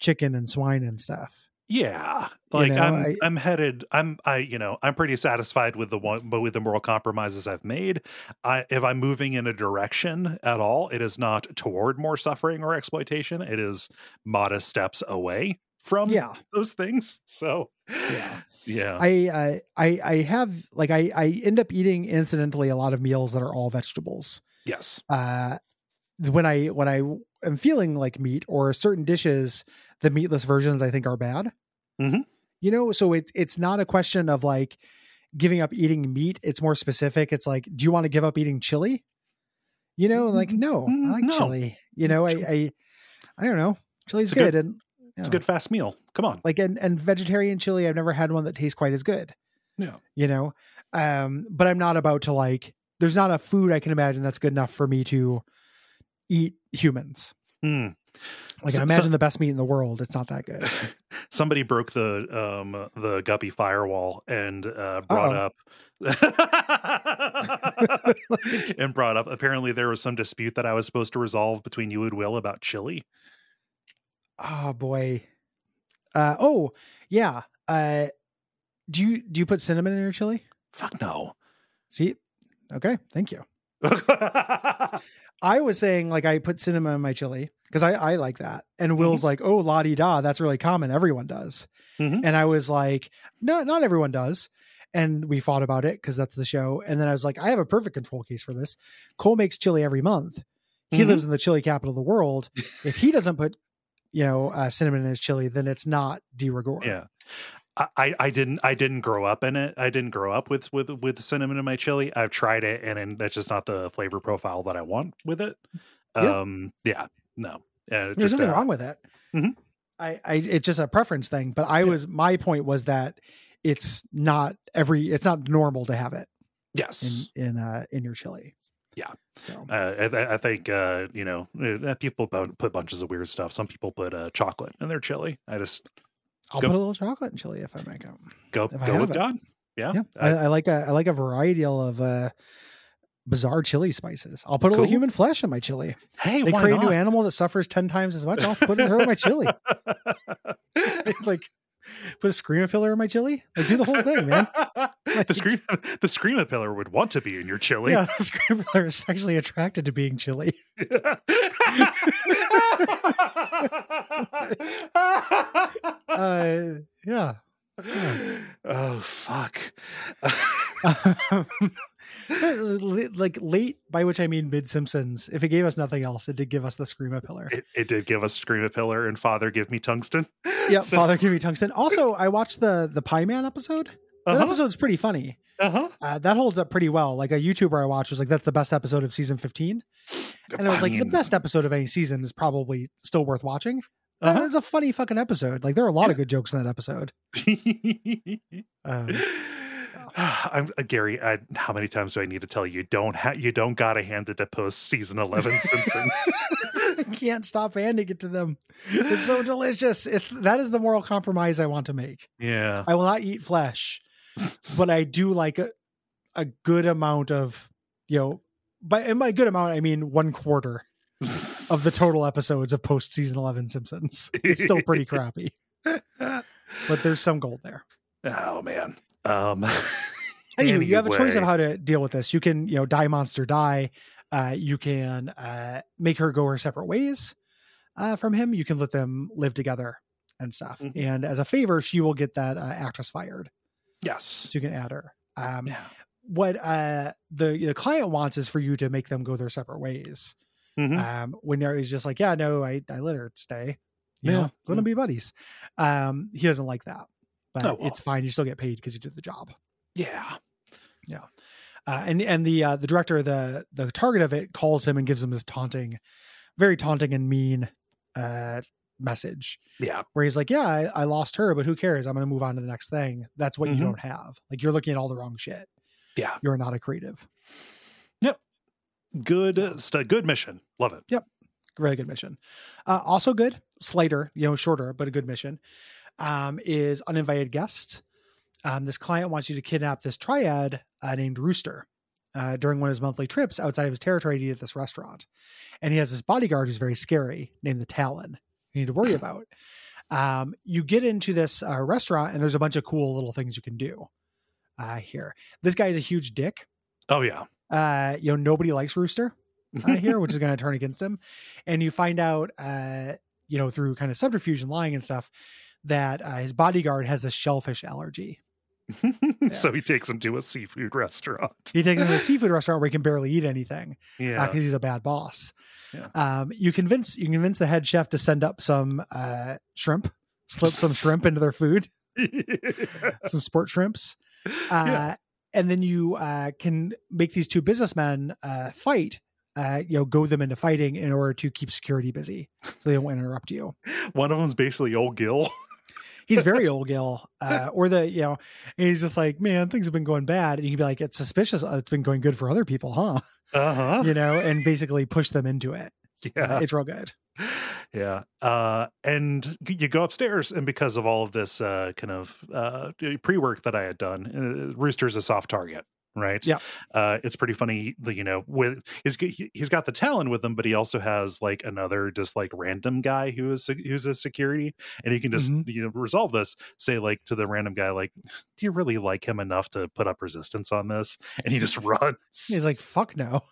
[SPEAKER 2] chicken and swine and stuff.
[SPEAKER 1] Yeah, like
[SPEAKER 2] know,
[SPEAKER 1] I'm
[SPEAKER 2] I-
[SPEAKER 1] I'm headed. I'm I you know I'm pretty satisfied with the one, but with the moral compromises I've made. I if I'm moving in a direction at all, it is not toward more suffering or exploitation. It is modest steps away from
[SPEAKER 2] Yeah.
[SPEAKER 1] those things. So
[SPEAKER 2] Yeah.
[SPEAKER 1] yeah,
[SPEAKER 2] I uh, I I have like I I end up eating incidentally a lot of meals that are all vegetables.
[SPEAKER 1] yes,
[SPEAKER 2] Uh when I when I am feeling like meat or certain dishes, the meatless versions I think are bad.
[SPEAKER 1] Mhm.
[SPEAKER 2] You know, so it's it's not a question of like giving up eating meat. It's more specific. It's like, do you want to give up eating chili? You know, like no, I like
[SPEAKER 1] No.
[SPEAKER 2] chili. You know, I I I don't know. Chili's good,
[SPEAKER 1] good-
[SPEAKER 2] and
[SPEAKER 1] it's a good fast meal. Come on,
[SPEAKER 2] like and and vegetarian chili. I've never had one that tastes quite as good.
[SPEAKER 1] Yeah.
[SPEAKER 2] You know, um, but I'm not about to like. There's not a food I can imagine that's good enough for me to eat humans.
[SPEAKER 1] Hmm.
[SPEAKER 2] Like
[SPEAKER 1] So-
[SPEAKER 2] I imagine the best meat in the world. It's not that good.
[SPEAKER 1] somebody broke the um the guppy firewall and uh brought up and brought up apparently there was some dispute that i was supposed to resolve between you and will about chili
[SPEAKER 2] Oh boy. Uh, oh yeah. Uh, do you do you put cinnamon in your chili?
[SPEAKER 1] fuck no
[SPEAKER 2] See, okay, thank you. I was saying like I put cinnamon in my chili because I I like that, and Will's like, oh la di da, that's really common. Everyone does,
[SPEAKER 1] Mhm.
[SPEAKER 2] and I was like, no, not everyone does. And we fought about it because that's the show. And then I was like, I have a perfect control case for this. Cole makes chili every month. He
[SPEAKER 1] Mhm.
[SPEAKER 2] lives in the chili capital of the world. if he doesn't put, you know, uh, cinnamon in his chili, then it's not de rigueur.
[SPEAKER 1] yeah I, I didn't I didn't grow up in it. I didn't grow up with with with cinnamon in my chili. I've tried it and, and that's just not the flavor profile that I want with it.
[SPEAKER 2] Yeah.
[SPEAKER 1] Um yeah, no. Uh,
[SPEAKER 2] There's
[SPEAKER 1] just,
[SPEAKER 2] nothing
[SPEAKER 1] uh,
[SPEAKER 2] wrong with it.
[SPEAKER 1] Mhm.
[SPEAKER 2] I, I, it's just a preference thing. But I was, my point was that it's not every, it's not normal to have it
[SPEAKER 1] Yes.
[SPEAKER 2] in, in, uh, in your chili.
[SPEAKER 1] Yeah.
[SPEAKER 2] So
[SPEAKER 1] Uh, I, I think uh, you know uh, people put bunches of weird stuff. Some people put uh, chocolate in their chili. I just
[SPEAKER 2] I'll
[SPEAKER 1] Go-
[SPEAKER 2] put a little chocolate in chili if I make it.
[SPEAKER 1] go
[SPEAKER 2] I
[SPEAKER 1] go with
[SPEAKER 2] it.
[SPEAKER 1] God. Yeah,
[SPEAKER 2] Yeah. I, I like a, I like a variety of, uh, bizarre chili spices. I'll put a little human flesh in my chili.
[SPEAKER 1] hey,
[SPEAKER 2] They create a new animal that suffers 10 times as much. I'll put it in my chili. like put a Screamapillar in my chili. Like do the whole thing, man.
[SPEAKER 1] the scream the scream pillar would want to be in your chili.
[SPEAKER 2] Yeah, the Screamapillar is sexually attracted to being chili. Uh, yeah.
[SPEAKER 1] oh fuck.
[SPEAKER 2] like late, by which I mean mid Simpsons. If it gave us nothing else, it did give us the screamer pillar.
[SPEAKER 1] it, it did give us Screamapillar and father give me tungsten.
[SPEAKER 2] Yeah,
[SPEAKER 1] So-
[SPEAKER 2] Father Give Me Tungsten. Also, I watched the the Pie Man episode. That
[SPEAKER 1] Uh-huh.
[SPEAKER 2] episode's pretty funny.
[SPEAKER 1] Uh-huh.
[SPEAKER 2] Uh, that holds up pretty well. Like a YouTuber I watched was like, "That's the best episode of season 15," and I was like, "The best episode of any season is probably still worth watching."
[SPEAKER 1] Uh-huh.
[SPEAKER 2] it's a funny fucking episode. Like there are a lot of good jokes in that episode. Um,
[SPEAKER 1] I'm uh, Gary. I, how many times do I need to tell you? Don't ha- you don't gotta hand it to post season eleven Simpsons.
[SPEAKER 2] Can't stop handing it to them. It's so delicious. It's that is the moral compromise I want to make.
[SPEAKER 1] yeah,
[SPEAKER 2] I will not eat flesh, but I do like a, a good amount of, you know, by and by good amount I mean one quarter of the total episodes of post season eleven Simpsons. It's still pretty crappy, but there's some gold there.
[SPEAKER 1] oh man. Um.
[SPEAKER 2] Anywho, you have a choice of how to deal with this. You can, you know, die monster die. Uh, you can uh, make her go her separate ways uh, from him. You can let them live together and stuff.
[SPEAKER 1] Mhm.
[SPEAKER 2] And as a favor, she will get that uh, actress fired,
[SPEAKER 1] Yes.
[SPEAKER 2] so you can add her. Um,
[SPEAKER 1] Yeah.
[SPEAKER 2] What uh, the the client wants is for you to make them go their separate ways.
[SPEAKER 1] Mhm.
[SPEAKER 2] Um, when he's just like, yeah, no, I I let her stay. You
[SPEAKER 1] Yeah.
[SPEAKER 2] know, gonna be buddies. Um, he doesn't like that, but
[SPEAKER 1] Oh, well.
[SPEAKER 2] it's fine. You still get paid because you did the job.
[SPEAKER 1] Yeah.
[SPEAKER 2] uh, and and the uh, the director, the the target of it, calls him and gives him this taunting, very taunting and mean uh, message,
[SPEAKER 1] Yeah.
[SPEAKER 2] where he's like, "Yeah, I, I lost her, but who cares? I'm going to move on to the next thing. That's what
[SPEAKER 1] Mhm.
[SPEAKER 2] you don't have. Like you're looking at all the wrong shit.
[SPEAKER 1] Yeah.
[SPEAKER 2] You're not a creative. Yep.
[SPEAKER 1] Good. St- good mission. Love it. Yep.
[SPEAKER 2] Really good mission. Uh, also good, slighter, you know, shorter, but a good mission. Um, is uninvited guest. Um, this client wants you to kidnap this triad uh, named Rooster uh, during one of his monthly trips outside of his territory to eat at this restaurant. And he has this bodyguard who's very scary named the Talon. You need to worry about. Um, you get into this uh, restaurant and there's a bunch of cool little things you can do uh, here. This guy is a huge dick.
[SPEAKER 1] Oh yeah.
[SPEAKER 2] Uh, you know, nobody likes Rooster uh, here, which is going to turn against him. And you find out, uh, you know, through kind of subterfuge and lying and stuff, that uh, his bodyguard has a shellfish allergy.
[SPEAKER 1] so he takes him to a seafood restaurant.
[SPEAKER 2] He takes him to a seafood restaurant where he can barely eat anything because
[SPEAKER 1] Yeah.
[SPEAKER 2] he's a bad boss.
[SPEAKER 1] Yeah.
[SPEAKER 2] Um, you convince you convince the head chef to send up some uh, shrimp, slip some shrimp into their food, some sport shrimps, uh,
[SPEAKER 1] Yeah.
[SPEAKER 2] and then you uh, can make these two businessmen uh, fight. Uh, you know, go them into fighting in order to keep security busy, so they don't interrupt you.
[SPEAKER 1] One of them's basically old Gil.
[SPEAKER 2] He's very old Gil, uh, or the you know, and he's just like, man, things have been going bad, and you can be like, it's suspicious. uh, It's been going good for other people, huh?
[SPEAKER 1] Uh-huh.
[SPEAKER 2] You know, and basically push them into it.
[SPEAKER 1] Yeah.
[SPEAKER 2] It's real good.
[SPEAKER 1] Yeah. Uh, and you go upstairs, and because of all of this uh, kind of uh, pre work that I had done, uh, Rooster's a soft target. Right.
[SPEAKER 2] Yeah.
[SPEAKER 1] Uh, it's pretty funny. The you know with he's he- he's got the Talon with him, but he also has like another just like random guy who is who's a security, and he can just
[SPEAKER 2] Mhm.
[SPEAKER 1] you know resolve this. Say like to the random guy, like, do you really like him enough to put up resistance on this? And he just runs.
[SPEAKER 2] He's like, fuck no.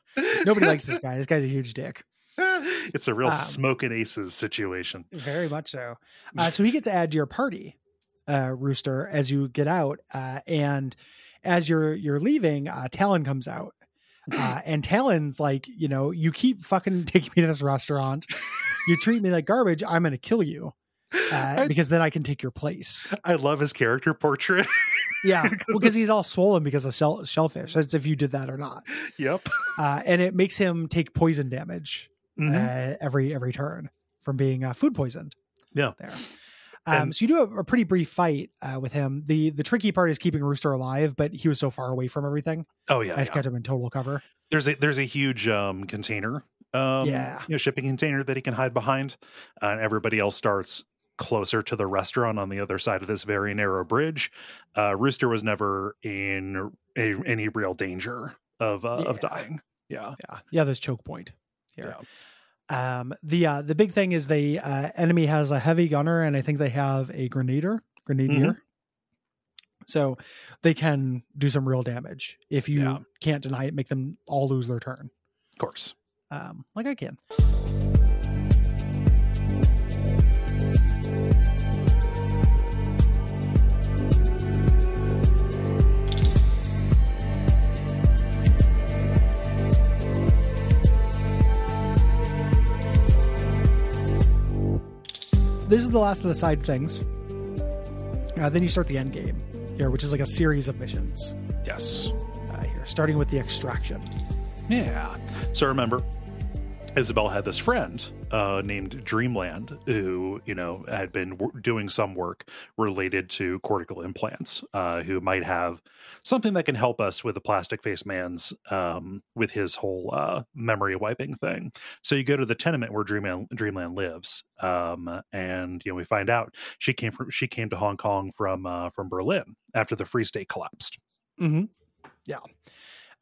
[SPEAKER 2] Nobody likes this guy. This guy's a huge dick.
[SPEAKER 1] it's a real
[SPEAKER 2] Um,
[SPEAKER 1] Smokin' Aces situation.
[SPEAKER 2] Very much so. Uh, so he gets to add to your party, uh, Rooster, as you get out. Uh, and as you're you're leaving, uh, Talon comes out. Uh, and Talon's like, you know, you keep fucking taking me to this restaurant. You treat me like garbage. I'm going to kill you uh,
[SPEAKER 1] I-
[SPEAKER 2] because then I can take your place.
[SPEAKER 1] I love his character portrait.
[SPEAKER 2] Yeah. Well, because he's all swollen because of shell, shellfish. That's if you did that or not.
[SPEAKER 1] yep.
[SPEAKER 2] Uh, and it makes him take poison damage
[SPEAKER 1] Mhm.
[SPEAKER 2] uh, every every turn from being uh, food poisoned.
[SPEAKER 1] Yeah.
[SPEAKER 2] there. Um, so you do a, a pretty brief fight uh, with him. the The tricky part is keeping Rooster alive, but he was so far away from everything.
[SPEAKER 1] oh yeah,
[SPEAKER 2] I just
[SPEAKER 1] yeah.
[SPEAKER 2] kept him in total cover.
[SPEAKER 1] There's a there's a huge um container, um,
[SPEAKER 2] Yeah.
[SPEAKER 1] you know, shipping container that he can hide behind, uh, and everybody else starts closer to the restaurant on the other side of this very narrow bridge. Uh, Rooster was never in a, any real danger of uh, of dying. Yeah.
[SPEAKER 2] Yeah, yeah. There's choke point here. Um, the uh, the big thing is the uh, enemy has a heavy gunner, and I think they have a grenadier, grenadier.
[SPEAKER 1] Mm-hmm.
[SPEAKER 2] So they can do some real damage if you
[SPEAKER 1] Yeah.
[SPEAKER 2] can't deny it. Make them all lose their turn,
[SPEAKER 1] Of course.
[SPEAKER 2] um, like I can. This is the last of the side things. Uh, then you start the end game here, which is like a series of missions
[SPEAKER 1] Yes.
[SPEAKER 2] uh, here, starting with the extraction.
[SPEAKER 1] Yeah. So remember, Isabel had this friend uh, named Dreamland who, you know, had been w- doing some work related to cortical implants, uh, who might have something that can help us with the plastic face man's, um, with his whole uh, memory wiping thing. So you go to the tenement where Dreamland, Dreamland lives, um, and you know we find out she came from she came to Hong Kong from uh, from Berlin after the Free State collapsed.
[SPEAKER 2] Mm-hmm. Yeah.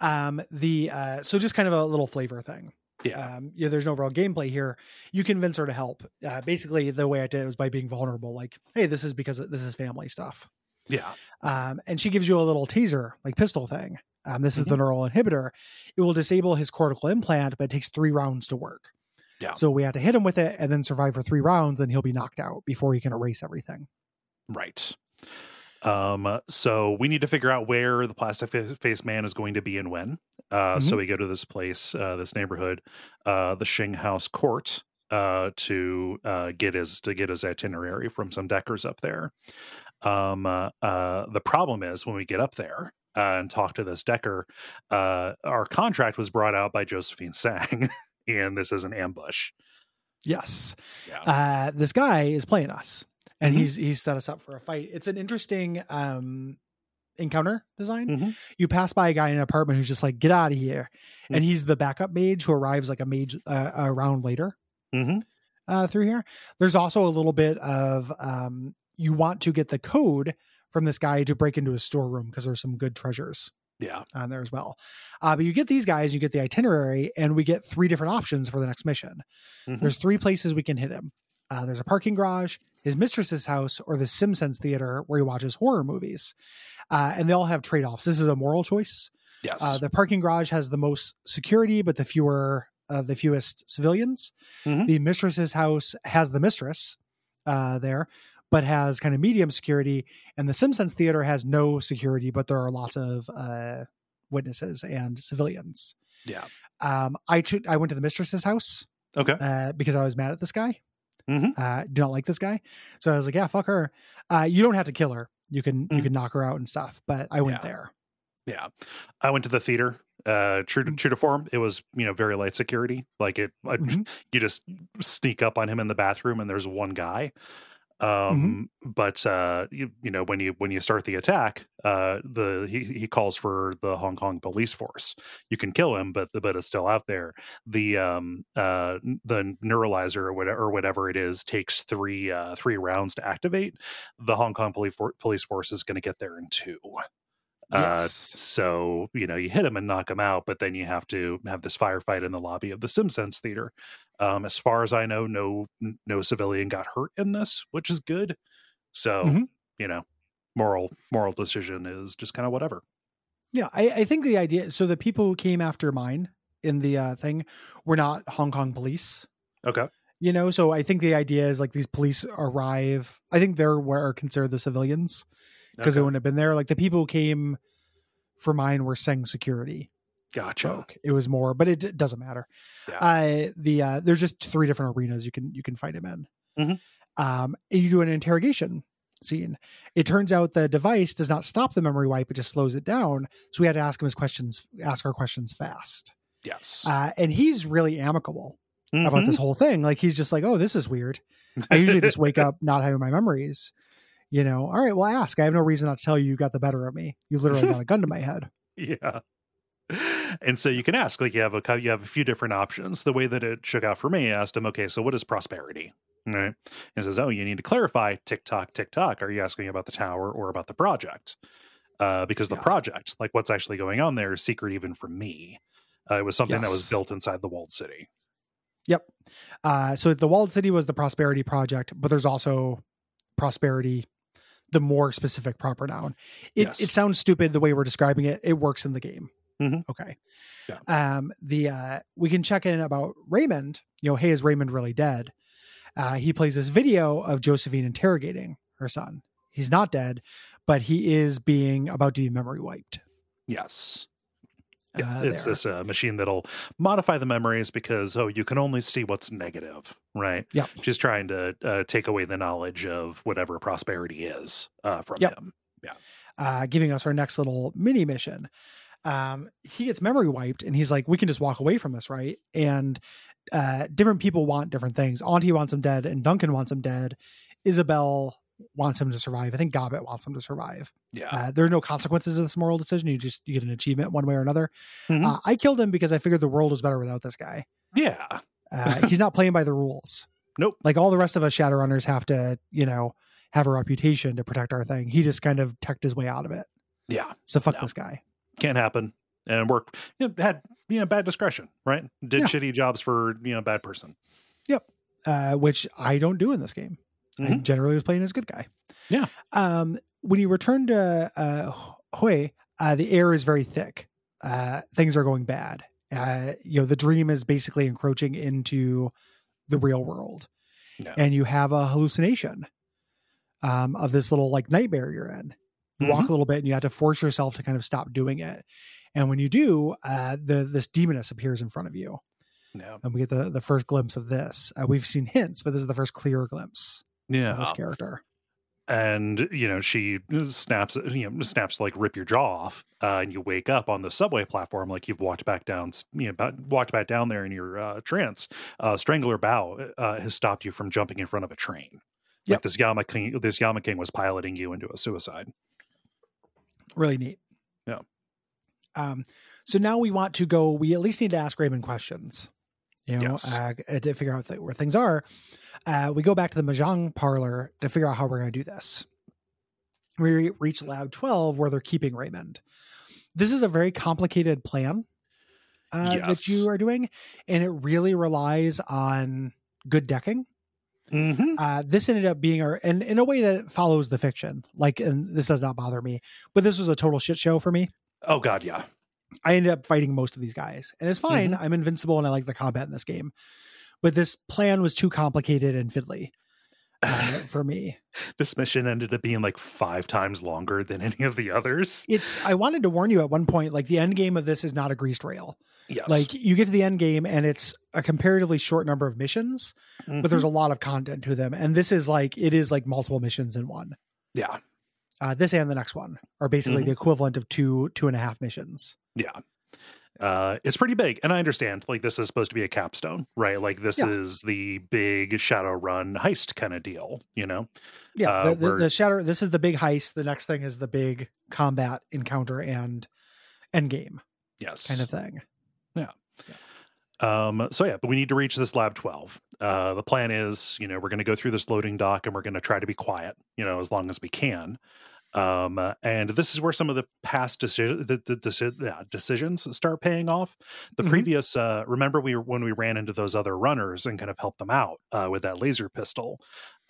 [SPEAKER 2] Um, the uh, so just kind of a little flavor thing.
[SPEAKER 1] Yeah.
[SPEAKER 2] Um, yeah, there's no real gameplay here. You convince her to help. Uh, basically, the way I did it was by being vulnerable. Like, hey, this is because this is family stuff.
[SPEAKER 1] Yeah.
[SPEAKER 2] Um, and she gives you a little taser, like pistol thing. Um, this is
[SPEAKER 1] Mm-hmm.
[SPEAKER 2] the neural inhibitor. It will disable his cortical implant, but it takes three rounds to work.
[SPEAKER 1] Yeah.
[SPEAKER 2] So we have to hit him with it and then survive for three rounds, and he'll be knocked out before he can erase everything.
[SPEAKER 1] Right. Um, so we need to figure out where the plastic fa- face man is going to be and when. Uh, so we go to this place, uh, this neighborhood, uh, the Shing House Court, uh, to uh, get his to get his itinerary from some deckers up there. Um, uh, uh, the problem is when we get up there uh, and talk to this decker, uh, our contract was brought out by Josephine Tseng, and this is an ambush.
[SPEAKER 2] Yes.
[SPEAKER 1] Yeah.
[SPEAKER 2] uh, this guy is playing us and
[SPEAKER 1] Mhm.
[SPEAKER 2] he's he's set us up for a fight it's an interesting um encounter design
[SPEAKER 1] Mhm.
[SPEAKER 2] you pass by a guy in an apartment who's just like get out of here
[SPEAKER 1] Mm.
[SPEAKER 2] and he's the backup mage who arrives like a mage uh, a round later
[SPEAKER 1] hmm
[SPEAKER 2] uh, through here there's also a little bit of um you want to get the code from this guy to break into his storeroom because there's some good treasures
[SPEAKER 1] Yeah.
[SPEAKER 2] on there as well. Uh, but you get these guys, you get the itinerary, and we get three different options for the next mission.
[SPEAKER 1] Mhm.
[SPEAKER 2] There's three places we can hit him. Uh, there's a parking garage, his mistress's house, or the simsense theater where he watches horror movies. Uh, and they all have trade offs. This is a moral choice.
[SPEAKER 1] Yes.
[SPEAKER 2] Uh, the parking garage has the most security, but the fewer, uh, the fewest civilians.
[SPEAKER 1] Mhm.
[SPEAKER 2] The mistress's house has the mistress uh, there, but has kind of medium security. And the simsense theater has no security, but there are lots of uh, witnesses and civilians.
[SPEAKER 1] yeah.
[SPEAKER 2] Um, I took, I went to the mistress's house
[SPEAKER 1] Okay.
[SPEAKER 2] uh, because I was mad at this guy.
[SPEAKER 1] Mhm.
[SPEAKER 2] Uh, do not like this guy. So I was like, yeah, fuck her. Uh, you don't have to kill her. You can you
[SPEAKER 1] Mhm.
[SPEAKER 2] can knock her out and stuff. But I went
[SPEAKER 1] Yeah.
[SPEAKER 2] there.
[SPEAKER 1] Yeah, I went to the theater. Uh, true to, true to form, it was you know very light security. Like it, I,
[SPEAKER 2] Mhm.
[SPEAKER 1] you just sneak up on him in the bathroom, and there's one guy. Um, but uh, you, you know when you when you start the attack, uh, the he, he calls for the Hong Kong police force. You can kill him, but but it's still out there. The um uh the neuralizer or whatever or whatever it is takes three uh three rounds to activate. The Hong Kong police police force is going to get there in two. Uh,
[SPEAKER 2] Yes.
[SPEAKER 1] so you know you hit him and knock him out, but then you have to have this firefight in the lobby of the simsense Theater. Um, as far as I know, no no civilian got hurt in this, which is good. So
[SPEAKER 2] Mhm.
[SPEAKER 1] you know, moral moral decision is just kind of whatever.
[SPEAKER 2] Yeah, I, I think the idea. So the people who came after mine in the uh, thing were not Hong Kong police.
[SPEAKER 1] Okay.
[SPEAKER 2] You know, so I think the idea is like these police arrive. I think they're where are considered the civilians because
[SPEAKER 1] Okay.
[SPEAKER 2] wouldn't have been there. Like the people who came for mine were saying security
[SPEAKER 1] Gotcha.
[SPEAKER 2] folk. It was more, but it, it doesn't matter.
[SPEAKER 1] Yeah.
[SPEAKER 2] Uh, the uh, there's just three different arenas you can you can fight him in.
[SPEAKER 1] Mhm.
[SPEAKER 2] Um, and you do an interrogation scene. It turns out the device does not stop the memory wipe; it just slows it down. So we had to ask him his questions, ask our questions fast.
[SPEAKER 1] Yes.
[SPEAKER 2] Uh, and he's really amicable about
[SPEAKER 1] Mhm.
[SPEAKER 2] this whole thing. Like he's just like, "Oh, this is weird." I usually just wake up not having my memories. You know, all right, well, ask. I have no reason not to tell you you got the better of me. You literally got a gun to my head.
[SPEAKER 1] yeah and so you can ask like you have a you have a few different options the way that it shook out for me I asked him okay so what is prosperity right he says oh you need to clarify tick tock tick tock are you asking about the tower or about the project uh, because the
[SPEAKER 2] Yeah.
[SPEAKER 1] project like what's actually going on there is secret even from me uh, it was something that was built inside the walled city
[SPEAKER 2] Yep. Uh, so the walled city was the prosperity project, but there's also prosperity, the more specific proper noun. It
[SPEAKER 1] Yes.
[SPEAKER 2] it sounds stupid the way we're describing it. It works in the game.
[SPEAKER 1] Mhm.
[SPEAKER 2] Okay.
[SPEAKER 1] Yeah.
[SPEAKER 2] Um, the uh, we can check in about Raymond. You know, hey, is Raymond really dead? Uh, he plays this video of Josephine interrogating her son. He's not dead, but he is being about to be memory wiped.
[SPEAKER 1] yes yeah,
[SPEAKER 2] Uh,
[SPEAKER 1] it's
[SPEAKER 2] there.
[SPEAKER 1] this uh, machine that'll modify the memories because oh you can only see what's negative right
[SPEAKER 2] Yeah,
[SPEAKER 1] just trying to uh, take away the knowledge of whatever prosperity is uh, from
[SPEAKER 2] Yep.
[SPEAKER 1] him
[SPEAKER 2] uh, giving us our next little mini mission. Um, he gets memory wiped, and he's like, "We can just walk away from this, right?" And uh, different people want different things. Auntie wants him dead, and Duncan wants him dead. Isabel wants him to survive. I think Gobbet wants him to survive.
[SPEAKER 1] yeah
[SPEAKER 2] Uh, there are no consequences of this moral decision. You just you get an achievement one way or another.
[SPEAKER 1] Mhm.
[SPEAKER 2] Uh, I killed him because I figured the world was better without this guy.
[SPEAKER 1] yeah
[SPEAKER 2] Uh, he's not playing by the rules.
[SPEAKER 1] Nope.
[SPEAKER 2] Like all the rest of us Shadowrunners have to, you know, have a reputation to protect our thing. He just kind of teched his way out of it.
[SPEAKER 1] yeah
[SPEAKER 2] So fuck
[SPEAKER 1] No.
[SPEAKER 2] this guy.
[SPEAKER 1] can't happen and work you know, had you know bad discretion right did
[SPEAKER 2] Yeah.
[SPEAKER 1] shitty jobs for you know bad person Yep.
[SPEAKER 2] uh, which I don't do in this game. I
[SPEAKER 1] Mhm.
[SPEAKER 2] generally was playing as a good guy.
[SPEAKER 1] Yeah.
[SPEAKER 2] Um, when you return to uh, Heoi, uh, the air is very thick. Uh, things are going bad. Uh, you know, the dream is basically encroaching into the real world,
[SPEAKER 1] Yeah.
[SPEAKER 2] and you have a hallucination um, of this little like nightmare you're in. You walk a little bit, and you have to force yourself to kind of stop doing it. And when you do, uh, the this demoness appears in front of you
[SPEAKER 1] yeah
[SPEAKER 2] and we get the the first glimpse of this. Uh, we've seen hints, but this is the first clear glimpse
[SPEAKER 1] yeah
[SPEAKER 2] this character.
[SPEAKER 1] and you know she snaps you know snaps to like rip your jaw off uh, and you wake up on the subway platform like you've walked back down you know walked back down there in your uh, trance uh, strangler bow uh, has stopped you from jumping in front of a train
[SPEAKER 2] Yep.
[SPEAKER 1] like this yama king this yama king was piloting you into a suicide
[SPEAKER 2] Really neat.
[SPEAKER 1] Yeah.
[SPEAKER 2] Um. So now we want to go. We at least need to ask Raymond questions. You know,
[SPEAKER 1] Yes.
[SPEAKER 2] uh, to figure out th- where things are. Uh, we go back to the mahjong parlor to figure out how we're going to do this. We re- reach lab twelve where they're keeping Raymond. This is a very complicated plan uh, that you are doing, and it really relies on good decking.
[SPEAKER 1] mm-hmm.
[SPEAKER 2] uh, this ended up being our and in a way that it follows the fiction like and this does not bother me but this was a total shit show for me
[SPEAKER 1] oh god yeah
[SPEAKER 2] i ended up fighting most of these guys and it's fine
[SPEAKER 1] Mm-hmm.
[SPEAKER 2] i'm invincible and i like the combat in this game but this plan was too complicated and fiddly uh, for me.
[SPEAKER 1] This mission ended up being like five times longer than any of the others.
[SPEAKER 2] It's i wanted to warn you at one point like the end game of this is not a greased rail.
[SPEAKER 1] Yes.
[SPEAKER 2] Like you get to the end game and it's a comparatively short number of missions but there's a lot of content to them. And this is like it is like multiple missions in one.
[SPEAKER 1] Yeah.
[SPEAKER 2] Uh, this and the next one are basically
[SPEAKER 1] Mhm.
[SPEAKER 2] the equivalent of two two and a half missions.
[SPEAKER 1] Yeah. Uh, it's pretty big, and I understand. Like this is supposed to be a capstone, right? Like this
[SPEAKER 2] Yeah.
[SPEAKER 1] is the big Shadowrun heist kind of deal, you know?
[SPEAKER 2] Yeah,
[SPEAKER 1] Uh,
[SPEAKER 2] the, the, the shadow. This is the big heist. The next thing is the big combat encounter and end game
[SPEAKER 1] Yes,
[SPEAKER 2] kind of thing. Yeah.
[SPEAKER 1] Um, so yeah, but we need to reach this lab 12. Uh, the plan is, you know, we're going to go through this loading dock and we're going to try to be quiet, you know, as long as we can. Um, uh, and this is where some of the past decision, the, the, yeah, decisions start paying off. The
[SPEAKER 2] Mhm.
[SPEAKER 1] previous, uh, remember we when we ran into those other runners and kind of helped them out, uh, with that laser pistol,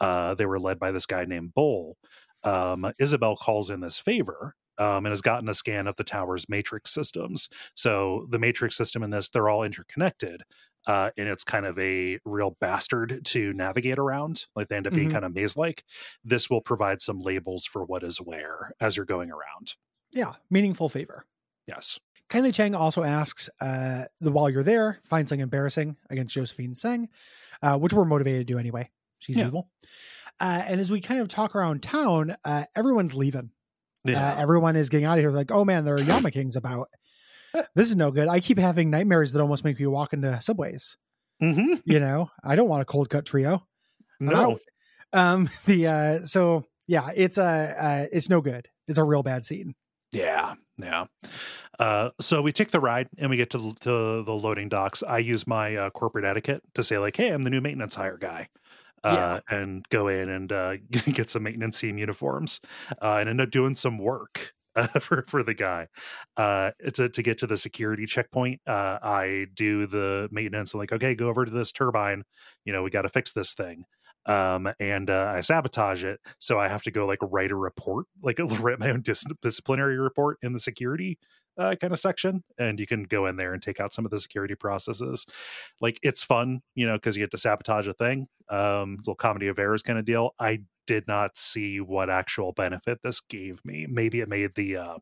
[SPEAKER 1] uh, they were led by this guy named Bull. Um, Isabel calls in this favor, um, and has gotten a scan of the tower's matrix systems. So the matrix system in this, they're all interconnected. Uh, and it's kind of a real bastard to navigate around. Like they end up being
[SPEAKER 2] Mhm.
[SPEAKER 1] kind of maze like. This will provide some labels for what is where as you're going around.
[SPEAKER 2] Yeah, meaningful favor.
[SPEAKER 1] Yes.
[SPEAKER 2] Kindly Cheng also asks, uh, the while you're there, find something embarrassing against Josephine Tseng, uh, which we're motivated to do anyway. She's
[SPEAKER 1] Yeah.
[SPEAKER 2] evil. Uh, and as we kind of talk around town, uh, everyone's leaving.
[SPEAKER 1] Yeah.
[SPEAKER 2] Uh, everyone is getting out of here. Like, oh man, there are Yama Kings about. This is no good. I keep having nightmares that almost make me walk into subways.
[SPEAKER 1] hmm
[SPEAKER 2] You know, I don't want a cold cut trio.
[SPEAKER 1] No.
[SPEAKER 2] Um, the uh, so yeah, it's a uh, it's no good. It's a real bad scene.
[SPEAKER 1] Yeah, yeah. Uh, so we take the ride and we get to, the- to the loading docks. I use my uh, corporate etiquette to say like, "Hey, I'm the new maintenance hire guy," uh, and go in and uh, get some maintenance team uniforms, uh, and end up doing some work. Uh, for for the guy uh to, to get to the security checkpoint uh i do the maintenance and like okay go over to this turbine you know we got to fix this thing um and uh, i sabotage it so i have to go like write a report like write my own dis- disciplinary report in the security uh, kind of section and you can go in there and take out some of the security processes. Like it's fun you know because you get to sabotage a thing um little comedy of errors kind of deal. I did not see what actual benefit this gave me maybe it made the um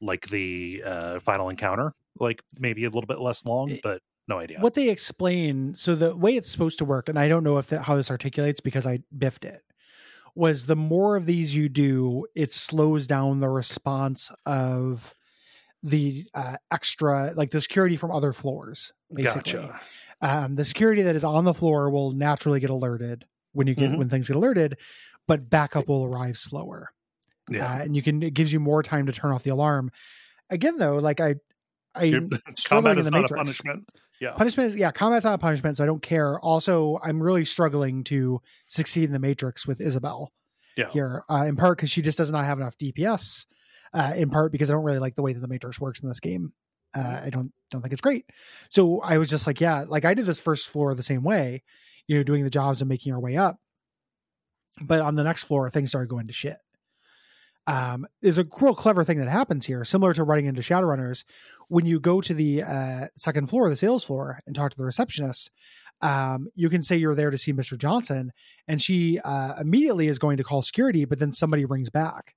[SPEAKER 1] like the uh final encounter like maybe a little bit less long but no idea
[SPEAKER 2] What they explain, so the way it's supposed to work, and I don't know if that, how this articulates because I biffed it, was the more of these you do, it slows down the response of the uh, extra, like the security from other floors. Basically,
[SPEAKER 1] gotcha
[SPEAKER 2] um, the security that is on the floor will naturally get alerted when you get
[SPEAKER 1] Mhm.
[SPEAKER 2] when things get alerted, but backup will arrive slower.
[SPEAKER 1] yeah
[SPEAKER 2] uh, and you can it gives you more time to turn off the alarm. Again, though, like I, I
[SPEAKER 1] combat is
[SPEAKER 2] the
[SPEAKER 1] not
[SPEAKER 2] Matrix.
[SPEAKER 1] a punishment yeah
[SPEAKER 2] punishment. is- Yeah, combat's not a punishment, so I don't care. Also, I'm really struggling to succeed in the Matrix with Isabel
[SPEAKER 1] yeah
[SPEAKER 2] here, uh, in part because she just does not have enough DPS. Uh, in part because I don't really like the way that the Matrix works in this game. Uh,
[SPEAKER 1] Mm-hmm.
[SPEAKER 2] I don't don't think it's great. So I was just like, yeah, like I did this first floor the same way, you know, doing the jobs and making our way up. But on the next floor, things started going to shit. Um, there's a real clever thing that happens here, similar to running into Shadowrunners. When you go to the uh, second floor, the sales floor, and talk to the receptionist, um, you can say you're there to see Mr. Johnson, and she uh, immediately is going to call security, but then somebody rings back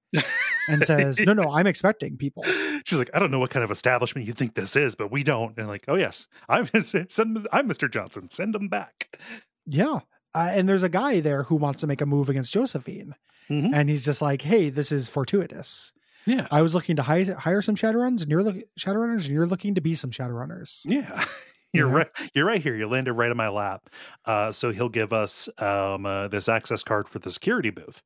[SPEAKER 2] and says, "No, no, I'm expecting people."
[SPEAKER 1] She's like, I don't know what kind of establishment you think this is, but we don't. And like, oh yes, I'm send, I'm Mr. Johnson. Send them back.
[SPEAKER 2] Yeah. Uh, and there's a guy there who wants to make a move against Josephine.
[SPEAKER 1] Mhm.
[SPEAKER 2] And he's just like, hey, this is fortuitous.
[SPEAKER 1] Yeah,
[SPEAKER 2] I was looking to hi- hire some Shadowruns and you're looking Shadowrunners and you're looking to be some Shadowrunners.
[SPEAKER 1] yeah.
[SPEAKER 2] You
[SPEAKER 1] You're
[SPEAKER 2] know?
[SPEAKER 1] right. You're right here. You landed right in my lap. Uh, so he'll give us um, uh, this access card for the security booth.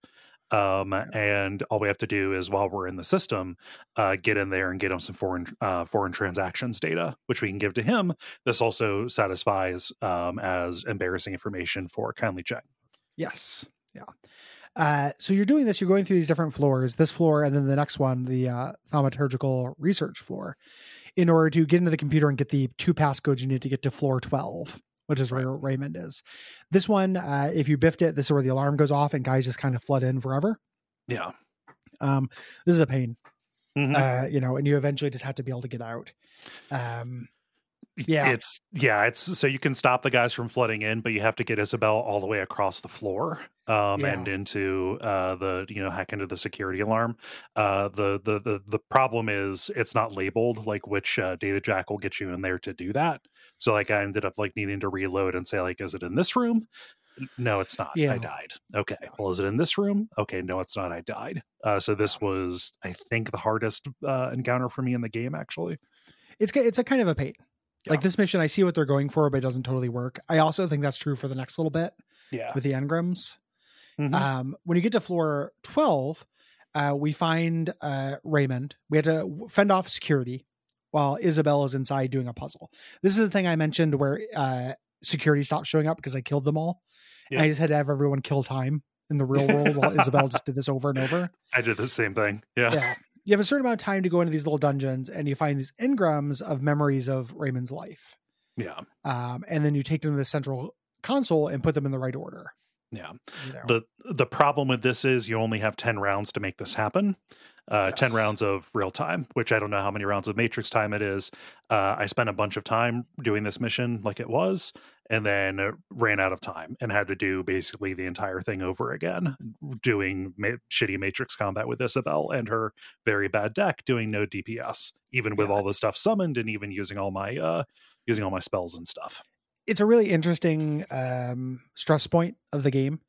[SPEAKER 1] Um, and all we have to do is while we're in the system, uh, get in there and get him some foreign uh, foreign transactions data, which we can give to him. This also satisfies um, as embarrassing information for Kindly Cheng.
[SPEAKER 2] Yes. Yeah. Uh, so you're doing this, you're going through these different floors, this floor, and then the next one, the uh, thaumaturgical research floor, in order to get into the computer and get the two passcodes you need to get to floor 12, which is where Raymond is. This one, uh, if you biffed it, this is where the alarm goes off and guys just kind of flood in forever.
[SPEAKER 1] Yeah.
[SPEAKER 2] Um, this is a pain,
[SPEAKER 1] Mhm.
[SPEAKER 2] uh, you know, and you eventually just have to be able to get out. Um, yeah.
[SPEAKER 1] It's yeah, it's so you can stop the guys from flooding in, but you have to get Isabel all the way across the floor um
[SPEAKER 2] Yeah.
[SPEAKER 1] and into uh the you know hack into the security alarm. Uh the the the the problem is it's not labeled like which uh, data jack will get you in there to do that. So like I ended up like needing to reload and say like is it in this room? No, it's not.
[SPEAKER 2] Yeah.
[SPEAKER 1] I died. Okay. Well, is it in this room? Okay, no, it's not. I died. Uh so this was I think the hardest uh encounter for me in the game actually.
[SPEAKER 2] it's it's a kind of a pain. Like this mission, I see what they're going for, but it doesn't totally work. I also think that's true for the next little bit
[SPEAKER 1] Yeah.
[SPEAKER 2] with the engrams.
[SPEAKER 1] Mhm.
[SPEAKER 2] Um, when you get to floor 12, uh, we find uh, Raymond. We had to fend off security while Isabel is inside doing a puzzle. This is the thing I mentioned where uh, security stopped showing up because I killed them all.
[SPEAKER 1] Yeah.
[SPEAKER 2] I just had to have everyone kill time in the real world while Isabel just did this over and over.
[SPEAKER 1] I did the same thing. Yeah.
[SPEAKER 2] Yeah. You have a certain amount of time to go into these little dungeons and you find these engrams of memories of Raymond's life.
[SPEAKER 1] Yeah.
[SPEAKER 2] Um, and then you take them to the central console and put them in the right order.
[SPEAKER 1] Yeah.
[SPEAKER 2] You know?
[SPEAKER 1] The the problem with this is you only have 10 rounds to make this happen. Uh, 10 rounds of real time, which I don't know how many rounds of Matrix time it is. Uh, I spent a bunch of time doing this mission like it was, and then uh, ran out of time and had to do basically the entire thing over again, doing ma- shitty Matrix combat with Isabel and her very bad deck, doing no DPS, even with
[SPEAKER 2] Yeah.
[SPEAKER 1] all the stuff summoned and even using all my uh, using all my spells and stuff.
[SPEAKER 2] it's a really interesting um, stress point of the game.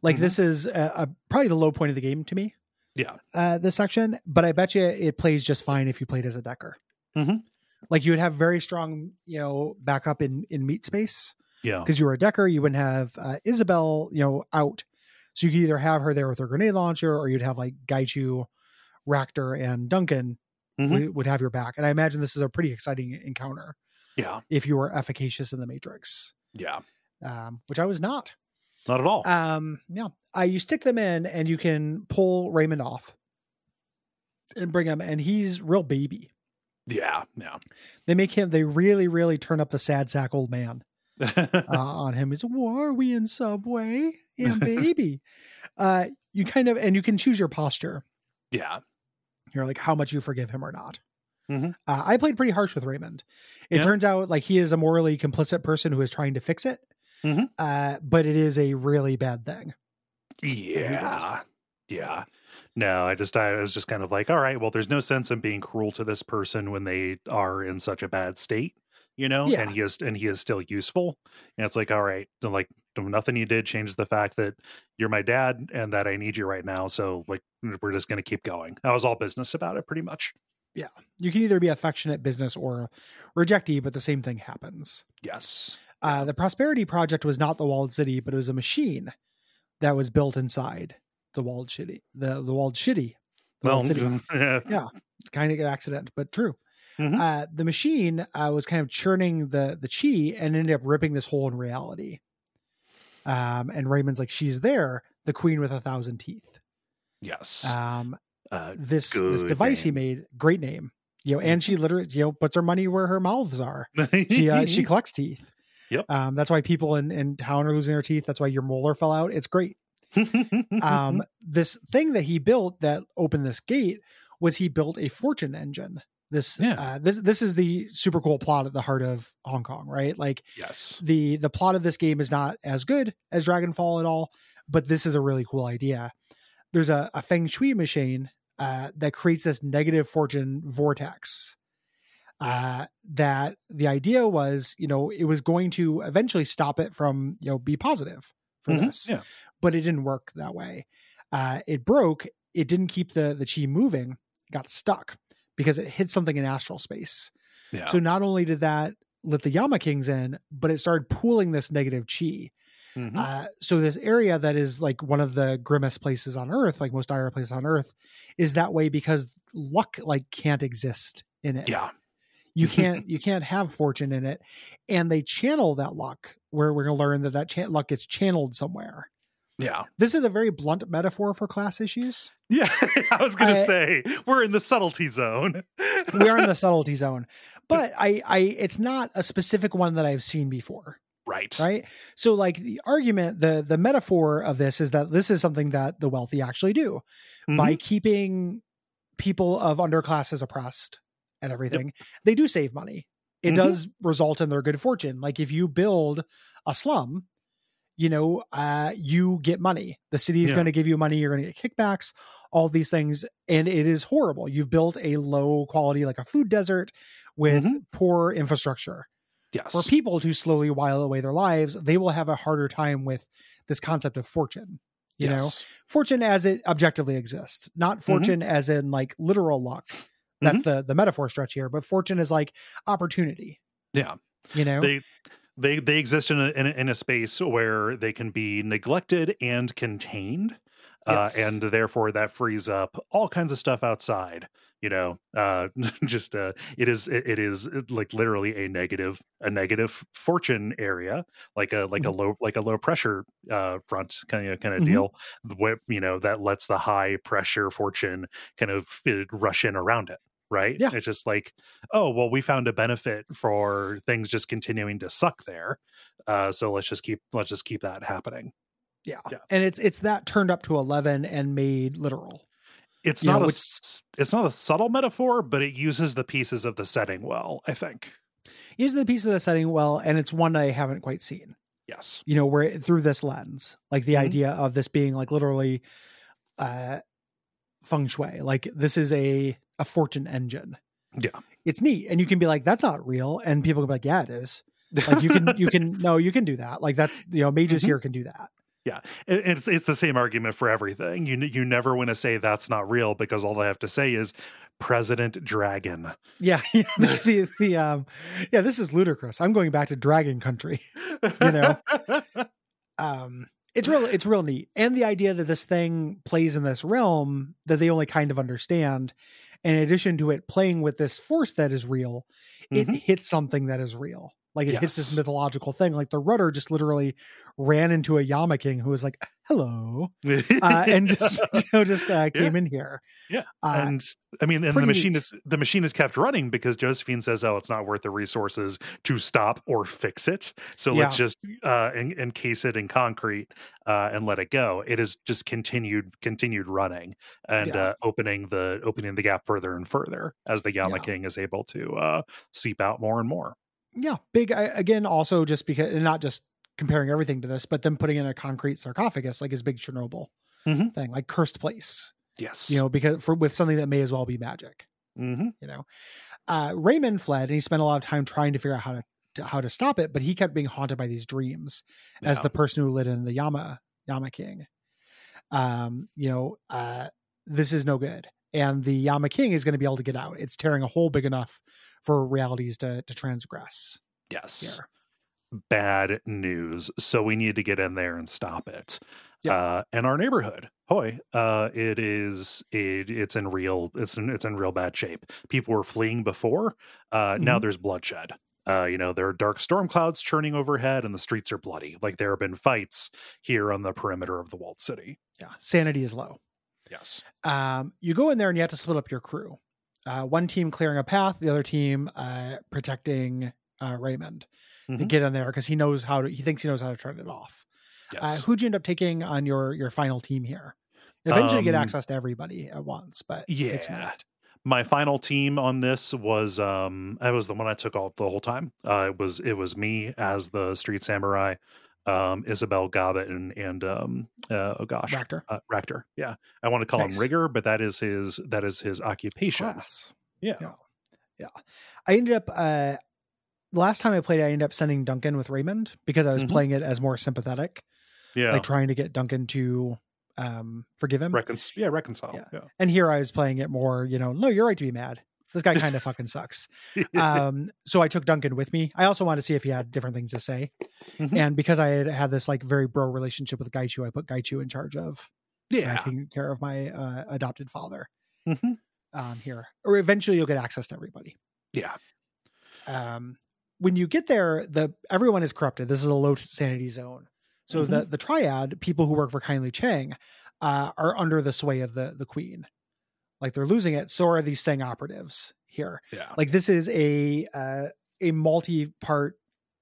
[SPEAKER 2] Like
[SPEAKER 1] Mhm.
[SPEAKER 2] this is uh a, probably the low point of the game to me.
[SPEAKER 1] Yeah.
[SPEAKER 2] uh, this section, but I bet you it plays just fine if you played as a decker.
[SPEAKER 1] Mhm.
[SPEAKER 2] Like you would have very strong, you know, backup in in meat space
[SPEAKER 1] Yeah.
[SPEAKER 2] because you were a decker. You wouldn't have uh, Isabel, you know, out, so you could either have her there with her grenade launcher, or you'd have like Gaichu, Racter, and Duncan
[SPEAKER 1] Mhm.
[SPEAKER 2] would, would have your back. And I imagine this is a pretty exciting encounter
[SPEAKER 1] Yeah.
[SPEAKER 2] if you were efficacious in the Matrix,
[SPEAKER 1] Yeah.
[SPEAKER 2] um, which I was not.
[SPEAKER 1] Not at all.
[SPEAKER 2] Um, yeah, uh, you stick them in, and you can pull Raymond off and bring him, and he's real baby.
[SPEAKER 1] yeah. Yeah.
[SPEAKER 2] They make him. They really, really turn up the sad sack old man uh, on him. He's, "Well, are we in Subway? Yeah, baby." uh, you kind of, and you can choose your posture.
[SPEAKER 1] yeah.
[SPEAKER 2] You're like how much you forgive him or not.
[SPEAKER 1] Mhm.
[SPEAKER 2] Uh, I played pretty harsh with Raymond. It
[SPEAKER 1] Yeah.
[SPEAKER 2] turns out like he is a morally complicit person who is trying to fix it,
[SPEAKER 1] Mhm.
[SPEAKER 2] uh, but it is a really bad thing.
[SPEAKER 1] Yeah. Yeah. No, I just I was just kind of like, all right, well, there's no sense in being cruel to this person when they are in such a bad state, you know,
[SPEAKER 2] Yeah.
[SPEAKER 1] and he is and he is still useful. And it's like, all right, like nothing you did changes the fact that you're my dad and that I need you right now. So like we're just gonna keep going. I was all business about it pretty much. Yeah.
[SPEAKER 2] You can either be affectionate business or rejectee, but the same thing happens.
[SPEAKER 1] Yes.
[SPEAKER 2] Uh, the Prosperity Project was not the walled city, but it was a machine that was built inside the walled city. The the walled shitty. The
[SPEAKER 1] Well,
[SPEAKER 2] walled city.
[SPEAKER 1] yeah.
[SPEAKER 2] Yeah. Kind of an accident, but true.
[SPEAKER 1] Mhm.
[SPEAKER 2] Uh, the machine uh, was kind of churning the the chi and ended up ripping this hole in reality. Um, and Raymond's like, she's there, the queen with a thousand teeth.
[SPEAKER 1] Yes.
[SPEAKER 2] Um,
[SPEAKER 1] Uh,
[SPEAKER 2] this this device he made, great name. You know, and she literally, you know, puts her money where her mouths are. She uh, she collects teeth.
[SPEAKER 1] Yep.
[SPEAKER 2] Um, that's why people in, in town are losing their teeth. That's why your molar fell out. It's great. Um, this thing that he built that opened this gate was he built a fortune engine. This
[SPEAKER 1] Yeah.
[SPEAKER 2] uh, this this is the super cool plot at the heart of Hong Kong, right? Like
[SPEAKER 1] yes.
[SPEAKER 2] the the plot of this game is not as good as Dragonfall at all, but this is a really cool idea. There's a, a feng shui machine uh, that creates this negative fortune vortex. Uh, that the idea was, you know, it was going to eventually stop it from, you know, be positive for
[SPEAKER 1] Mhm.
[SPEAKER 2] this,
[SPEAKER 1] Yeah.
[SPEAKER 2] but it didn't work that way. Uh, it broke. It didn't keep the the chi moving. Got stuck because it hit something in astral space.
[SPEAKER 1] Yeah.
[SPEAKER 2] So not only did that let the Yama Kings in, but it started pooling this negative chi.
[SPEAKER 1] Mhm.
[SPEAKER 2] Uh, so this area that is like one of the grimmest places on Earth, like most dire places on Earth, is that way because luck like can't exist in it.
[SPEAKER 1] yeah.
[SPEAKER 2] You can't you can't have fortune in it, and they channel that luck. Where we're going to learn that that luck gets channeled somewhere.
[SPEAKER 1] Yeah.
[SPEAKER 2] This is a very blunt metaphor for class issues.
[SPEAKER 1] Yeah. I was gonna say we're in the subtlety zone.
[SPEAKER 2] We are in the subtlety zone, but I, I, it's not a specific one that I've seen before.
[SPEAKER 1] right.
[SPEAKER 2] right so like the argument the the metaphor of this is that this is something that the wealthy actually do by
[SPEAKER 1] Mhm.
[SPEAKER 2] keeping people of underclasses oppressed and everything they do save money it
[SPEAKER 1] Mhm.
[SPEAKER 2] does result in their good fortune like if you build a slum you know uh you get money the city is
[SPEAKER 1] Yeah.
[SPEAKER 2] going to give you money you're going to get kickbacks all these things and it is horrible you've built a low quality like a food desert with
[SPEAKER 1] Mhm.
[SPEAKER 2] poor infrastructure
[SPEAKER 1] yes.
[SPEAKER 2] for people to slowly while away their lives, they will have a harder time with this concept of fortune. You know, fortune as it objectively exists, not fortune as in like literal luck, That's mm-hmm. the the metaphor stretch here. But fortune is like opportunity.
[SPEAKER 1] Yeah.
[SPEAKER 2] You know,
[SPEAKER 1] They they they exist in a, in a in a space where they can be neglected and contained. Uh, and therefore that frees up all kinds of stuff outside you know uh just uh it is it, it is uh, like literally a negative a negative fortune area like a like a low like a low pressure uh front kind of kind of
[SPEAKER 2] Mhm.
[SPEAKER 1] deal where you know that lets the high pressure fortune kind of uh, rush in around it right
[SPEAKER 2] Yeah.
[SPEAKER 1] it's just like oh well we found a benefit for things just continuing to suck there uh so let's just keep let's just keep that happening
[SPEAKER 2] yeah.
[SPEAKER 1] yeah.
[SPEAKER 2] And it's it's that turned up to eleven and made literal.
[SPEAKER 1] it's
[SPEAKER 2] You know,
[SPEAKER 1] not a
[SPEAKER 2] which-
[SPEAKER 1] it's not a subtle metaphor but it uses the pieces of the setting well i think
[SPEAKER 2] Uses the pieces of the setting well, and it's one I haven't quite seen.
[SPEAKER 1] yes
[SPEAKER 2] you know, where it- through this lens, like the
[SPEAKER 1] Mhm.
[SPEAKER 2] idea of this being like literally uh feng shui, like this is a a fortune engine.
[SPEAKER 1] Yeah.
[SPEAKER 2] It's neat. And you can be like, that's not real. And people can be like, yeah, it is. Like you can you can no, you can do that. Like that's you know, mages
[SPEAKER 1] Mhm.
[SPEAKER 2] here can do that.
[SPEAKER 1] It- it's it's the same argument for everything you you never want to say that's not real because all I have to say is president dragon
[SPEAKER 2] Yeah. the, the, the um yeah, this is ludicrous. I'm going back to dragon country. You know? um it's real it's real neat and the idea that this thing plays in this realm that they only kind of understand in addition to it playing with this force that is real it
[SPEAKER 1] Mhm.
[SPEAKER 2] hits something that is real like it hits this mythological thing like the rudder just literally ran into a yama king who was like hello uh, and just you know, just uh, came in here
[SPEAKER 1] Yeah.
[SPEAKER 2] uh,
[SPEAKER 1] and I mean, and the machine
[SPEAKER 2] neat.
[SPEAKER 1] is the machine is kept running because Josephine says, "Oh, it's not worth the resources to stop or fix it. So let's just uh, en- encase it in concrete uh, and let it go." It is just continued continued running and
[SPEAKER 2] Yeah.
[SPEAKER 1] uh, opening the opening the gap further and further as the Yama
[SPEAKER 2] Yeah.
[SPEAKER 1] King is able to uh, seep out more and more.
[SPEAKER 2] Yeah big I, again also just because and not just comparing everything to this but then putting in a concrete sarcophagus like his big chernobyl
[SPEAKER 1] Mhm.
[SPEAKER 2] thing like cursed place.
[SPEAKER 1] Yes,
[SPEAKER 2] you know because for with something that may as well be magic
[SPEAKER 1] hmm
[SPEAKER 2] you know? Uh raymond fled and he spent a lot of time trying to figure out how to, to how to stop it but he kept being haunted by these dreams as the person who lit in the yama yama king. Um you know uh this is no good and the yama king is going to be able to get out. It's tearing a hole big enough for realities to to transgress
[SPEAKER 1] yes.
[SPEAKER 2] here
[SPEAKER 1] bad news. So we need to get in there and stop it.
[SPEAKER 2] Yeah.
[SPEAKER 1] Uh, and our neighborhood, Heoi, uh, it is it, it's in real it's in it's in real bad shape. People were fleeing before. Uh, Now
[SPEAKER 2] Mhm.
[SPEAKER 1] there's bloodshed. Uh, you know there are dark storm clouds churning overhead, and the streets are bloody. Like there have been fights here on the perimeter of the walled city.
[SPEAKER 2] yeah sanity is low
[SPEAKER 1] Yes.
[SPEAKER 2] um, you go in there and you have to split up your crew. Uh, one team clearing a path, the other team uh, protecting uh, Raymond to
[SPEAKER 1] Mhm.
[SPEAKER 2] get in there because he knows how to. He thinks he knows how to turn it off. Uh,
[SPEAKER 1] Yes.
[SPEAKER 2] who'd you end up taking on your your final team here? Eventually, you get
[SPEAKER 1] Um,
[SPEAKER 2] access to everybody at once, but it takes a
[SPEAKER 1] yeah.
[SPEAKER 2] minute.
[SPEAKER 1] my final team on this was um I was the one I took all the whole time. Uh it was it was me as the street samurai, um Isabel Gobbet and and um uh, oh gosh.
[SPEAKER 2] Racter.
[SPEAKER 1] Uh, Racter. Yeah. I want to call
[SPEAKER 2] Nice.
[SPEAKER 1] him Rigger, but that is his that is his occupation.
[SPEAKER 2] Class.
[SPEAKER 1] Yeah.
[SPEAKER 2] Yeah. Yeah. I ended up uh last time I played, I ended up sending Duncan with Raymond because I was
[SPEAKER 1] Mhm.
[SPEAKER 2] playing it as more sympathetic,
[SPEAKER 1] Yeah.
[SPEAKER 2] like trying to get Duncan to um forgive him.
[SPEAKER 1] Recon- yeah, reconcile.
[SPEAKER 2] Yeah.
[SPEAKER 1] Yeah.
[SPEAKER 2] And here I was playing it more, you know, no, you're right to be mad. This guy kind of fucking sucks. Um, so I took Duncan with me. I also wanted to see if he had different things to say.
[SPEAKER 1] Mhm.
[SPEAKER 2] And because I had had this like very bro relationship with Gaichu, I put Gaichu in charge of uh,
[SPEAKER 1] yeah.
[SPEAKER 2] taking care of my uh, adopted father
[SPEAKER 1] Mhm.
[SPEAKER 2] um, here. Or eventually you'll get access to everybody.
[SPEAKER 1] Yeah.
[SPEAKER 2] Um, when you get there, the everyone is corrupted. This is a low sanity zone. So the the triad, people who work for Kindly Cheng, uh, are under the sway of the the queen. Like they're losing it. So are these Tseng operatives here.
[SPEAKER 1] Yeah.
[SPEAKER 2] Like this is a uh, a multi part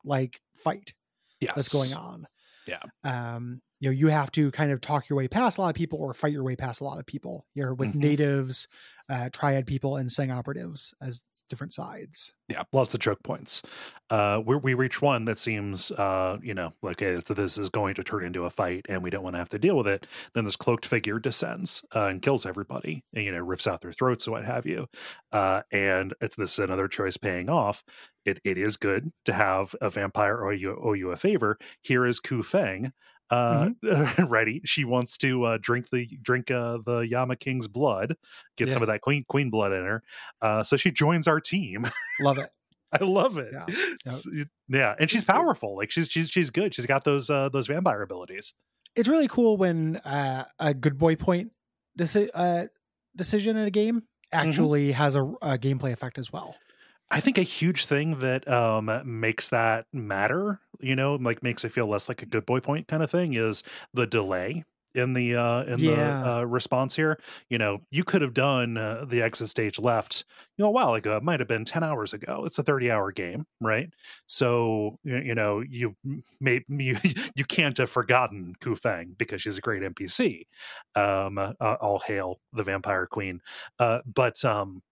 [SPEAKER 2] like fight
[SPEAKER 1] yes.
[SPEAKER 2] that's going on.
[SPEAKER 1] Yeah.
[SPEAKER 2] Um, you know, you have to kind of talk your way past a lot of people or fight your way past a lot of people. You're with
[SPEAKER 1] Mhm.
[SPEAKER 2] natives, uh, triad people, and Tseng operatives as different sides.
[SPEAKER 1] Yeah, lots of choke points. Uh, we reach one that seems, uh, you know, like okay, so this is going to turn into a fight, and we don't want to have to deal with it. Then this cloaked figure descends uh, and kills everybody, and you know, rips out their throats and what have you. Uh, and it's this is another choice paying off. It it is good to have a vampire owe you owe you a favor. Here is Ku Feng, uh ready. She wants to uh drink the drink uh the yama king's blood get some of that queen queen blood in her uh so she joins our team.
[SPEAKER 2] Love it.
[SPEAKER 1] i love it.
[SPEAKER 2] Yeah.
[SPEAKER 1] S- yeah and she's powerful like she's she's she's good. She's got those uh those vampire abilities.
[SPEAKER 2] It's really cool when uh, a good boy point deci- uh, decision in a game
[SPEAKER 1] Mm-hmm.
[SPEAKER 2] actually has a, a gameplay effect as well.
[SPEAKER 1] I think a huge thing that um makes that matter, you know, like makes it feel less like a good boy point kind of thing is the delay in the uh in
[SPEAKER 2] Yeah.
[SPEAKER 1] the uh, response here. You know, you could have done uh, the exit stage left, you know, a while ago. It might have been 10 hours ago. It's a 30 hour game, right? So, you you know, you may you, you can't have forgotten Ku Feng because she's a great NPC. Um uh, all hail the vampire queen. Uh but um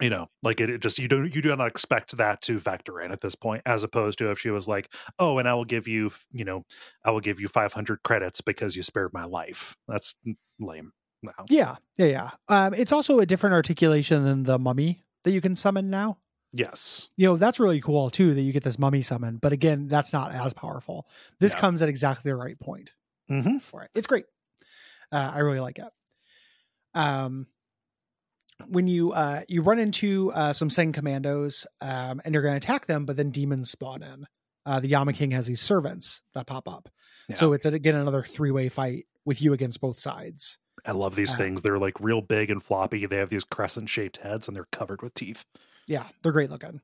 [SPEAKER 1] you know like it, it just you don't you do not expect that to factor in at this point as opposed to if she was like oh and i will give you you know i will give you 500 credits because you spared my life that's lame no
[SPEAKER 2] Yeah, yeah, yeah. Um, it's also a different articulation than the mummy that you can summon now.
[SPEAKER 1] yes
[SPEAKER 2] You know, that's really cool too that you get this mummy summon. But again, that's not as powerful. This comes at exactly the right point
[SPEAKER 1] hmm
[SPEAKER 2] for it. It's great. Uh, I really like it. Um, when you uh, you run into uh, some Tseng commandos um, and you're going to attack them, but then demons spawn in. Uh, the Yama King has these servants that pop up,
[SPEAKER 1] Yeah.
[SPEAKER 2] so it's again another three way fight with you against both sides.
[SPEAKER 1] i love these
[SPEAKER 2] Uh,
[SPEAKER 1] things they're like real big and floppy they have these crescent shaped heads and they're covered with teeth
[SPEAKER 2] Yeah, they're great looking.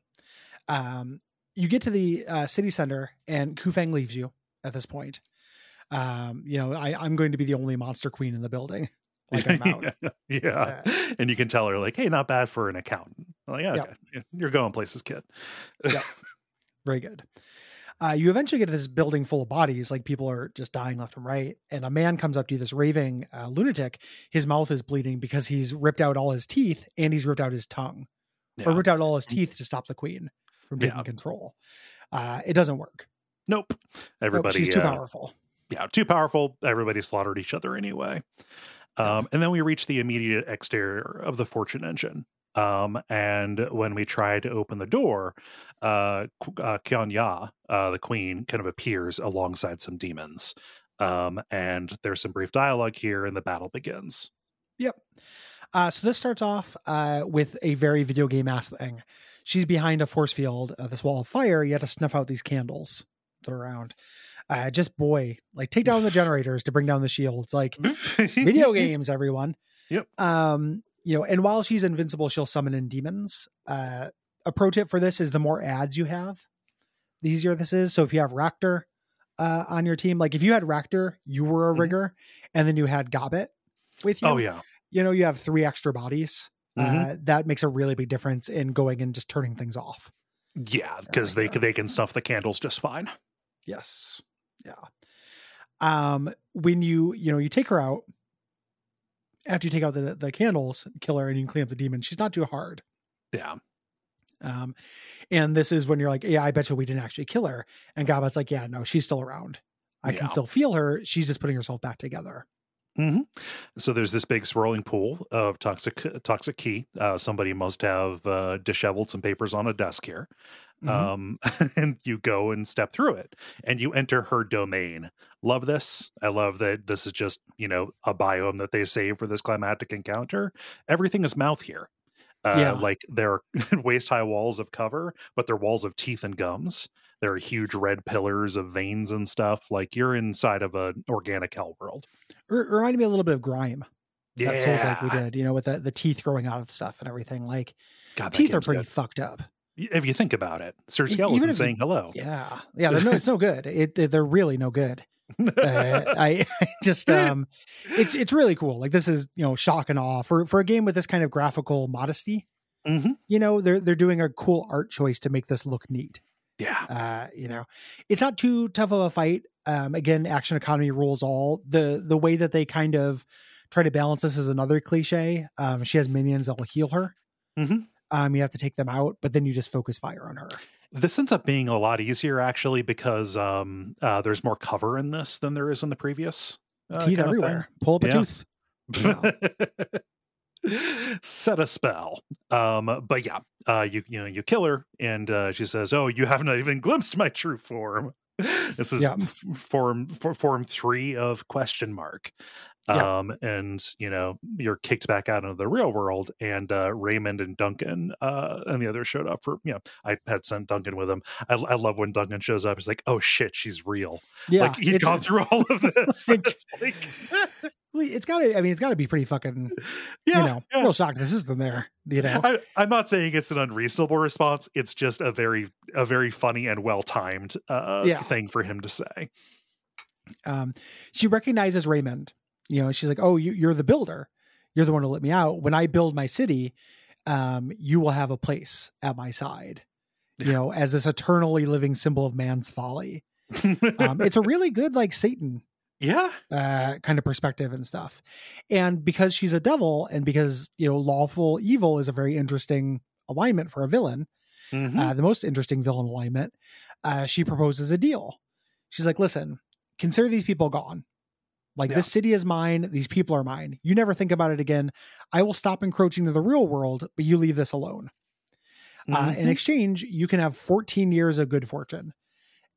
[SPEAKER 2] Um, you get to the uh, city center, and Ku Feng leaves you at this point. Um, you know, I, I'm going to be the only monster queen in the building. Like I'm
[SPEAKER 1] yeah and you can tell her like hey not bad for an accountant like yeah,
[SPEAKER 2] Yep.
[SPEAKER 1] okay. you're going places kid
[SPEAKER 2] Yep. Very good. Uh, you eventually get to this building full of bodies, like people are just dying left and right. And a man comes up to you, this raving uh, lunatic. His mouth is bleeding because he's ripped out all his teeth and he's ripped out his tongue, or ripped out all his teeth to stop the queen from taking
[SPEAKER 1] Yeah.
[SPEAKER 2] control. Uh, it doesn't work.
[SPEAKER 1] nope
[SPEAKER 2] Nope,
[SPEAKER 1] everybody
[SPEAKER 2] she's too
[SPEAKER 1] uh,
[SPEAKER 2] powerful.
[SPEAKER 1] yeah, too powerful. Everybody slaughtered each other anyway. Um, and then we reach the immediate exterior of the Fortune Engine. Um, and when we try to open the door, uh, uh, Qian Ya, uh, the queen, kind of appears alongside some demons. Um, and there's some brief dialogue here, and the battle begins. Yep.
[SPEAKER 2] Uh, so this starts off uh, with a very video game ass thing. She's behind a force field, uh, this wall of fire. You have to snuff out these candles that are around. Uh, just boy, like take down the generators to bring down the shields. Like video games, everyone.
[SPEAKER 1] Yep.
[SPEAKER 2] Um, you know, and while she's invincible, she'll summon in demons. Uh, a pro tip for this is the more ads you have, the easier this is. So if you have Racter uh, on your team, like if you had Racter, you were a
[SPEAKER 1] Mhm.
[SPEAKER 2] rigger, and then you had Gobbet with you.
[SPEAKER 1] Oh yeah,
[SPEAKER 2] You know, you have three extra bodies.
[SPEAKER 1] Mhm.
[SPEAKER 2] Uh, that makes a really big difference in going and just turning things off.
[SPEAKER 1] yeah, because they they can snuff the candles just fine.
[SPEAKER 2] Yes. Yeah. Um, when you, you know, you take her out after you take out the, the candles, kill her and you can clean up the demon. She's not too hard.
[SPEAKER 1] Yeah,
[SPEAKER 2] Um, and this is when you're like, yeah, I bet you we didn't actually kill her. And Gobbet's like, yeah, no, she's still around. I
[SPEAKER 1] Yeah.
[SPEAKER 2] can still feel her. She's just putting herself back together.
[SPEAKER 1] Mm-hmm. So there's this big swirling pool of toxic toxic chi. Uh, somebody must have uh, disheveled some papers on a desk here.
[SPEAKER 2] Mhm.
[SPEAKER 1] Um, and you go and step through it, and you enter her domain. Love this. I love that this is just you know a biome that they save for this climatic encounter. Everything is mouth here. Uh,
[SPEAKER 2] Yeah.
[SPEAKER 1] like there are waist high walls of cover, but they're walls of teeth and gums. There are huge red pillars of veins and stuff. Like you're inside of an organic hell world.
[SPEAKER 2] R- reminded me a little bit of Grime.
[SPEAKER 1] Yeah,
[SPEAKER 2] That Souls like we did, you know, with the, the teeth growing out of stuff and everything. Like
[SPEAKER 1] God,
[SPEAKER 2] teeth are pretty
[SPEAKER 1] good.
[SPEAKER 2] fucked up.
[SPEAKER 1] If you think about it. Sir Skeleton
[SPEAKER 2] even if you-
[SPEAKER 1] saying hello.
[SPEAKER 2] Yeah. Yeah. No, it's no good. It, they- they're really no good. uh, I, I just um it's it's really cool. Like this is you know shock and awe for for a game with this kind of graphical modesty.
[SPEAKER 1] Mhm.
[SPEAKER 2] You know they're they're doing a cool art choice to make this look neat.
[SPEAKER 1] Yeah.
[SPEAKER 2] Uh, you know, it's not too tough of a fight. Um, again, action economy rules all. The the way that they kind of try to balance this is another cliche. Um, she has minions that will heal her.
[SPEAKER 1] Mhm.
[SPEAKER 2] Um, you have to take them out, but then you just focus fire on her.
[SPEAKER 1] This ends up being a lot easier actually because um uh there's more cover in this than there is in the previous uh,
[SPEAKER 2] Teeth
[SPEAKER 1] kind of thing.
[SPEAKER 2] everywhere. Pull up a
[SPEAKER 1] Yeah.
[SPEAKER 2] tooth.
[SPEAKER 1] set a spell um but yeah uh you you know you kill her and uh she says oh you have not even glimpsed my true form this is
[SPEAKER 2] Yeah.
[SPEAKER 1] form for, form three of question mark.
[SPEAKER 2] Yeah.
[SPEAKER 1] Um, and you know you're kicked back out into the real world, and uh, Raymond and Duncan uh, and the others showed up for you know I had sent Duncan with him. I, I love when Duncan shows up. He's like, "Oh shit, she's real."
[SPEAKER 2] Yeah,
[SPEAKER 1] like he'd
[SPEAKER 2] it's,
[SPEAKER 1] gone through all of this.
[SPEAKER 2] Like-
[SPEAKER 1] It's like,
[SPEAKER 2] it's got to. I mean, it's got to be pretty fucking.
[SPEAKER 1] yeah,
[SPEAKER 2] you know,
[SPEAKER 1] yeah.
[SPEAKER 2] real shocked this isn't there. You know,
[SPEAKER 1] I, I'm not saying it's an unreasonable response. It's just a very, a very funny and well timed uh,
[SPEAKER 2] Yeah.
[SPEAKER 1] thing for him to say.
[SPEAKER 2] um, she recognizes Raymond. You know, she's like, "Oh, you, you're the builder. You're the one who let me out. When I build my city, um, you will have a place at my side. You know, as this eternally living symbol of man's folly. Um, it's a really good like Satan
[SPEAKER 1] yeah,
[SPEAKER 2] uh, kind of perspective and stuff. And because she's a devil, and because you know, lawful evil is a very interesting alignment for a villain.
[SPEAKER 1] Mhm.
[SPEAKER 2] uh, the most interesting villain alignment, uh, she proposes a deal. She's like, listen, consider these people gone. Like
[SPEAKER 1] Yeah.
[SPEAKER 2] this city is mine. These people are mine. You never think about it again. I will stop encroaching to the real world, but you leave this alone. Uh, in
[SPEAKER 1] Mhm.
[SPEAKER 2] exchange, you can have 14 years of good fortune.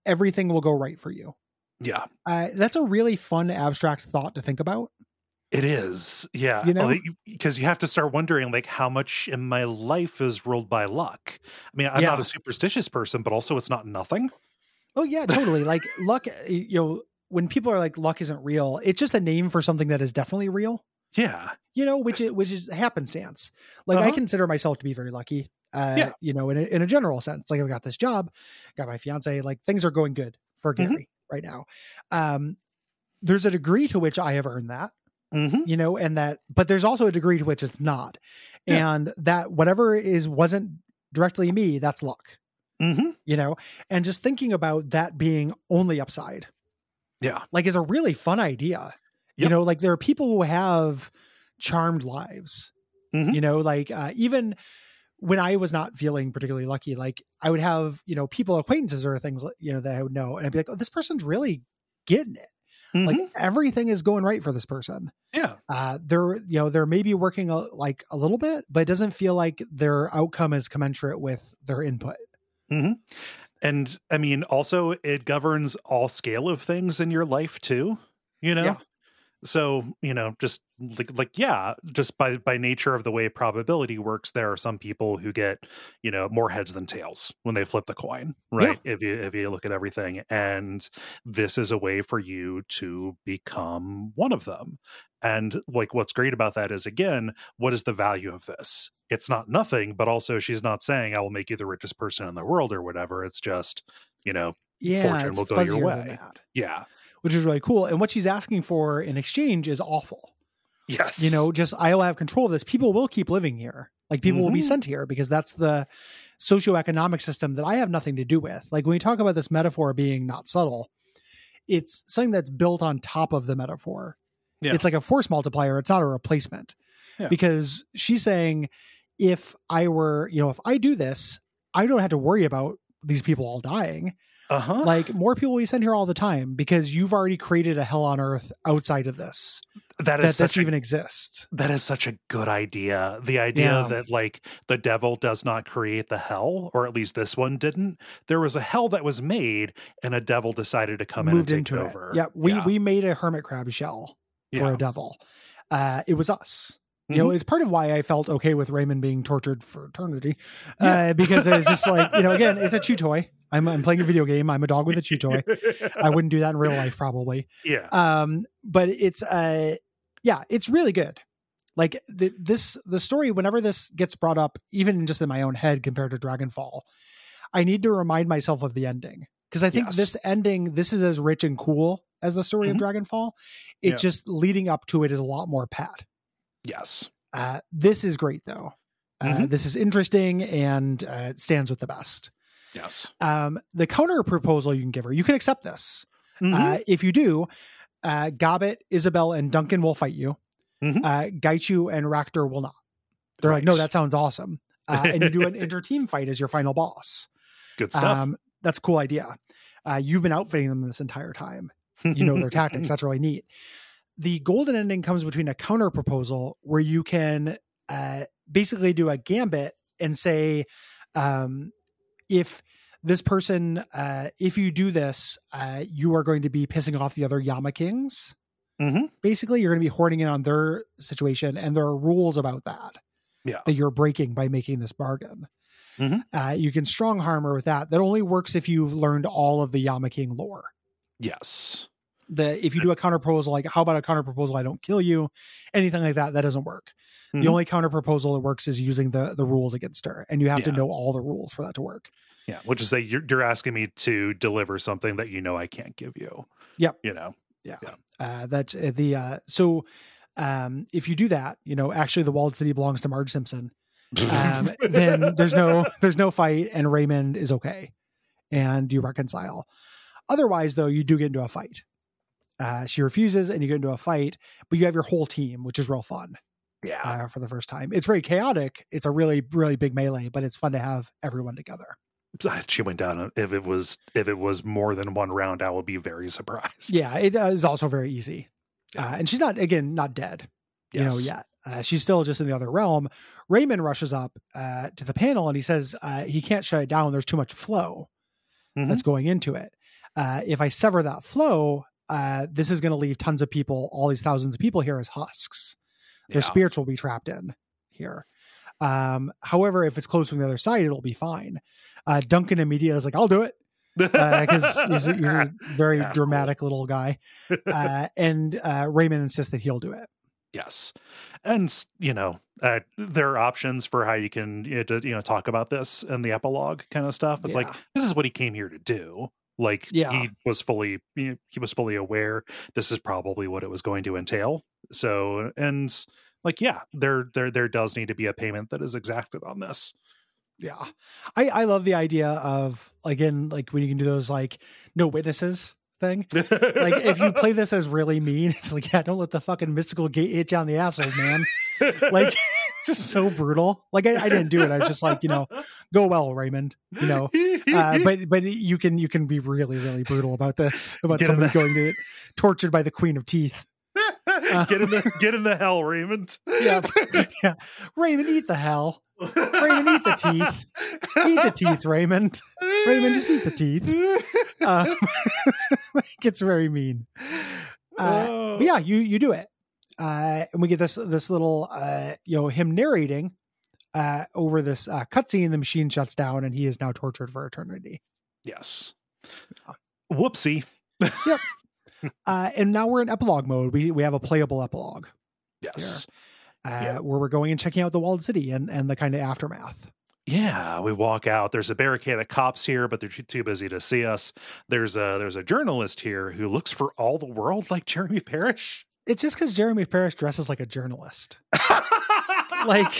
[SPEAKER 2] Everything will go right for you.
[SPEAKER 1] yeah,
[SPEAKER 2] Uh, that's a really fun abstract thought to think about.
[SPEAKER 1] it is. Yeah,
[SPEAKER 2] You know?
[SPEAKER 1] because you have to start wondering like how much in my life is ruled by luck. I mean, I'm
[SPEAKER 2] Yeah.
[SPEAKER 1] not a superstitious person, but also it's not nothing.
[SPEAKER 2] Oh yeah, totally. like luck, you know, when people are like luck isn't real, it's just a name for something that is definitely real.
[SPEAKER 1] Yeah,
[SPEAKER 2] you know, which is which is happenstance. Like I
[SPEAKER 1] Uh-huh.
[SPEAKER 2] consider myself to be very lucky. Uh,
[SPEAKER 1] Yeah.
[SPEAKER 2] you know, in a, in a general sense, like I've got this job, got my fiance, like things are going good for
[SPEAKER 1] Mhm.
[SPEAKER 2] Gary right now. Um, there's a degree to which I have earned that,
[SPEAKER 1] hmm
[SPEAKER 2] you know, and that, but there's also a degree to which it's not,
[SPEAKER 1] Yeah.
[SPEAKER 2] and that whatever is wasn't directly me, that's luck,
[SPEAKER 1] hmm
[SPEAKER 2] you know, and just thinking about that being only upside
[SPEAKER 1] yeah,
[SPEAKER 2] like is a really fun idea. You know, like there are people who have charmed lives.
[SPEAKER 1] Mhm.
[SPEAKER 2] You know, like uh, even when I was not feeling particularly lucky, like I would have, you know, people acquaintances or things, you know, that I would know, and I'd be like, oh, this person's really getting it. Like
[SPEAKER 1] Mhm.
[SPEAKER 2] everything is going right for this person.
[SPEAKER 1] yeah,
[SPEAKER 2] Uh, they're, you know, they're maybe working a, like a little bit, but it doesn't feel like their outcome is commensurate with their input.
[SPEAKER 1] hmm And I mean, also it governs all scale of things in your life too. You know,
[SPEAKER 2] Yeah.
[SPEAKER 1] So you know, just like like yeah, just by by nature of the way probability works, there are some people who get you know more heads than tails when they flip the coin, right? If you if you look at everything, and this is a way for you to become one of them. And like, what's great about that is again, what is the value of this? It's not nothing, but also she's not saying I will make you the richest person in the world or whatever. It's just, you know,
[SPEAKER 2] Yeah,
[SPEAKER 1] Fortune will go your way. yeah.
[SPEAKER 2] Which is really cool. And what she's asking for in exchange is awful.
[SPEAKER 1] Yes.
[SPEAKER 2] you know just i will have control of this people will keep living here like people will be
[SPEAKER 1] Mhm.
[SPEAKER 2] sent here because that's the socioeconomic system that i have nothing to do with like when we talk about this metaphor being not subtle it's something that's built on top of the metaphor
[SPEAKER 1] Yeah.
[SPEAKER 2] it's like a force multiplier it's not a replacement
[SPEAKER 1] Yeah.
[SPEAKER 2] because she's saying if i were you know if i do this i don't have to worry about these people all dying
[SPEAKER 1] uh-huh.
[SPEAKER 2] like more people we send here all the time because you've already created a hell on earth outside of this
[SPEAKER 1] that
[SPEAKER 2] that
[SPEAKER 1] is
[SPEAKER 2] this
[SPEAKER 1] such a,
[SPEAKER 2] even exists
[SPEAKER 1] that is such a good idea. The idea
[SPEAKER 2] Yeah.
[SPEAKER 1] that like the devil does not create the hell, or at least this one didn't. There was a hell that was made, and a devil decided to come
[SPEAKER 2] moved
[SPEAKER 1] in and
[SPEAKER 2] into
[SPEAKER 1] take
[SPEAKER 2] it.
[SPEAKER 1] over.
[SPEAKER 2] Yeah, we
[SPEAKER 1] yeah.
[SPEAKER 2] we made a hermit crab shell for
[SPEAKER 1] Yeah.
[SPEAKER 2] a devil. Uh, it was us. You know,
[SPEAKER 1] Mhm.
[SPEAKER 2] it's part of why I felt okay with Raymond being tortured for eternity,
[SPEAKER 1] Yeah.
[SPEAKER 2] uh, because it was just like you know, again, it's a chew toy. I'm I'm playing a video game. I'm a dog with a chew toy. I wouldn't do that in real life, probably.
[SPEAKER 1] yeah.
[SPEAKER 2] Um, but it's uh, yeah, it's really good. Like the, this, the story. Whenever this gets brought up, even just in my own head compared to Dragonfall, I need to remind myself of the ending because I think
[SPEAKER 1] Yes.
[SPEAKER 2] this ending, this is as rich and cool as the story
[SPEAKER 1] Mhm.
[SPEAKER 2] of Dragonfall. It
[SPEAKER 1] Yeah.
[SPEAKER 2] just leading up to it is a lot more pat.
[SPEAKER 1] Yes.
[SPEAKER 2] Uh, this is great though. Uh,
[SPEAKER 1] Mhm.
[SPEAKER 2] This is interesting and uh, it stands with the best.
[SPEAKER 1] Yes.
[SPEAKER 2] Um, the counter proposal you can give her, you can accept this.
[SPEAKER 1] Mhm.
[SPEAKER 2] Uh, if you do, uh, Gobbet, Isabel, and Duncan will fight you.
[SPEAKER 1] Mhm.
[SPEAKER 2] Uh, Gaichu and Racter will not. They're like, no, that sounds awesome. Uh, and you do an inter-team fight as your final boss.
[SPEAKER 1] Good stuff.
[SPEAKER 2] Um, that's a cool idea. Uh, you've been outfitting them this entire time. You know their tactics. That's really neat. The golden ending comes between a counter proposal where you can uh, basically do a gambit and say, um, if this person, uh, if you do this, uh, you are going to be pissing off the other Yama Kings.
[SPEAKER 1] Mhm.
[SPEAKER 2] Basically, you're going to be hoarding in on their situation, and there are rules about that.
[SPEAKER 1] Yeah.
[SPEAKER 2] that you're breaking by making this bargain.
[SPEAKER 1] Mhm.
[SPEAKER 2] Uh, you can strong harm her with that. That only works if you've learned all of the Yama King lore.
[SPEAKER 1] Yes.
[SPEAKER 2] The if you do a counter proposal, like how about a counter proposal? I don't kill you, anything like that. That doesn't work.
[SPEAKER 1] Mhm.
[SPEAKER 2] The only counter proposal that works is using the the rules against her, and you have to know all the rules for that to work.
[SPEAKER 1] Yeah, which is say you're you're asking me to deliver something that you know I can't give you.
[SPEAKER 2] Yep.
[SPEAKER 1] You know.
[SPEAKER 2] Yeah.
[SPEAKER 1] Yeah.
[SPEAKER 2] Uh, that's uh, the uh, so um, if you do that, you know, actually the walled city belongs to Marge Simpson. Um, then there's no there's no fight, and Raymond is okay, and you reconcile. Otherwise, though, you do get into a fight. Uh, she refuses, and you get into a fight, but you have your whole team, which is real fun
[SPEAKER 1] yeah.
[SPEAKER 2] uh, for the first time. It's very chaotic. It's a really really big melee, but it's fun to have everyone together.
[SPEAKER 1] she went down. If it was if it was more than one round, I will be very surprised.
[SPEAKER 2] Yeah, it uh, is also very easy,
[SPEAKER 1] Yeah.
[SPEAKER 2] uh, and she's not again not dead. you know yet. Uh, she's still just in the other realm. Raymond rushes up uh, to the panel and he says uh, he can't shut it down. There's too much flow
[SPEAKER 1] Mhm.
[SPEAKER 2] that's going into it. Uh, if I sever that flow, uh, this is going to leave tons of people, all these thousands of people here as husks. Their
[SPEAKER 1] Yeah.
[SPEAKER 2] spirits will be trapped in here. Um, however, if it's closed from the other side, it'll be fine. Uh, Duncan immediately is like, "I'll do it," because he's, he's a very
[SPEAKER 1] Asshole.
[SPEAKER 2] dramatic little guy. Uh, and uh, Raymond insists that he'll do it.
[SPEAKER 1] Yes, and you know uh, there are options for how you can you know, to, you know talk about this in the epilogue kind of stuff. It's like this is what he came here to do. Like
[SPEAKER 2] Yeah.
[SPEAKER 1] he was fully he was fully aware this is probably what it was going to entail. So and like yeah, there there there does need to be a payment that is exacted on this.
[SPEAKER 2] Yeah. I, I love the idea of again, like when you can do those like no witnesses thing. Like if you play this as really mean, it's like, yeah, don't let the fucking mystical gate hit you on the asshole, man. Like just so brutal. Like I, I didn't do it. I was just like, you know, go well, Raymond. You know. Uh, but but you can you can be really, really brutal about this, about
[SPEAKER 1] Get
[SPEAKER 2] somebody going to get tortured by the Queen of Teeth.
[SPEAKER 1] get in the get in the hell, Raymond.
[SPEAKER 2] Yeah. yeah. Raymond, eat the hell. Raymond, eat the teeth. Eat the teeth, Raymond. Raymond, just eat the teeth. Um, it gets very mean. Uh,
[SPEAKER 1] Oh.
[SPEAKER 2] But yeah, you you do it, uh, and we get this this little uh, you know him narrating uh, over this uh, cutscene. The machine shuts down, and he is now tortured for eternity.
[SPEAKER 1] Yes. Whoopsie. Yep.
[SPEAKER 2] Uh, and now we're in epilogue mode. We we have a playable epilogue
[SPEAKER 1] Yes.
[SPEAKER 2] uh,
[SPEAKER 1] Yeah.
[SPEAKER 2] where we're going and checking out the walled city and and the kind of aftermath.
[SPEAKER 1] Yeah, we walk out. There's a barricade of cops here, but they're too, too busy to see us. There's a there's a journalist here who looks for all the world like Jeremy Parrish.
[SPEAKER 2] It's just because Jeremy Parrish dresses like a journalist. Like,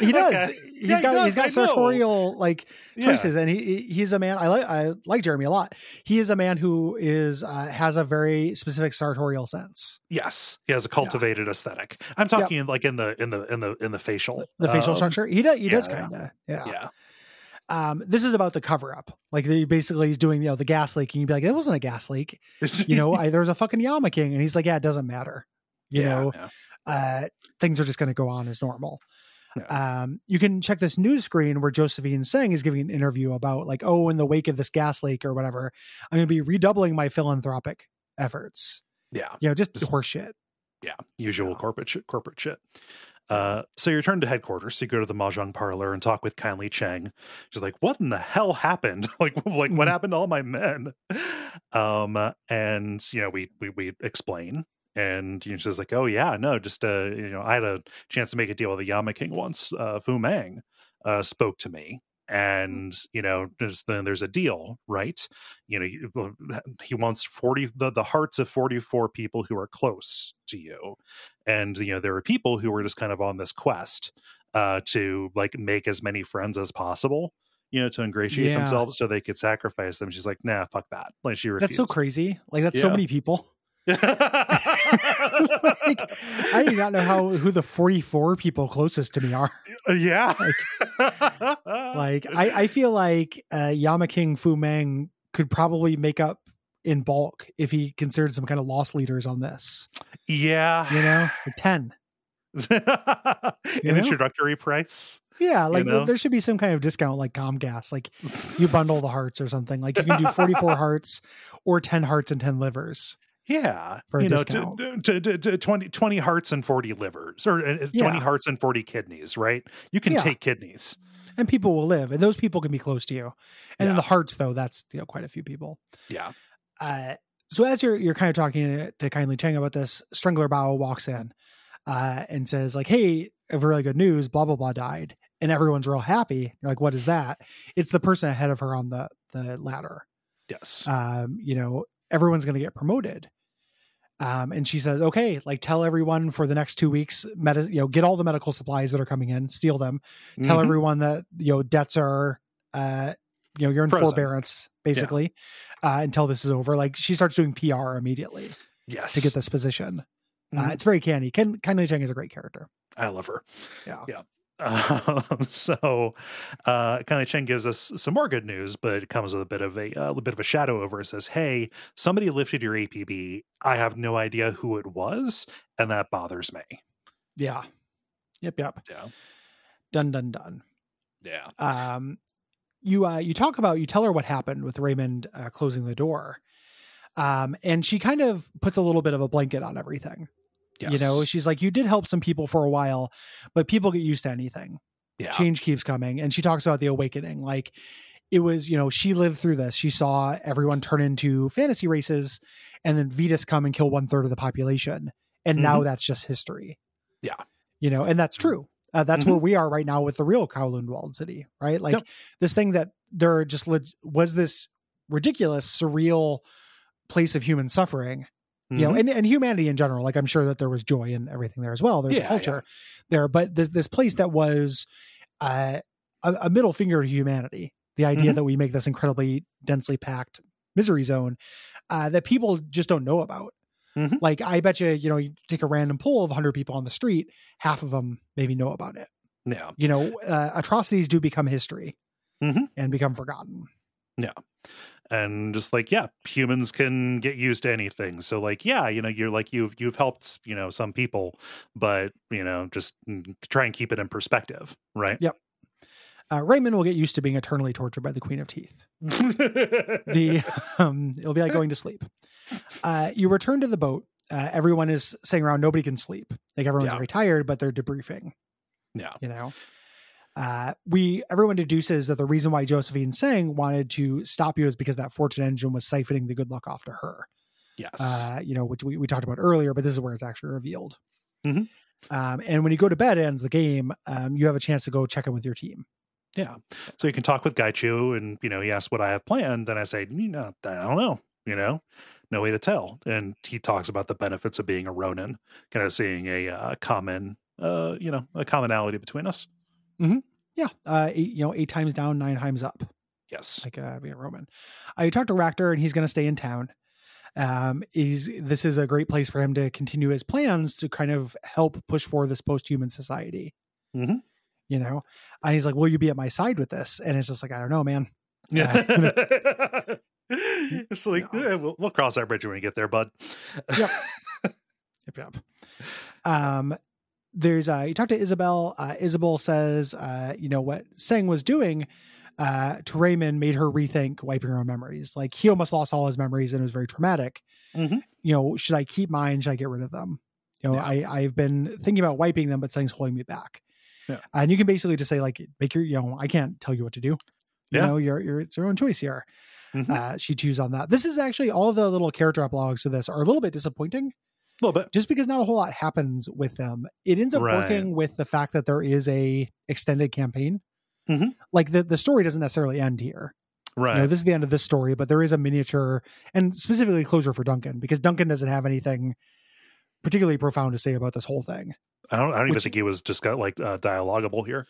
[SPEAKER 2] He does.
[SPEAKER 1] Okay.
[SPEAKER 2] He's
[SPEAKER 1] Yeah, he
[SPEAKER 2] got
[SPEAKER 1] does,
[SPEAKER 2] he's got sartorial like
[SPEAKER 1] Yeah.
[SPEAKER 2] choices, and he he- he's a man. I like I like Jeremy a lot. He is a man who is uh, has a very specific sartorial sense.
[SPEAKER 1] Yes, he has a cultivated aesthetic. I'm talking in like in the in the in the in the facial
[SPEAKER 2] The facial
[SPEAKER 1] um,
[SPEAKER 2] structure, he does he does kind of Yeah.
[SPEAKER 1] yeah.
[SPEAKER 2] Yeah, Um, this is about the cover up. Like they basically he's doing you know the gas leak, and you'd be like, it wasn't a gas leak. You know, I, there was a fucking Yama King, and he's like, yeah, it doesn't matter. You
[SPEAKER 1] Yeah,
[SPEAKER 2] know,
[SPEAKER 1] yeah.
[SPEAKER 2] uh, things are just going to go on as normal. Um, you can check this news screen where Josephine Tseng is giving an interview about like, oh, in the wake of this gas leak or whatever, I'm going to be redoubling my philanthropic efforts.
[SPEAKER 1] yeah,
[SPEAKER 2] You know, just,
[SPEAKER 1] Just-
[SPEAKER 2] horseshit.
[SPEAKER 1] yeah. Usual
[SPEAKER 2] Yeah.
[SPEAKER 1] corporate shit, corporate shit. Uh, so you return to headquarters. So you go to the mahjong parlor and talk with Kindly Cheng. She's like, "What in the hell happened? like, like what
[SPEAKER 2] Mhm.
[SPEAKER 1] happened to all my men?" Um, and you know, we we we explain, and you know, she's like, "Oh yeah, no, just uh, you know, I had a chance to make a deal with the Yama King once. Uh, Fu Mang uh, spoke to me." And you know, there's, then there's a deal, right? You know, he wants forty the, the hearts of forty four people who are close to you, and you know there are people who are just kind of on this quest uh to like make as many friends as possible you know to ingratiate
[SPEAKER 2] Yeah.
[SPEAKER 1] themselves so they could sacrifice them she's like nah fuck that like she
[SPEAKER 2] That's so crazy. Like that's so many people. Like, I do not know how who the 44 people closest to me are.
[SPEAKER 1] yeah
[SPEAKER 2] Like I, I feel like uh, Yama King Fu Mang could probably make up in bulk if he considered some kind of lost leaders on this.
[SPEAKER 1] yeah
[SPEAKER 2] You know, like 10.
[SPEAKER 1] An
[SPEAKER 2] You know?
[SPEAKER 1] introductory price.
[SPEAKER 2] Yeah, like
[SPEAKER 1] know?
[SPEAKER 2] there should be some kind of discount like Comcast. Like you bundle the hearts or something. Like you can do 44 hearts or 10 hearts and 10 livers.
[SPEAKER 1] Yeah,
[SPEAKER 2] For a
[SPEAKER 1] you know,
[SPEAKER 2] discount.
[SPEAKER 1] to, to, to, to 20, 20 hearts and 40 livers or uh, 20
[SPEAKER 2] Yeah.
[SPEAKER 1] hearts and 40 kidneys, right? You can
[SPEAKER 2] Yeah.
[SPEAKER 1] take kidneys.
[SPEAKER 2] And people will live, and those people can be close to you. And then the hearts, though, that's you know quite a few people.
[SPEAKER 1] Yeah.
[SPEAKER 2] Uh, so as you're you're kind of talking to, to Kindly Cheng about this, Strangler Bao walks in uh, and says like, "Hey, really good news. Blah blah blah died." And everyone's real happy. You're like, "What is that?" It's the person ahead of her on the the ladder.
[SPEAKER 1] Yes.
[SPEAKER 2] um, you know, everyone's going to get promoted. Um, and she says, okay, like tell everyone for the next two weeks, medi- you know, get all the medical supplies that are coming in, steal them, tell
[SPEAKER 1] Mhm.
[SPEAKER 2] everyone that, you know, debts are, uh, you know, you're in
[SPEAKER 1] Frozen.
[SPEAKER 2] forbearance basically, uh, until this is over. Like she starts doing PR immediately
[SPEAKER 1] yes.
[SPEAKER 2] to get this position. Uh,
[SPEAKER 1] Mhm.
[SPEAKER 2] it's very canny. Ken, Kindly Cheng is a great character.
[SPEAKER 1] I love her.
[SPEAKER 2] Yeah.
[SPEAKER 1] Yeah. Um, so, uh, Kindly Cheng gives us some more good news, but it comes with a bit of a, a bit of a shadow over. It says, "Hey, somebody lifted your APB. I have no idea who it was, and that bothers me."
[SPEAKER 2] Yeah. Yep. Yep.
[SPEAKER 1] Yeah.
[SPEAKER 2] Done, done, done.
[SPEAKER 1] Yeah.
[SPEAKER 2] um, you uh, you talk about you tell her what happened with Raymond uh, closing the door, um, and she kind of puts a little bit of a blanket on everything.
[SPEAKER 1] Yes.
[SPEAKER 2] You know, she's like, "You did help some people for a while, but people get used to anything.
[SPEAKER 1] yeah.
[SPEAKER 2] Change keeps coming." And she talks about the awakening, like it was. You know, she lived through this. She saw everyone turn into fantasy races, and then VITAS come and kill one third of the population, and now that's just history.
[SPEAKER 1] Mm-hmm. Yeah.
[SPEAKER 2] you know, and that's true. Uh, that's where we are right now with the real Kowloon walled city, right? Like
[SPEAKER 1] Yep.
[SPEAKER 2] this thing that there just leg- was this ridiculous, surreal place of human suffering, you know,
[SPEAKER 1] Mhm.
[SPEAKER 2] and, and humanity in general. Like I'm sure that there was joy and everything there as well. There's
[SPEAKER 1] Yeah,
[SPEAKER 2] culture there, but this this place that was uh, a, a middle finger to humanity. The idea
[SPEAKER 1] Mhm.
[SPEAKER 2] that we make this incredibly densely packed misery zone uh, that people just don't know about.
[SPEAKER 1] Mhm.
[SPEAKER 2] Like I bet you, you know, you take a random poll of 100 people on the street, half of them maybe know about it.
[SPEAKER 1] yeah.
[SPEAKER 2] You know, uh, atrocities do become history
[SPEAKER 1] Mhm.
[SPEAKER 2] and become forgotten.
[SPEAKER 1] And just like yeah humans can get used to anything so like yeah you know you're like you've you've helped you know some people but you know just mm, try and keep it in perspective right
[SPEAKER 2] Yep. Uh, Raymond will get used to being eternally tortured by the Queen of Teeth. The um, it'll be like going to sleep. Uh, you return to the boat. Uh, everyone is saying around nobody can sleep. Like everyone's
[SPEAKER 1] Yeah.
[SPEAKER 2] very tired, but they're debriefing.
[SPEAKER 1] yeah
[SPEAKER 2] you know uh we everyone deduces that the reason why josephine Tseng wanted to stop you is because that fortune engine was siphoning the good luck off to her.
[SPEAKER 1] Yes.
[SPEAKER 2] Uh you know which we, we talked about earlier but this is where it's actually revealed.
[SPEAKER 1] Mhm.
[SPEAKER 2] um and when you go to bed it ends the game um you have a chance to go check in with your team.
[SPEAKER 1] Yeah. So you can talk with gaichu and you know he asks what i have planned and i say you know i don't know you know no way to tell. And he talks about the benefits of being a ronin kind of seeing a uh, common uh you know a commonality between us
[SPEAKER 2] yeah uh eight, you know eight times down nine times up.
[SPEAKER 1] Yes.
[SPEAKER 2] Like uh being a ronin. I talked to Racter and he's going to stay in town. Um he's this is a great place for him to continue his plans to kind of help push for this post-human society.
[SPEAKER 1] Mhm.
[SPEAKER 2] you know? And he's like will you be at my side with this? And it's just like i don't know man.
[SPEAKER 1] Yeah. it's like
[SPEAKER 2] Yeah.
[SPEAKER 1] yeah, we'll, we'll cross that bridge when we get there, bud.
[SPEAKER 2] Yep. yep. Yep. Um there's uh you talk to isabel uh isabel says uh you know what Tseng was doing uh to raymond made her rethink wiping her own memories like he almost lost all his memories and it was very traumatic
[SPEAKER 1] Mhm.
[SPEAKER 2] you know should i keep mine should i get rid of them you know
[SPEAKER 1] Yeah.
[SPEAKER 2] i i've been thinking about wiping them but Tseng's holding me back
[SPEAKER 1] Yeah.
[SPEAKER 2] and you can basically just say like make your you know i can't tell you what to do you
[SPEAKER 1] Yeah.
[SPEAKER 2] know you're, you're it's your own choice here
[SPEAKER 1] Mhm.
[SPEAKER 2] uh she chews on that this is actually all the little character epilogues to this are a little bit disappointing
[SPEAKER 1] A little bit.
[SPEAKER 2] just because not a whole lot happens with them it ends up
[SPEAKER 1] Right.
[SPEAKER 2] working with the fact that there is a extended campaign
[SPEAKER 1] Mhm.
[SPEAKER 2] like the, the story doesn't necessarily end here
[SPEAKER 1] Right.
[SPEAKER 2] you know this is the end of this story but there is a miniature and specifically closure for duncan because duncan doesn't have anything particularly profound to say about this whole thing
[SPEAKER 1] I don't. I don't even think he was just got like uh, dialogable here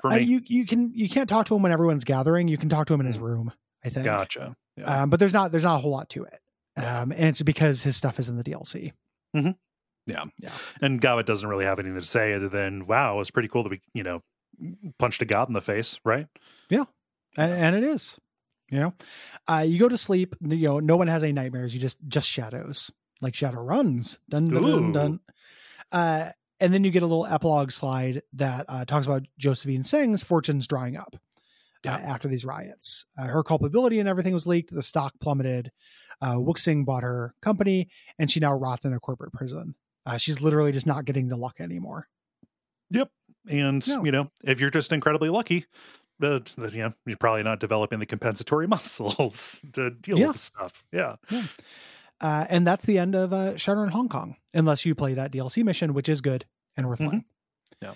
[SPEAKER 1] for
[SPEAKER 2] Uh,
[SPEAKER 1] me.
[SPEAKER 2] you you can you can't talk to him when everyone's gathering you can talk to him in his
[SPEAKER 1] Mhm.
[SPEAKER 2] room i think
[SPEAKER 1] gotcha. Yeah.
[SPEAKER 2] um, but there's not there's not a whole lot to it um, and it's because his stuff is in the dlc
[SPEAKER 1] and Gobbet doesn't really have anything to say other than, "Wow, it's pretty cool that we, you know, punched a god in the face." Right. Yeah.
[SPEAKER 2] And, and it is you know uh you go to sleep you know no one has any nightmares you just just shadows like shadow runs dun dun dun, dun. uh and then you get a little epilogue slide that uh, talks about Josephine Tseng's fortunes drying up
[SPEAKER 1] Yeah.
[SPEAKER 2] uh, after these riots. Uh, her culpability and everything was leaked. The stock plummeted. Uh, Wuxing bought her company, and she now rots in a corporate prison. Uh, she's literally just not getting the luck anymore.
[SPEAKER 1] Yep. And
[SPEAKER 2] No.
[SPEAKER 1] you know, if you're just incredibly lucky, uh, you know, you're probably not developing the compensatory muscles to deal
[SPEAKER 2] Yeah.
[SPEAKER 1] with stuff. Yeah.
[SPEAKER 2] Uh, and that's the end of uh, Shadowrun Hong Kong, unless you play that DLC mission, which is good and worth
[SPEAKER 1] Mhm.
[SPEAKER 2] playing.
[SPEAKER 1] Yeah.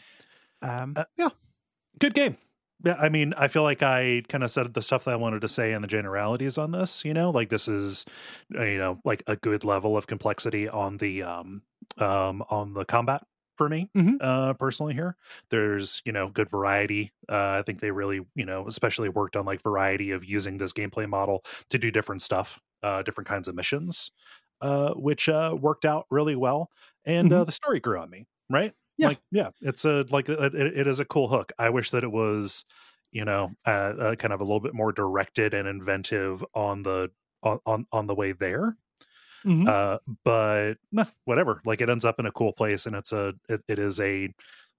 [SPEAKER 2] Um,
[SPEAKER 1] Uh,
[SPEAKER 2] yeah.
[SPEAKER 1] Good game. Yeah, I mean, I feel like I kind of said the stuff that I wanted to say and the generalities on this, you know, like this is uh, you know, like a good level of complexity on the um um on the combat for me
[SPEAKER 2] Mhm.
[SPEAKER 1] uh personally here. There's, you know, good variety. Uh I think they really, you know, especially worked on like variety of using this gameplay model to do different stuff, uh different kinds of missions, uh which uh worked out really well and uh the story grew on me, right?
[SPEAKER 2] Yeah.
[SPEAKER 1] Like yeah, it's a like it, it is a cool hook. I wish that it was, you know, uh, uh, kind of a little bit more directed and inventive on the on on, on the way there.
[SPEAKER 2] Mhm.
[SPEAKER 1] Uh, but nah, whatever. Like it ends up in a cool place, and it's a it, it is a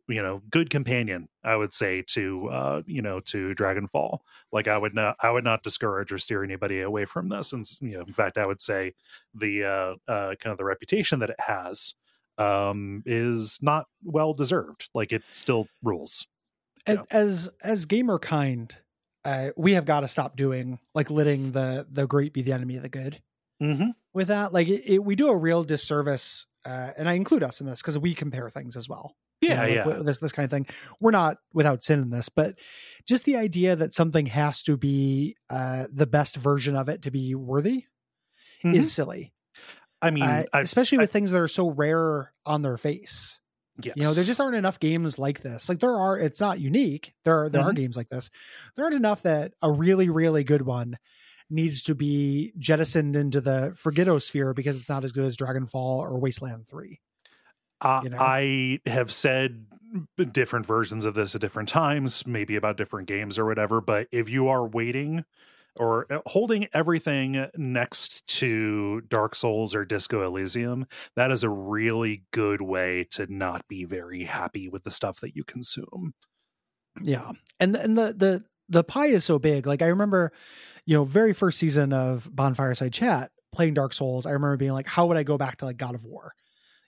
[SPEAKER 1] you know good companion. I would say to uh you know to Dragonfall. Like I would not I would not discourage or steer anybody away from this. And you know, in fact, I would say the uh, uh kind of the reputation that it has um is not well deserved like it still rules
[SPEAKER 2] And
[SPEAKER 1] Yeah.
[SPEAKER 2] as as gamer kind, uh, we have got to stop doing like letting the the great be the enemy of the good.
[SPEAKER 1] mm-hmm.
[SPEAKER 2] With that, like it, it, we do a real disservice, uh, and I include us in this because we compare things as well. you
[SPEAKER 1] yeah
[SPEAKER 2] know, like
[SPEAKER 1] yeah
[SPEAKER 2] this this kind of thing. We're not without sin in this, but just the idea that something has to be uh, the best version of it to be worthy
[SPEAKER 1] Mhm.
[SPEAKER 2] is silly.
[SPEAKER 1] I mean
[SPEAKER 2] Uh,
[SPEAKER 1] I,
[SPEAKER 2] especially
[SPEAKER 1] I-
[SPEAKER 2] with things that are so rare on their face.
[SPEAKER 1] yes.
[SPEAKER 2] You know, there just aren't enough games like this. Like there are, it's not unique. There are there are games like this. There aren't enough that a really really good one needs to be jettisoned into the Forgetto sphere because it's not as good as Dragonfall or Wasteland Three.
[SPEAKER 1] Uh,
[SPEAKER 2] you know?
[SPEAKER 1] I have said different versions of this at different times, maybe about different games or whatever. But if you are waiting or uh, holding everything next to Dark Souls or Disco Elysium, that is a really good way to not be very happy with the stuff that you consume.
[SPEAKER 2] Yeah, and and the the the pie is so big. Like I remember, you know, very first season of Bonfireside Chat playing Dark Souls. I remember being like, how would I go back to like God of War?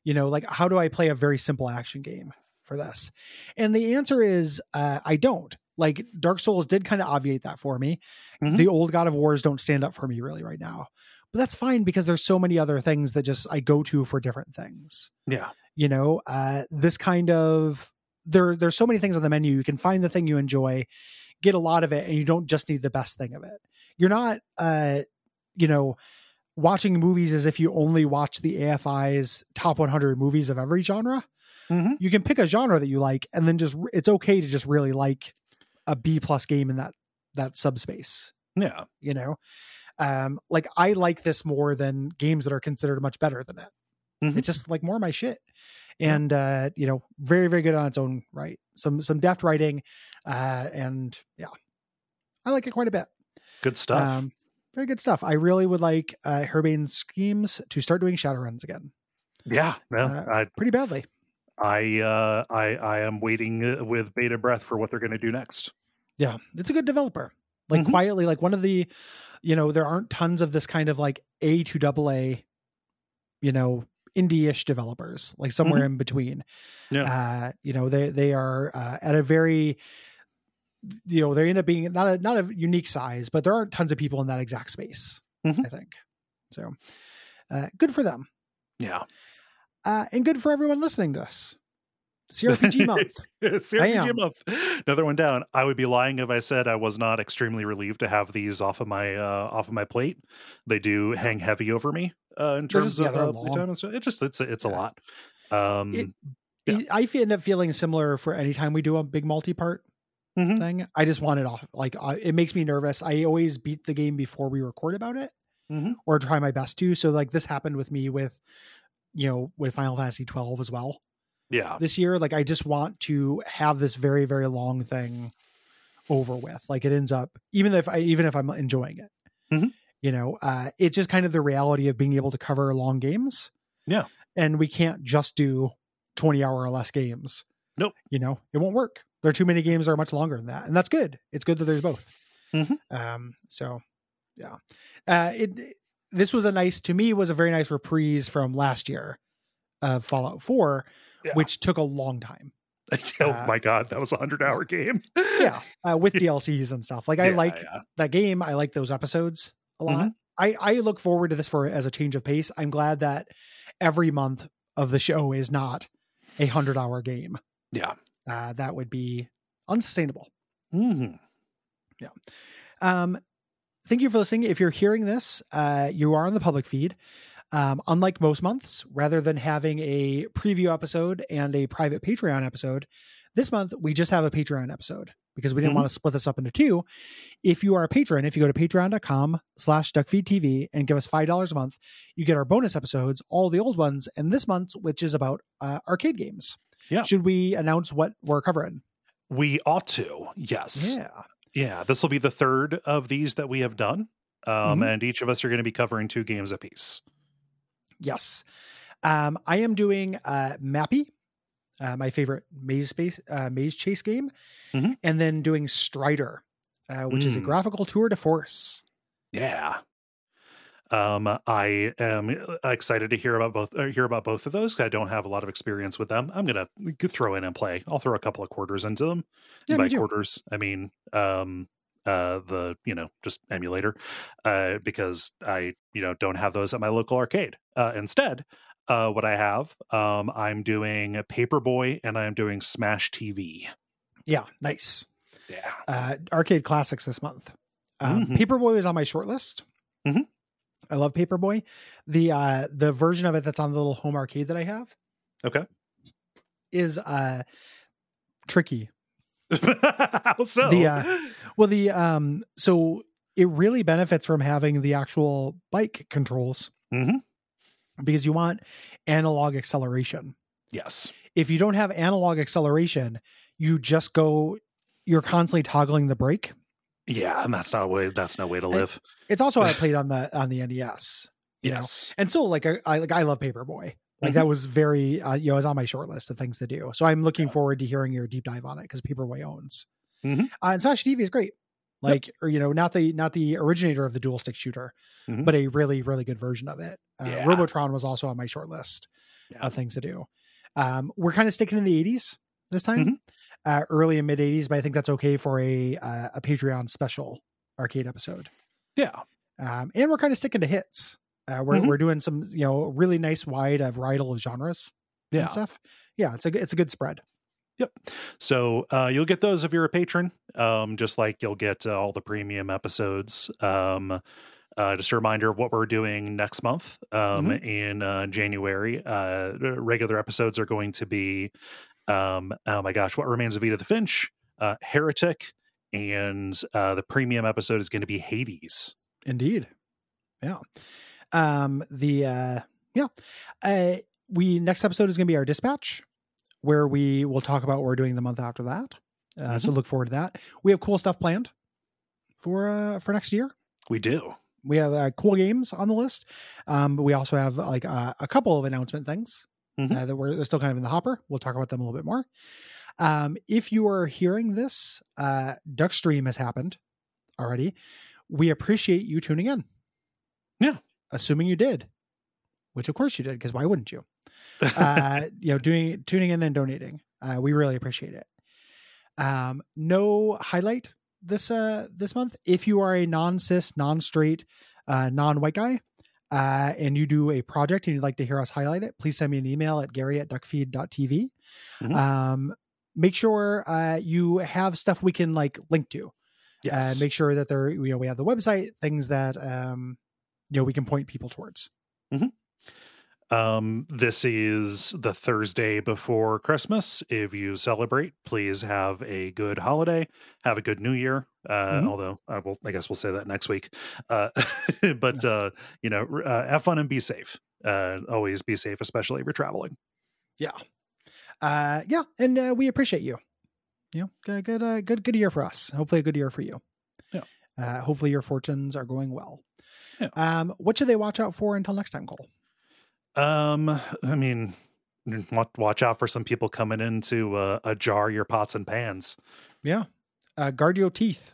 [SPEAKER 2] You know, like how do I play a very simple action game for this? And the answer is, uh, I don't. Like Dark Souls did kind of obviate that for me.
[SPEAKER 1] Mhm.
[SPEAKER 2] The old God of Wars don't stand up for me really right now. But that's fine because there's so many other things that just I go to for different things
[SPEAKER 1] Yeah.
[SPEAKER 2] you know uh this kind of there there's so many things on the menu you can find the thing you enjoy get a lot of it and you don't just need the best thing of it you're not uh you know watching movies as if you only watch the AFI's top 100 movies of every genre
[SPEAKER 1] Mhm.
[SPEAKER 2] you can pick a genre that you like and then just it's okay to just really like a B plus game in that that subspace
[SPEAKER 1] Yeah.
[SPEAKER 2] you know? Um like i like this more than games that are considered much better than it.
[SPEAKER 1] Mhm.
[SPEAKER 2] it's just like more of my shit. And uh you know very very good on its own right. Some some deft writing uh and yeah. I like it quite a bit.
[SPEAKER 1] Good stuff.
[SPEAKER 2] um very good stuff. I really would like uh Harebrained Schemes to start doing shadow runs again.
[SPEAKER 1] Yeah. No,
[SPEAKER 2] uh,
[SPEAKER 1] I,
[SPEAKER 2] pretty badly
[SPEAKER 1] I, uh, I, I am waiting uh, with bated breath for what they're going to do next.
[SPEAKER 2] yeah it's a good developer like
[SPEAKER 1] Mhm.
[SPEAKER 2] quietly like one of the you know there aren't tons of this kind of like a to double a you know indie-ish developers like somewhere in between
[SPEAKER 1] Yeah.
[SPEAKER 2] uh you know they they are uh, at a very you know they end up being not a not a unique size but there aren't tons of people in that exact space
[SPEAKER 1] Mhm.
[SPEAKER 2] i think so uh good for them
[SPEAKER 1] Yeah.
[SPEAKER 2] Uh and good for everyone listening to this crpg month
[SPEAKER 1] CRPG month. Another one down. I would be lying if I said I was not extremely relieved to have these off of my uh off of my plate. They do hang heavy over me uh in terms
[SPEAKER 2] just-
[SPEAKER 1] of
[SPEAKER 2] they're
[SPEAKER 1] uh,
[SPEAKER 2] long.
[SPEAKER 1] playtime and stuff. It just it's a, it's a lot. Um
[SPEAKER 2] It-
[SPEAKER 1] Yeah.
[SPEAKER 2] I I end up feeling similar for any time we do a big multi-part
[SPEAKER 1] Mhm.
[SPEAKER 2] thing. I just want it off. Like uh, it makes me nervous. I always beat the game before we record about it,
[SPEAKER 1] Mhm.
[SPEAKER 2] or try my best to. So like this happened with me with, you know, with Final Fantasy 12 as well
[SPEAKER 1] yeah.
[SPEAKER 2] this year. Like I just want to have this very very long thing over with. Like it ends up even if I even if I'm enjoying it,
[SPEAKER 1] Mhm.
[SPEAKER 2] you know, uh, it's just kind of the reality of being able to cover long games.
[SPEAKER 1] Yeah.
[SPEAKER 2] and we can't just do 20 hour or less games.
[SPEAKER 1] Nope.
[SPEAKER 2] You know, it won't work. There are too many games that are much longer than that. And that's good. It's good that there's both.
[SPEAKER 1] Mhm.
[SPEAKER 2] Um, so yeah. Uh, it, this was a nice, to me, was a very nice reprise from last year of Fallout 4,
[SPEAKER 1] Yeah.
[SPEAKER 2] which took a long time.
[SPEAKER 1] oh
[SPEAKER 2] Uh,
[SPEAKER 1] my god, that was a hundred hour game.
[SPEAKER 2] Yeah. Uh, with DLCs and stuff. Like, I
[SPEAKER 1] Yeah,
[SPEAKER 2] like
[SPEAKER 1] yeah.
[SPEAKER 2] that game. I like those episodes a lot.
[SPEAKER 1] Mm-hmm.
[SPEAKER 2] I, I look forward to this for as a change of pace. I'm glad that every month of the show is not a hundred hour game.
[SPEAKER 1] Yeah.
[SPEAKER 2] Uh, that would be unsustainable.
[SPEAKER 1] Mhm. Yeah.
[SPEAKER 2] Um, thank you for listening. If you're hearing this, uh, you are on the public feed. Um, unlike most months, rather than having a preview episode and a private Patreon episode, this month we just have a Patreon episode because we didn't
[SPEAKER 1] Mhm.
[SPEAKER 2] want to split this up into two. If you are a patron, if you go to patreon.com slash duckfeedtv and give us $5 a month, you get our bonus episodes, all the old ones, and this month, which is about uh, arcade games.
[SPEAKER 1] Yeah.
[SPEAKER 2] Should we announce what we're covering?
[SPEAKER 1] We ought to, yes.
[SPEAKER 2] Yeah.
[SPEAKER 1] Yeah, this will be the third of these that we have done. Um,
[SPEAKER 2] Mhm.
[SPEAKER 1] and each of us are going to be covering two games apiece.
[SPEAKER 2] Yes. Um, I am doing uh, Mappy, uh, my favorite maze space uh, maze chase game,
[SPEAKER 1] Mhm.
[SPEAKER 2] and then doing Strider, uh, which is a
[SPEAKER 1] Mm.
[SPEAKER 2] graphical tour de force.
[SPEAKER 1] Yeah. Um, I am excited to hear about both. Uh, hear about both of those. I don't have a lot of experience with them. I'm gonna throw in and play. I'll throw a couple of quarters into them.
[SPEAKER 2] Yeah,
[SPEAKER 1] By quarters, I mean um, uh, the you know just emulator, uh, because I you know don't have those at my local arcade. Uh, instead, uh, what I have, um, I'm doing Paperboy and I'm doing Smash TV.
[SPEAKER 2] Yeah, nice.
[SPEAKER 1] Yeah.
[SPEAKER 2] Uh, arcade classics this month. Um,
[SPEAKER 1] Mhm.
[SPEAKER 2] Paperboy is on my short list.
[SPEAKER 1] Mhm.
[SPEAKER 2] I love Paperboy. The uh, the version of it that's on the little home arcade that I have
[SPEAKER 1] Okay.
[SPEAKER 2] is uh, tricky.
[SPEAKER 1] How so?
[SPEAKER 2] The, uh, Well, the um, so it really benefits from having the actual bike controls
[SPEAKER 1] Mhm.
[SPEAKER 2] because you want analog acceleration.
[SPEAKER 1] yes.
[SPEAKER 2] If you don't have analog acceleration, you just go. You're constantly toggling the brake.
[SPEAKER 1] Yeah, and that's not a way. That's no way to live.
[SPEAKER 2] It's also how I played on the on the NES. you know?
[SPEAKER 1] yes.
[SPEAKER 2] and still like I, I like I love Paperboy. Like
[SPEAKER 1] Mhm.
[SPEAKER 2] that was very uh, you know, it was on my short list of things to do. So I'm looking forward to hearing your deep dive on it because Paperboy owns.
[SPEAKER 1] Mhm.
[SPEAKER 2] Uh, and Smash TV is great. Like or you know, not the not the originator of the dual stick shooter,
[SPEAKER 1] Mhm.
[SPEAKER 2] but a really really good version of it. Uh,
[SPEAKER 1] Yeah.
[SPEAKER 2] Robotron was also on my short list
[SPEAKER 1] Yeah.
[SPEAKER 2] of things to do. Um, we're kind of sticking in the 80s this time,
[SPEAKER 1] Mhm.
[SPEAKER 2] Uh, early and mid 80s, but I think that's okay for a uh, a Patreon special arcade episode.
[SPEAKER 1] Yeah.
[SPEAKER 2] Um, and we're kind of sticking to hits. Uh, we're
[SPEAKER 1] Mhm.
[SPEAKER 2] we're doing some you know really nice wide uh, varietal of genres
[SPEAKER 1] Yeah.
[SPEAKER 2] and stuff. Yeah, it's a good- it's a good spread. Yep.
[SPEAKER 1] So uh, you'll get those if you're a patron, um, just like you'll get uh, all the premium episodes. Um, uh, just a reminder of what we're doing next month um, in uh, January. Uh, regular episodes are going to be, um, oh my gosh, what remains of Edith the Finch, uh, Heretic, and uh, the premium episode is going to be Hades.
[SPEAKER 2] Indeed. Yeah. Um the uh yeah. Uh we next episode is going to be our dispatch where we will talk about what we're doing the month after that. Uh so look forward to that. We have cool stuff planned for uh for next year.
[SPEAKER 1] We do.
[SPEAKER 2] We have uh, cool games on the list. Um but we also have like uh, a couple of announcement things
[SPEAKER 1] Mhm.
[SPEAKER 2] uh, that we're they're still kind of in the hopper. We'll talk about them a little bit more. Um if you are hearing this, uh Duckstream has happened already. We appreciate you tuning in.
[SPEAKER 1] Yeah.
[SPEAKER 2] Assuming you did, which of course you did, because why wouldn't you? Uh, you know, doing tuning in and donating. Uh, we really appreciate it. Um, no highlight this uh this month. If you are a non-cis, non-straight, uh, non-white guy, uh, and you do a project and you'd like to hear us highlight it, please send me an email at gary at duckfeed.tv.
[SPEAKER 1] Mhm.
[SPEAKER 2] Um, make sure uh, you have stuff we can like link to
[SPEAKER 1] Yes.
[SPEAKER 2] uh, make sure that there you know we have the website things that um you know we can point people towards
[SPEAKER 1] Um, this is the Thursday before Christmas. If you celebrate, please have a good holiday. Have a good New Year. Uh,
[SPEAKER 2] Mhm.
[SPEAKER 1] although I will, I guess we'll say that next week. Uh, but uh, you know, uh, have fun and be safe. Uh, always be safe, especially if you're traveling.
[SPEAKER 2] Yeah, uh yeah and uh, we appreciate you you know good good uh, good good year for us hopefully a good year for you
[SPEAKER 1] Yeah.
[SPEAKER 2] uh hopefully your fortunes are going well
[SPEAKER 1] Yeah.
[SPEAKER 2] um what should they watch out for until next time cole
[SPEAKER 1] Um, I mean, watch out for some people coming in to uh, jar your pots and pans.
[SPEAKER 2] Yeah, uh, guard your teeth.